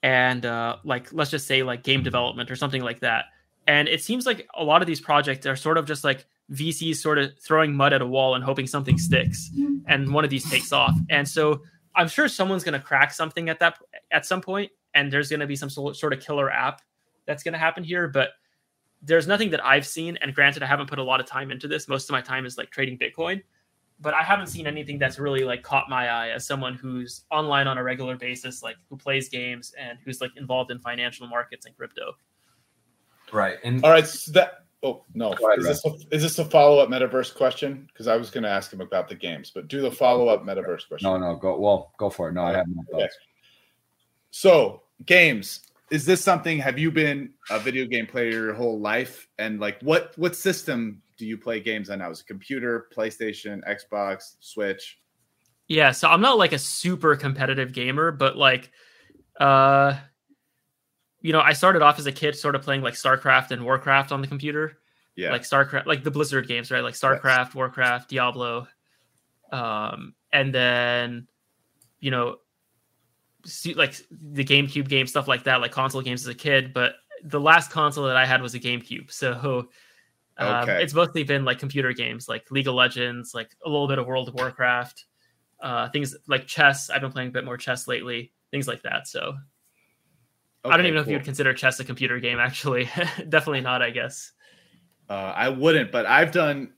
and uh, like let's just say like game development or something like that. And it seems like a lot of these projects are sort of just like VCs sort of throwing mud at a wall and hoping something sticks, and one of these takes off. And so I'm sure someone's going to crack something at that at some point, and there's going to be some sort of killer app that's going to happen here. But there's nothing that I've seen. And granted, I haven't put a lot of time into this. Most of my time is like trading Bitcoin, but I haven't seen anything that's really like caught my eye as someone who's online on a regular basis, like who plays games and who's like involved in financial markets and crypto. Right. And all right, so that Oh no! Ahead, is, this a, is this a follow up metaverse question? Because I was going to ask him about the games, but do the follow up metaverse question. No, no, go well, go for it. No, I have no thoughts. Okay. So games, is this something? Have you been a video game player your whole life? And like, what what system do you play games on now? Is it computer, PlayStation, Xbox, Switch? Yeah, so I'm not like a super competitive gamer, but like, uh, you know, I started off as a kid sort of playing like StarCraft and Warcraft on the computer. Yeah. Like StarCraft, like the Blizzard games, right? Like StarCraft, yes. Warcraft, Diablo. Um, and then, you know, like the GameCube game, stuff like that, like console games as a kid. But the last console that I had was a GameCube. So um, okay. it's mostly been like computer games, like League of Legends, like a little bit of World of Warcraft, uh, things like chess. I've been playing a bit more chess lately, things like that. So Okay, I don't even know cool. if you would consider chess a computer game. Actually, *laughs* definitely not. I guess. Uh, I wouldn't, but I've done.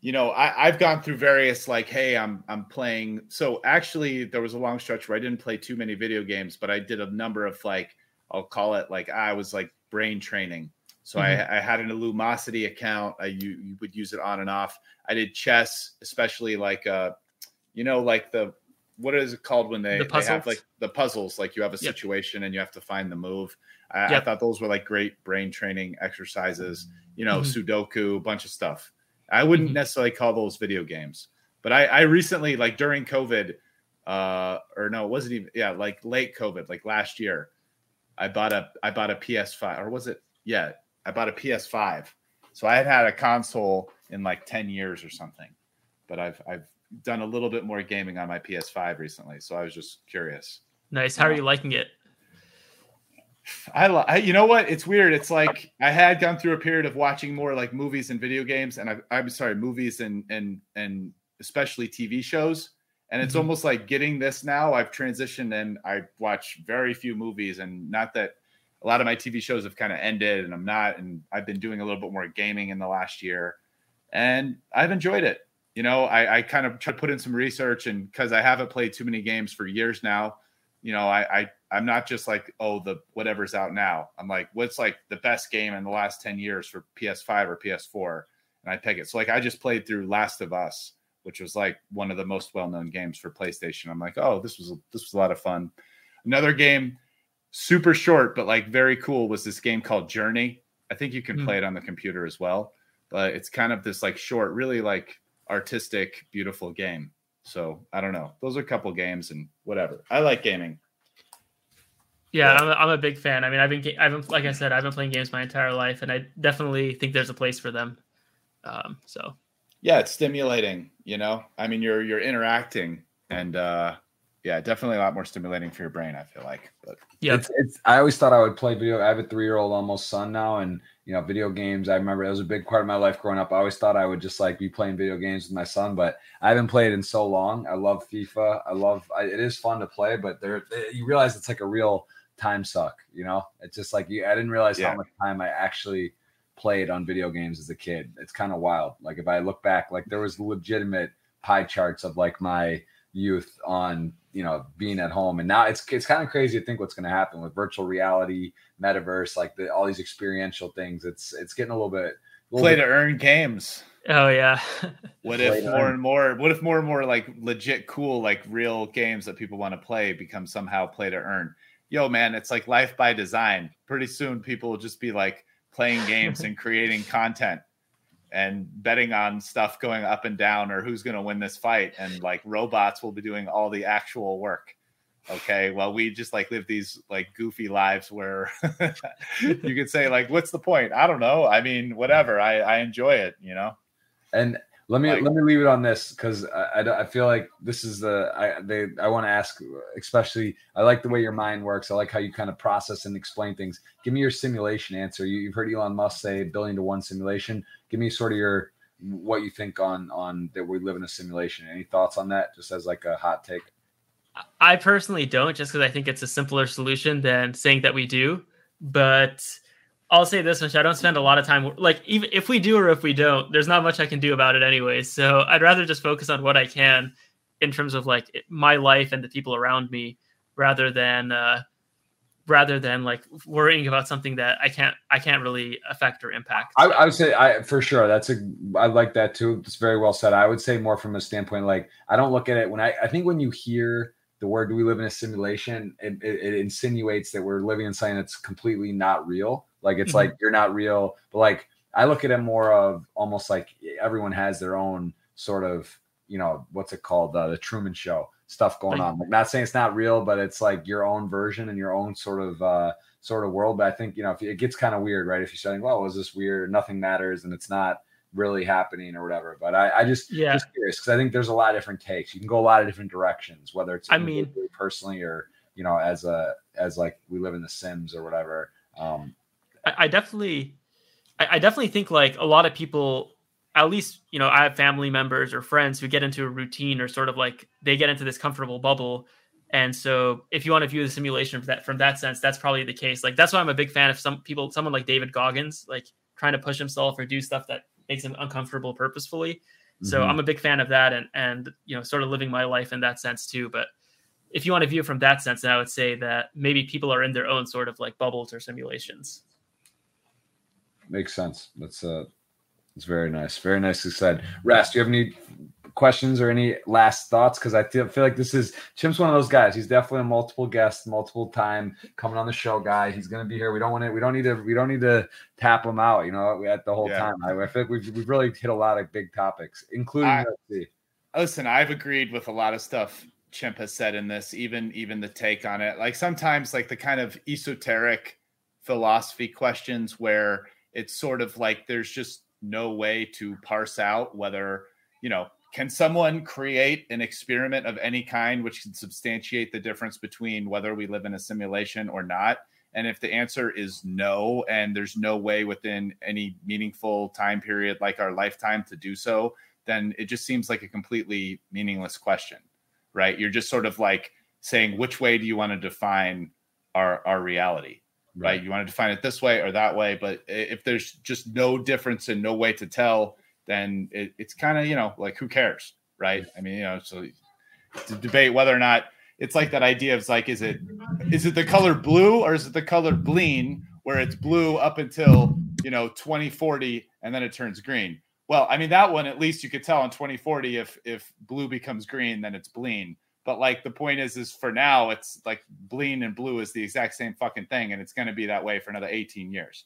You know, I, I've gone through various like, hey, I'm I'm playing. So actually, there was a long stretch where I didn't play too many video games, but I did a number of like, I'll call it like I was like brain training. So mm-hmm. I, I, had an Illumosity account. I you, you would use it on and off. I did chess, especially like uh, you know, like the what is it called when they, the they have like the puzzles like you have a situation yep. and you have to find the move I, yep. I, thought those were like great brain training exercises you know mm-hmm. sudoku a bunch of stuff i wouldn't mm-hmm. necessarily call those video games but I, I recently like during covid uh or no it wasn't even yeah like late covid like last year i bought a i bought a ps5 or was it yeah i bought a ps5 so i had had a console in like 10 years or something but i've i've done a little bit more gaming on my PS5 recently, so I was just curious. Nice. How are you liking it? I, I, you know what? It's weird. It's like I had gone through a period of watching more like movies and video games, and I, am sorry, movies and and and especially TV shows. And it's mm-hmm. almost like getting this now. I've transitioned and I watch very few movies, and not that a lot of my TV shows have kind of ended, and I'm not. And I've been doing a little bit more gaming in the last year, and I've enjoyed it you know, I, I kind of try to put in some research and because I haven't played too many games for years now, you know, I, I I'm not just like, oh, the whatever's out now. I'm like, what's like the best game in the last 10 years for PS5 or PS4? And I pick it. So like I just played through Last of Us, which was like one of the most well-known games for PlayStation. I'm like, oh, this was this was a lot of fun. Another game, super short, but like very cool, was this game called Journey. I think you can mm. play it on the computer as well. But it's kind of this like short, really like artistic, beautiful game. So I don't know. Those are a couple games and whatever. I like gaming. Yeah, I'm a, I'm a big fan. I mean, I've been, I've been, like I said, I've been playing games my entire life, and I definitely think there's a place for them. Um, so, yeah, it's stimulating. You know, I mean, you're you're interacting, and uh, yeah, definitely a lot more stimulating for your brain. I feel like, but yeah, it's, it's. I always thought I would play video. I have a three year old almost son now, and you know, video games. I remember it was a big part of my life growing up. I always thought I would just like be playing video games with my son, but I haven't played in so long. I love FIFA. I love I, it is fun to play, but there eh, you realize it's like a real time suck. You know, it's just like you. I didn't realize yeah. how much time I actually played on video games as a kid. It's kind of wild. Like if I look back, like there was legitimate pie charts of like my youth on you know being at home. And now it's it's kind of crazy to think what's going to happen with virtual reality metaverse like the, all these experiential things. It's it's getting a little bit a little play bit, to earn games. Oh yeah. *laughs* What if more and more what if more and more like legit cool like real games that people want to play become somehow play to earn? Yo man it's like life by design. Pretty soon people will just be like playing games and creating content and betting on stuff going up and down or who's going to win this fight. And like robots will be doing all the actual work. Okay well we just like live these like goofy lives where *laughs* you could say like what's the point? I don't know. I mean whatever. I i enjoy it you know? And Let me like, let me leave it on this because I, I, I, feel like this is the I they I want to ask especially I like the way your mind works. I like how you kind of process and explain things. Give me your simulation answer. You, have heard Elon Musk say billion to one simulation. Give me sort of your what you think on on that we live in a simulation. Any thoughts on that? Just as like a hot take. I personally don't, just because I think it's a simpler solution than saying that we do. But I'll say this much: I don't spend a lot of time. Like, even if we do or if we don't, there's not much I can do about it anyway. So I'd rather just focus on what I can in terms of like my life and the people around me, rather than uh, rather than like worrying about something that I can't I can't really affect or impact. I, I, would say I for sure that's a I like that too. It's very well said. I would say more from a standpoint like I don't look at it when I I think when you hear the word "do we live in a simulation?" It, it, it insinuates that we're living in something that's completely not real like it's mm-hmm. like you're not real, but like I look at it more of almost like everyone has their own sort of, you know, what's it called? Uh, the Truman Show stuff going on. Like not saying it's not real, but it's like your own version and your own sort of uh sort of world. But I think you know if it gets kind of weird, right? If you're saying, "Well, is this weird? Nothing matters," and it's not really happening or whatever. But I, I just yeah. just curious because I think there's a lot of different takes. You can go a lot of different directions, whether it's I mean personally or you know as a as like we live in the Sims or whatever. Um, I, I definitely, I, I definitely think like a lot of people at least you know i have family members or friends who get into a routine or sort of like they get into this comfortable bubble and so if you want to view the simulation from that from that sense that's probably the case like that's why i'm a big fan of some people someone like david goggins like trying to push himself or do stuff that makes him uncomfortable purposefully mm-hmm. so i'm a big fan of that and and you know sort of living my life in that sense too but if you want to view it from that sense then i would say that maybe people are in their own sort of like bubbles or simulations makes sense. That's uh, it's very nice. Very nicely said. Rast, do you have any questions or any last thoughts? Because I feel, feel like this is Chimp's one of those guys. He's definitely a multiple guest, multiple time coming on the show guy. He's going to be here. We don't want to. We don't need to. We don't need to tap him out. You know, at the whole yeah. time. I, I, feel like we've we've really hit a lot of big topics, including I, UFC. Listen, I've agreed with a lot of stuff Chimp has said in this. Even even the take on it. Like sometimes, like the kind of esoteric philosophy questions where it's sort of like there's just no way to parse out whether you know can someone create an experiment of any kind which can substantiate the difference between whether we live in a simulation or not? And if the answer is no and there's no way within any meaningful time period like our lifetime to do so then it just seems like a completely meaningless question right? You're just sort of like saying which way do you want to define our our reality right? You want to define it this way or that way, but if there's just no difference and no way to tell, then it, it's kind of you know like who cares, right? I mean, you know, so to debate whether or not it's like that idea of like, is it is it the color blue or is it the color bleen, where it's blue up until you know 2040 and then it turns green? Well, I mean that one at least you could tell in 2040 if if blue becomes green, then it's bleen. But like the point is, is for now, it's like bleen and blue is the exact same fucking thing, and it's going to be that way for another 18 years.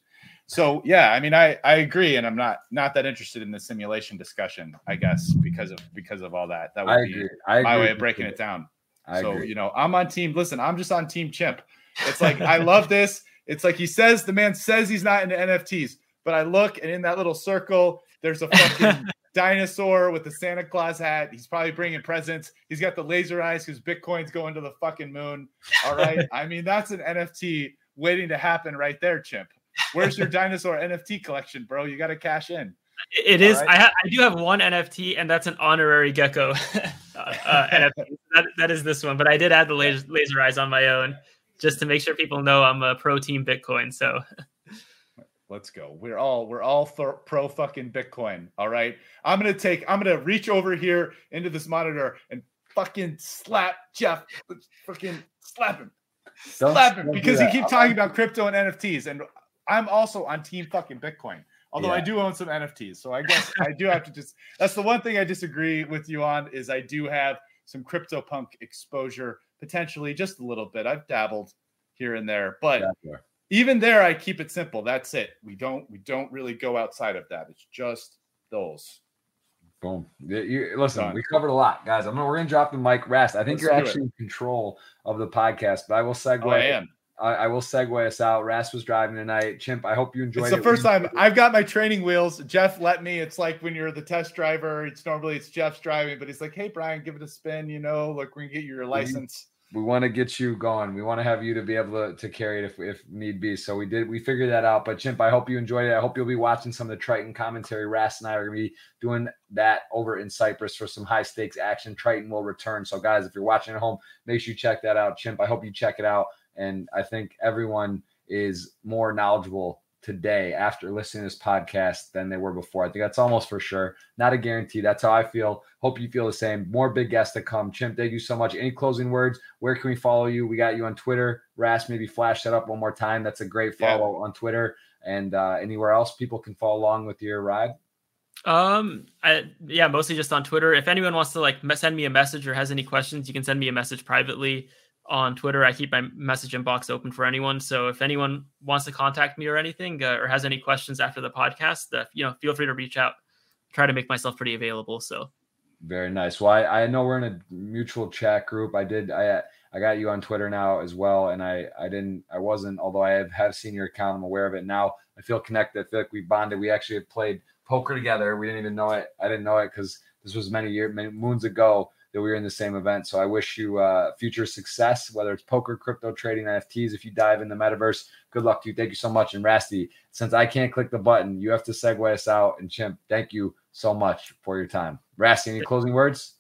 So yeah, I mean, I I agree, and I'm not not that interested in the simulation discussion, I guess, because of because of all that. That would I be I my way of breaking it down. I so agree. you know, I'm on team. Listen, I'm just on team Chimp. It's like I love this. It's like he says the man says he's not into NFTs, but I look and in that little circle, there's a fucking *laughs* dinosaur with the Santa Claus hat. He's probably bringing presents. He's got the laser eyes because Bitcoin's going to the fucking moon. All right. *laughs* I mean, that's an NFT waiting to happen right there, Chimp. Where's your dinosaur NFT collection, bro? You got to cash in. It is. Right? I, ha- I do have one NFT, and that's an honorary gecko *laughs* uh, NFT. That, that is this one, but I did add the laser, laser eyes on my own just to make sure people know I'm a pro team Bitcoin. So Let's go. We're all we're all th- pro fucking Bitcoin. All right. I'm gonna take. I'm gonna reach over here into this monitor and fucking slap Jeff. Fucking slap him. Don't, slap him because he keeps talking about crypto and NFTs, and I'm also on team fucking Bitcoin. Although yeah. I do own some NFTs, so I guess I do have to just. *laughs* That's the one thing I disagree with you on is I do have some crypto punk exposure potentially, just a little bit. I've dabbled here and there, but. Yeah, even there i keep it simple that's it we don't we don't really go outside of that it's just those boom you, listen Done. we covered a lot guys i'm gonna we're gonna drop the mic Rast i think Let's you're actually it. in control of the podcast but i will segue oh, I am. I, I, will segue us out. Ras was driving tonight. Chimp, I hope you enjoyed it's it. the first time I've got my training wheels. Jeff let me. It's like when you're the test driver. It's normally it's Jeff's driving, but he's like, "Hey, Brian, give it a spin. You know, look, we can get you your license." we want to get you going. We want to have you to be able to, to carry it if, if need be. So we did, we figured that out. But Chimp, I hope you enjoyed it. I hope you'll be watching some of the Triton commentary. Ras and I are going to be doing that over in Cyprus for some high stakes action. Triton will return. So guys, if you're watching at home, make sure you check that out. Chimp, I hope you check it out. And I think everyone is more knowledgeable today after listening to this podcast than they were before. I think that's almost for sure. Not a guarantee. That's how I feel. Hope you feel the same. More big guests to come. Chimp, thank you so much. Any closing words? Where can we follow you? We got you on Twitter. Ras, maybe flash that up one more time. That's a great follow yeah. on Twitter. And uh, anywhere else people can follow along with your ride. Um, I, yeah, mostly just on Twitter. If anyone wants to like send me a message or has any questions, you can send me a message privately on Twitter. I keep my message inbox open for anyone. So if anyone wants to contact me or anything, uh, or has any questions after the podcast, uh, you know, feel free to reach out. Try to make myself pretty available. So very nice. Well, I, I know we're in a mutual chat group. I did. I I got you on Twitter now as well, and I I didn't. I wasn't. Although I have, have seen your account, I'm aware of it now. I feel connected. I feel like we bonded. We actually played poker together. We didn't even know it. I didn't know it because this was many years, many moons ago that we were in the same event. So I wish you uh, future success, whether it's poker, crypto trading, NFTs. If you dive in the metaverse, good luck to you. Thank you so much. And Rasty, since I can't click the button, you have to segue us out. And Chimp, thank you so much for your time. Rasty, any closing words?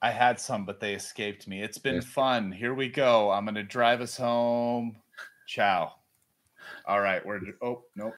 I had some, but they escaped me. It's been fun. Here we go. I'm going to drive us home. Ciao. All right. We're, oh, nope.